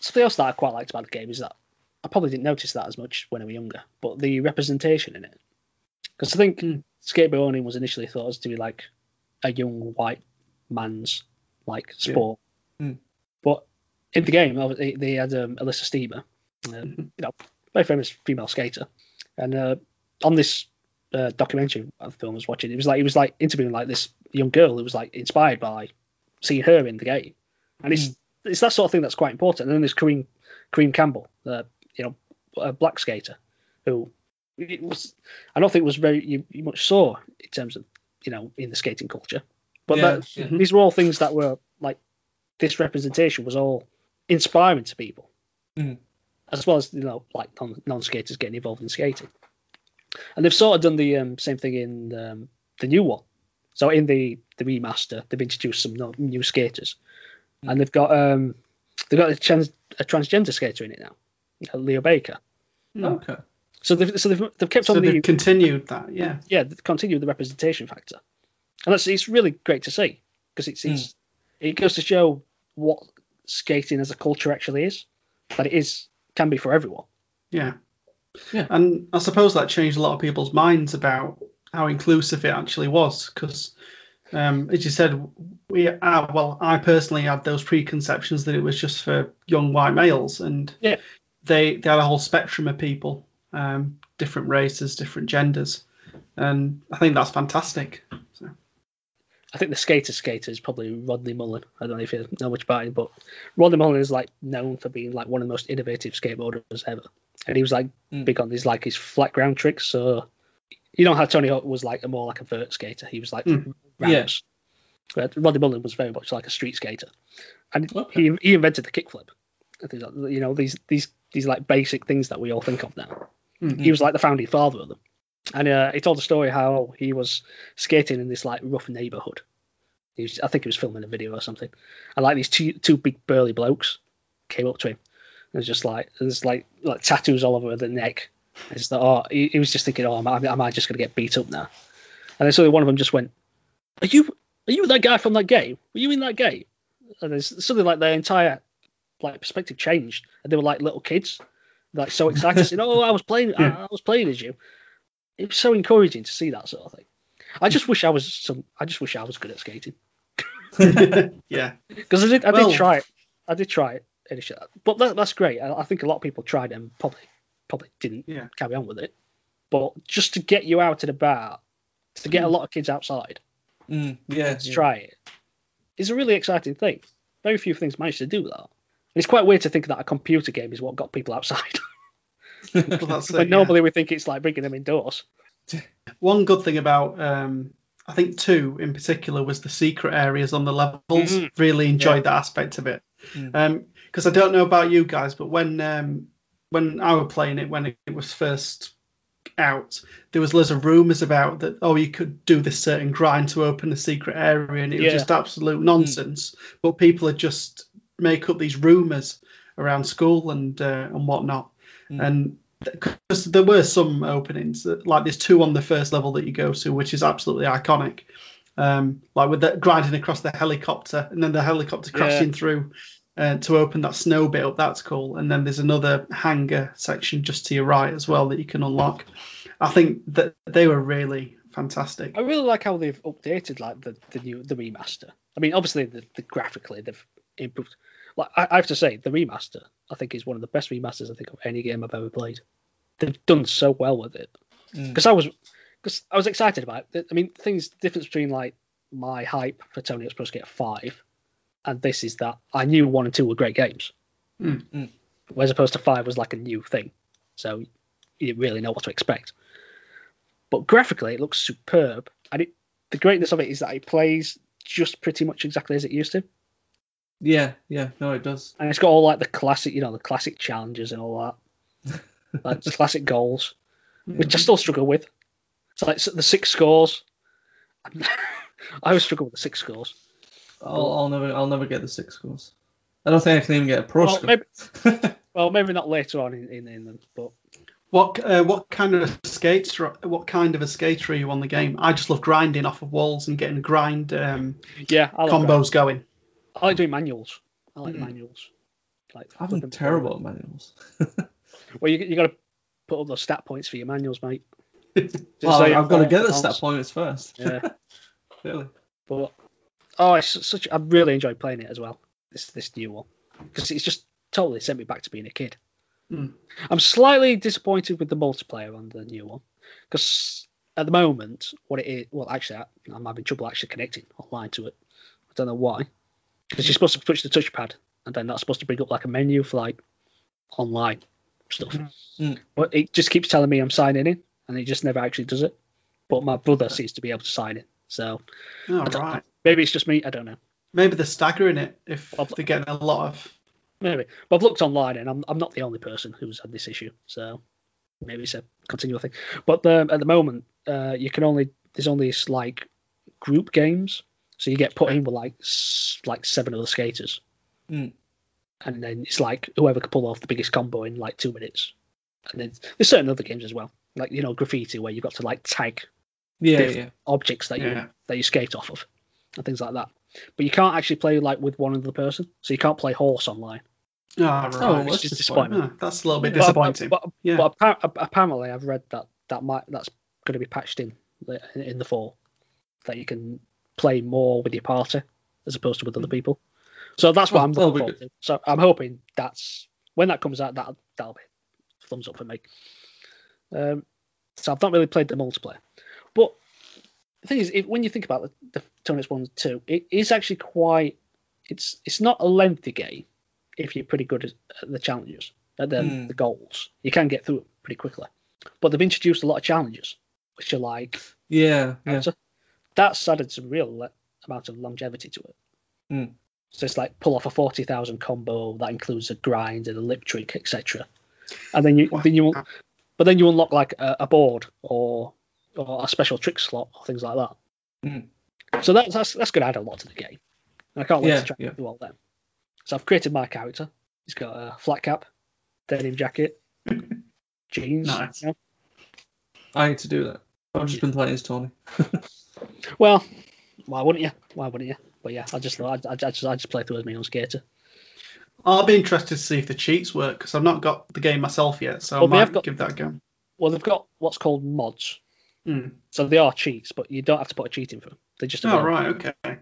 Something else that I quite liked about the game is that I probably didn't notice that as much when I was younger, but the representation in it. Because I think Hmm. skateboarding was initially thought as to be like a young white man's like Yeah. sport, Hmm. but in the game they had um, Elissa Steamer, uh, Mhm. you know, very famous female skater, and uh, on this uh, documentary I film I was watching, it was like he was like interviewing like this young girl who was like inspired by seeing her in the game, and it's it's that sort of thing that's quite important. And then there's Kareem Kareem Campbell, uh, you know, a black skater, who it was I don't think was very you, you much saw in terms of you know in the skating culture, but Yeah, that, yeah. these were all things that were like this representation was all inspiring to people, Mhm. As well as you know like non non skaters getting involved in skating. And they've sort of done the um, same thing in um, the new one. So in the the remaster, they've introduced some no, new skaters, and they've got um they've got a, trans, a transgender skater in it now, uh, Leo Baker. Okay. So they've so they've, they've kept So on the they've continued that, yeah. yeah they've continued the representation factor, and that's it's really great to see because it's, it's it goes to show what skating as a culture actually is, that it is can be for everyone. Yeah. Yeah. And I suppose that changed a lot of people's minds about how inclusive it actually was. Because, um, as you said, we are, well, I personally had those preconceptions that it was just for young white males, and Yeah. they they had a whole spectrum of people, um, different races, different genders, and I think that's fantastic. I think the skater skater is probably Rodney Mullen. I don't know if you know much about him, but Rodney Mullen is like known for being like one of the most innovative skateboarders ever. And he was like Mm. big on these like his flat ground tricks. So you know how Tony Hawk was like a more like a vert skater. He was like Mm. But Rodney Mullen was very much like a street skater, and Okay. he he invented the kickflip. I think You know these these these like basic things that we all think of now. Mm. He was like the founding father of them. And uh, he told a story how he was skating in this like rough neighborhood. He was, I think he was filming a video or something, and like these two two big burly blokes came up to him. It was just like there's like like tattoos all over the neck. I just thought, oh, he, he was just thinking, oh, am I, am I just gonna get beat up now? And then suddenly one of them just went, "Are you are you that guy from that game? Were you in that game?" And there's suddenly like their entire like perspective changed, and they were like little kids, like so excited, saying, "Oh, I was playing, I, I was playing as you." It was so encouraging to see that sort of thing. I just wish I was some. I just wish I was good at skating <laughs> yeah. because I did. I Well- did try it. I did try it initially, but that, that's great. I, I think a lot of people tried it and probably probably didn't Yeah. carry on with it. But just to get you out and about, to get a lot of kids outside Mm, yeah. to yeah. try it, is a really exciting thing. Very few things manage to do that. And it's quite weird to think that a computer game is what got people outside. <laughs> <laughs> Well, that's it, but yeah. normally we think it's like bringing them indoors. One good thing about um, I think two in particular was the secret areas on the levels. Mhm. Really enjoyed Yeah. that aspect of it. Mm. Because I don't know about you guys, but when um, when I was playing it when it, it was first out, there was loads of rumours about that. Oh, you could do this certain grind to open a secret area, and it was just absolute nonsense. But people had just make up these rumours around school and uh, and whatnot. Mm. And because there were some openings, that, like there's two on the first level that you go to, which is absolutely iconic. Um, like with the grinding across the helicopter and then the helicopter crashing through uh, to open that snow bit up. That's cool. And then there's another hangar section just to your right as well that you can unlock. I think that they were really fantastic. I really like how they've updated like the, the new the remaster. I mean, obviously the, the graphically they've improved. Like I, I have to say, the remaster I think is one of the best remasters I think of any game I've ever played. They've done so well with it Mm. because I was because I was excited about it. I mean, things difference between like my hype for Tony Hawk's Pro Skater Five and this is that I knew one and two were great games, Mm. Mm. whereas opposed to five was like a new thing, so you didn't really know what to expect. But graphically, it looks superb, and it, the greatness of it is that it plays just pretty much exactly as it used to, Yeah, yeah, no, it does. and it's got all like the classic, you know, the classic challenges and all that, <laughs> like the classic goals, which I still struggle with. It's like the sick scores, <laughs> I always struggle with the sick scores. I'll, I'll never, I'll never get the sick scores. I don't think I can even get a pro Well, score. maybe, <laughs> well, maybe not later on in, in, in them, but What uh, what kind of skates? What kind of a skater are you on the game? I just love grinding off of walls and getting grind um, yeah, I like, combos going. I like doing manuals. I like Mm. manuals. Like I'm terrible at manuals. <laughs> Well, you you got to put up those stat points for your manuals, mate. <laughs> Well, so I've got to get the stat points first. Yeah, <laughs> Really. but oh, it's such. I really enjoyed playing it as well. This this new one because it's just totally sent me back to being a kid. Mm. I'm slightly disappointed with the multiplayer on the new one because at the moment, what it is, well, actually, I, I'm having trouble actually connecting online to it. I don't know why. Because you're supposed to touch the touchpad, and then that's supposed to bring up like a menu for like online stuff. Mm. But it just keeps telling me I'm signing in, and it just never actually does it. But my brother seems to be able to sign in, so Oh, right. maybe it's just me. I don't know. Maybe they're staggering it if Well, they're getting a lot of. Maybe. But I've looked online, and I'm I'm not the only person who's had this issue, so maybe it's a continual thing. But um, at the moment, uh, you can only there's only this, like group games, so you get put in with like like seven other skaters, Mm. and then it's like whoever can pull off the biggest combo in like two minutes. And then there's certain other games as well, like you know graffiti, where you've got to like tag Yeah, yeah. objects that you Yeah. that you skate off of, and things like that. But you can't actually play like with one other person, so you can't play horse online. Oh, right. Oh, It's that's disappointing. Oh, that's a little bit But- disappointing. But, yeah. but appa- apparently, I've read that that might that's going to be patched in in the fall, that you can play more with your party as opposed to with other people. So that's what Oh, I'm looking forward to. So I'm hoping that's when that comes out. That that'll be thumbs up for me. Um, so I've not really played the multiplayer, but the thing is, if, when you think about the, the Tony Hawk's one two, it is actually quite. It's it's not a lengthy game if you're pretty good at, the challenges, at the, Hmm. the goals. You can get through it pretty quickly. But they've introduced a lot of challenges, which are like Yeah, yeah. That's added some real le- amount of longevity to it. Mm. So it's like pull off a forty thousand combo that includes a grind and a lip trick, etc. And then you Wow. then you but then you unlock like a, a board or or a special trick slot or things like that. Mm. So that's that's that's going to add a lot to the game. And I can't wait Yeah, to try yeah. and do all them. So I've created my character. He's got a flat cap, denim jacket, <laughs> jeans. Nice. you know. I need to do that. I've just been playing as Tony. <laughs> Well, why wouldn't you? Why wouldn't you? But yeah, I just I, I, I just I just play through as my own skater. I'll be interested to see if the cheats work because I've not got the game myself yet, so Well, I they have might got- give that a go. Well, they've got what's called mods, Hmm. so they are cheats, but you don't have to put a cheat in for them. They're just Oh right, okay. But-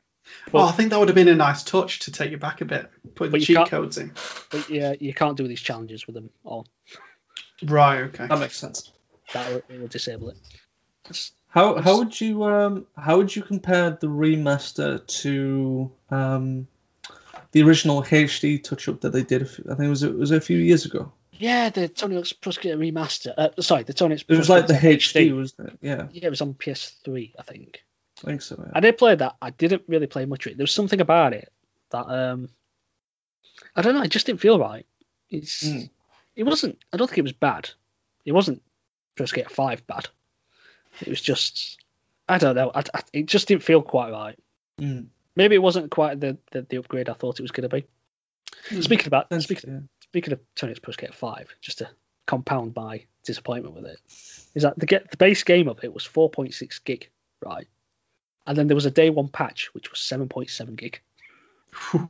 well, I think that would have been a nice touch to take you back a bit, putting But the cheat codes in. But yeah, you can't do these challenges with them on. Right, okay. That makes sense. That will, it will disable it. It's- How how would you um how would you compare the remaster to um the original HD touch up that they did? few- I think it was it was a few years ago. yeah, the Tony Hawk's Pro Skater remaster. Uh, sorry, the Tony Hawk's It was like the Skater HD, wasn't it? Yeah, Yeah, it was on PS3, I think. I think so. Yeah. I did play that. I didn't really play much of it. There was something about it that um, I don't know. It just didn't feel right. It's Mm. it wasn't. I don't think it was bad. It wasn't Pro Skater Five bad. It was just I don't know. I, I, it just didn't feel quite right. Mm. Maybe it wasn't quite the, the, the upgrade I thought it was going to be. Speaking about That's- speaking yeah. speaking of Tony's Skater 5, just to compound my disappointment with it, is that the get the base game of it was 4.6 gig, right? And then there was a day one patch which was 7.7 gig. <laughs>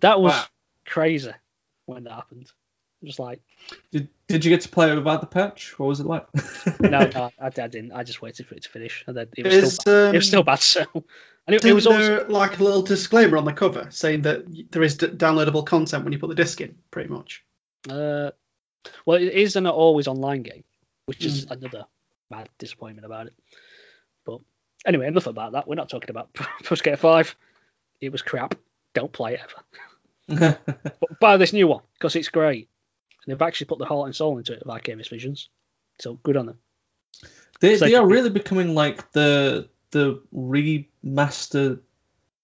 That was Wow. crazy when that happened. It was like, Did Did you get to play it without the patch? What was it like? no, no, <laughs> I, I didn't. I just waited for it to finish, and then it was Is, still bad. um, it was still bad. So, and it, it Isn't was always, there like a little disclaimer on the cover saying that there is d- downloadable content when you put the disc in, pretty much? uh, well, it is an always online game, which is Hmm. another mad disappointment about it. But anyway, enough about that. We're not talking about <laughs> Pro Skater 5. It was crap. Don't play it ever. <laughs> But buy this new one because it's great. And they've actually put the heart and soul into it, like Vicarious Visions. So good on them. they like- they are really becoming like the the remaster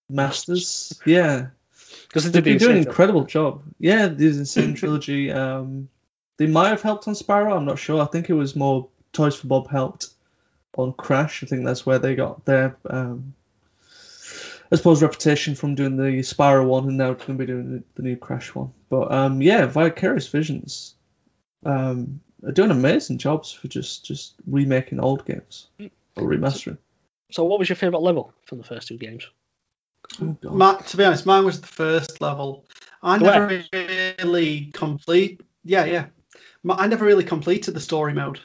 masters. Yeah. Because they They've been doing an incredible job. Yeah, the N. Sane trilogy. Um, they might have helped on Spyro. I'm not sure. I think it was more Toys for Bob helped on Crash. I think that's where they got their, um, I suppose, reputation from doing the Spyro one, and now going to be doing the, the new Crash one. But um, yeah, Vicarious Visions um, are doing amazing jobs for just just remaking old games or remastering. So what was your favourite level from the first two games? Oh, God. To be honest, mine was the first level. I Where? never really complete. Yeah, yeah. Ma- I never really completed the story mode.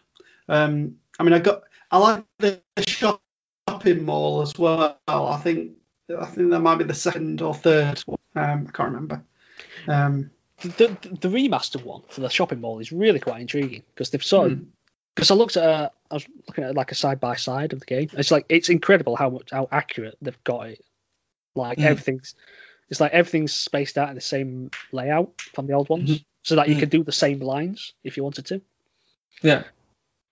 Um, I mean, I got. I like the shopping mall as well. I think. I think that might be the second or third. one. Um, I can't remember. Um, The, the, the remastered one for the shopping mall is really quite intriguing because they've sort of Hmm. because I looked at a, I was looking at like a side by side of the game. It's like it's incredible how much how accurate they've got it. Like Mm. everything's it's like everything's spaced out in the same layout from the old ones, Mhm. so that you Mm. could do the same lines if you wanted to. Yeah.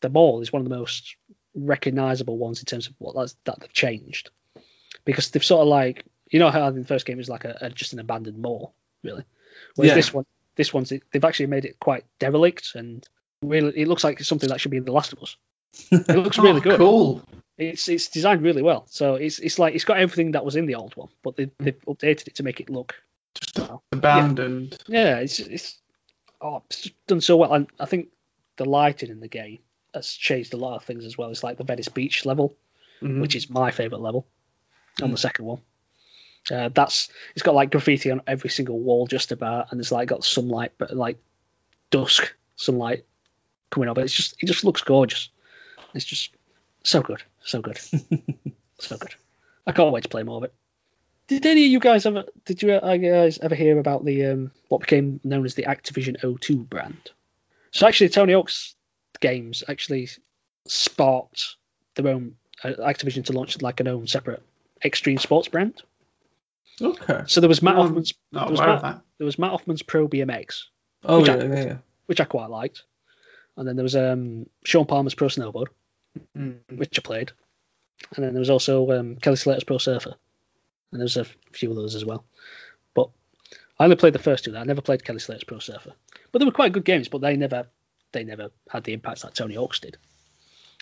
The mall is one of the most recognizable ones in terms of what that's, that they've changed because they've sort of like you know how the first game was like a, a just an abandoned mall really, whereas Yeah. this one this one's they've actually made it quite derelict and really it looks like it's something that should be in The Last of Us. It looks <laughs> really oh, good. Cool. It's it's designed really well. So it's it's like it's got everything that was in the old one, but they they've updated it to make it look. Just well. abandoned. Yeah, it's it's oh it's done so well. And I think the lighting in the game has changed a lot of things as well. It's like the Venice Beach level, Mhm. which is my favorite level on the second one. Uh, that's it's got like graffiti on every single wall just about, and it's like got sunlight, but like dusk sunlight coming up. It's just it just looks gorgeous. It's just so good, so good, <laughs> so good. I can't wait to play more of it. Did any of you guys ever? Did you uh, guys ever hear about the um, what became known as the Activision O2 brand? So actually, Tony Hawk's games actually sparked their own uh, Activision to launch like an own separate extreme sports brand. Okay. So there was Matt Um, Hoffman's There was of that. there was Matt Hoffman's Pro BMX, Oh Which yeah, I- yeah, yeah. which I quite liked, and then there was um, Shaun Palmer's Pro Snowboard, Mm. which I played, and then there was also um, Kelly Slater's Pro Surfer, and there's a few others as well. But I only played the first two. That I never played Kelly Slater's Pro Surfer, but they were quite good games. But they never they never had the impact that Tony Hawk's did.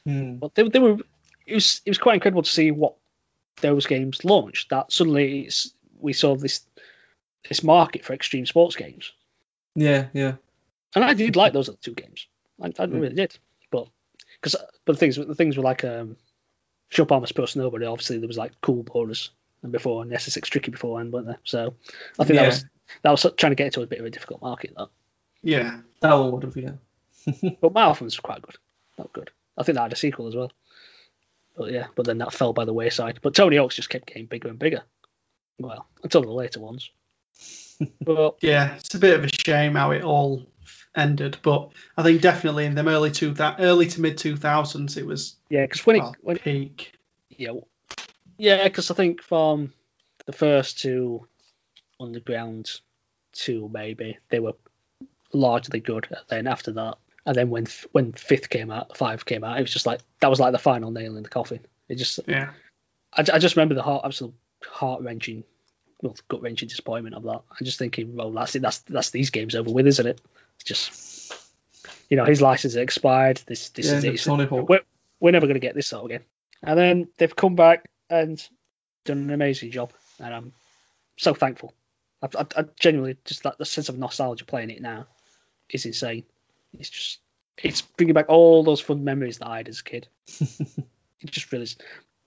Hmm. But they, they were it was it was quite incredible to see what those games launched. That suddenly it's, we saw this this market for extreme sports games, Yeah, yeah. and I did like those other two games. I, I Mm. really did, but because but the things the things were like um, Shaun Palmer's Pro Snowboard. Obviously, there was like Cool Boarders and before and SSX Tricky beforehand, weren't there? So I think Yeah. that was that was trying to get into a bit of a difficult market. That, Yeah. That one would have, yeah. <laughs> but Matt Hoffman's was quite good. Not good. I think that had a sequel as well. But yeah, but then that fell by the wayside. But Tony Hawk's just kept getting bigger and bigger. Well, until the later ones. <laughs> but Yeah, it's a bit of a shame how it all ended, but I think definitely in the early two that early to mid two thousands it was yeah, because when it well, when peak. yeah, yeah, because I think from the first two underground two maybe they were largely good. Then after that, and then when when fifth came out, five came out, it was just like that was like the final nail in the coffin. It just Yeah. I, I just remember the heart absolute heart wrenching, well, gut wrenching disappointment of that. I'm just thinking, well, that's it. That's that's these games over with, isn't it? It's just, you know, his license expired. This this yeah, is it. It's- Tony Hawk. We're, we're never going to get this out again. And then they've come back and done an amazing job, and I'm so thankful I, I, I genuinely just that the sense of nostalgia playing it now is insane. It's just it's bringing back all those fun memories that I had as a kid. <laughs> it just really is.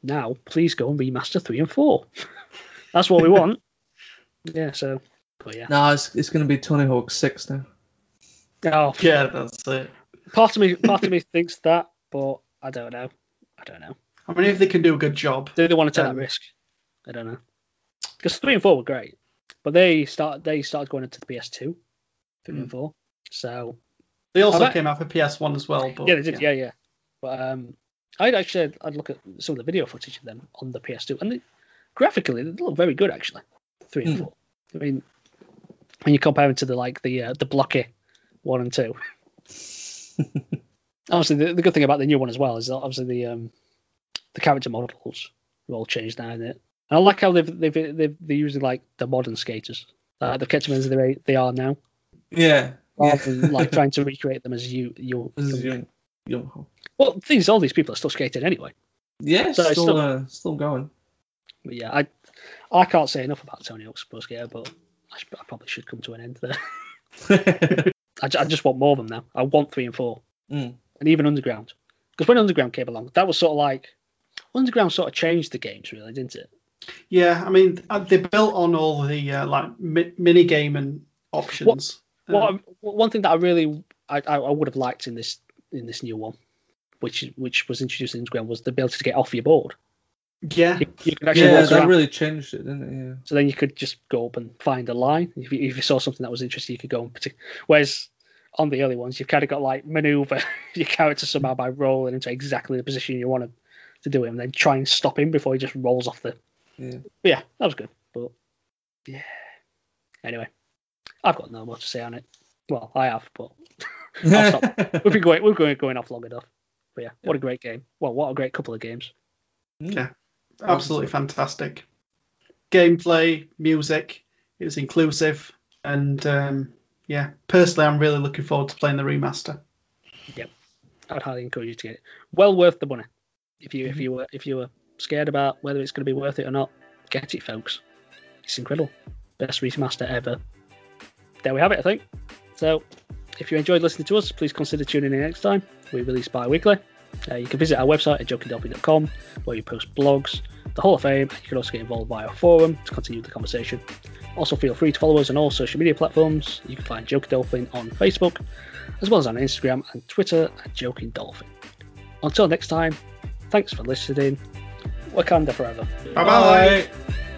Now, please go and remaster three and four. <laughs> That's what we want. <laughs> yeah. So, but yeah. No, it's, it's going to be Tony Hawk 6 now. Oh, Yeah, that's it. part of me, part of me thinks that, but I don't know. I don't know. I mean, if they can do a good job, Do they want to take Um, that risk? I don't know. Because three and four were great, but they start they started going into the PS2, three and Mm. four. So they also I came out for PS1 as well. But yeah, they did. Yeah, yeah. But um, I'd actually I'd look at some of the video footage of them on the PS2, and they, graphically they look very good actually. Three and Hmm. four. I mean, when you compare them to the like the uh, the blocky one and two. <laughs> obviously, the, the good thing about the new one as well is that obviously the um the character models have all changed now, isn't it? And I like how they've they've they've they're using like the modern skaters. Uh, they've kept them as they they are now, Yeah. Rather than like <laughs> trying to recreate them as you you. This young. young Well, the thing is, all these people are still skating anyway. Yeah, So still, still- uh, still going. But yeah, I I can't say enough about Tony Hawk's Pro Skater, but I, should, I probably should come to an end there. <laughs> I, I just want more of them now. I want three and four, <laughs> Mm. and even Underground. Because when Underground came along, that was sort of like Underground sort of changed the games, really, didn't it? yeah, I mean, uh, they built on all the uh, like mi- mini game and options. What Um, I- one thing that I really I, I, I would have liked in this in this new one, which which was introduced in Underground, was the ability to get off your board. yeah, You, you could actually Yeah, that around. really changed it, didn't it? Yeah. So then you could just go up and find a line. If you, if you saw something that was interesting, you could go and partic- Whereas on the early ones, you've kind of got like maneuver <laughs> your character somehow by rolling into exactly the position you want to, to do it, and then try and stop him before he just rolls off the. Yeah. But yeah, that was good. But yeah. Anyway, I've got no more to say on it. Well, I have, but <laughs> I'll stop. we've been going we've been going off long enough. But yeah, what a great game. Well, what a great couple of games. Yeah. absolutely fantastic. Gameplay, music, it was inclusive, and um, yeah, personally, I'm really looking forward to playing the remaster. Yep, I would highly encourage you to get it. Well worth the money. If you if you were if you were scared about whether it's going to be worth it or not, get it, folks. It's incredible. Best remaster ever. There we have it, I think. So, if you enjoyed listening to us, please consider tuning in next time. We release bi-weekly. Uh, you can visit our website at jokingdolphin.com where you post blogs, the Hall of Fame. You can also get involved via our forum to continue the conversation. Also, feel free to follow us on all social media platforms. You can find Joking Dolphin on Facebook, as well as on Instagram and Twitter at Joking Dolphin. Until next time, thanks for listening. Wakanda forever. Bye bye. Bye.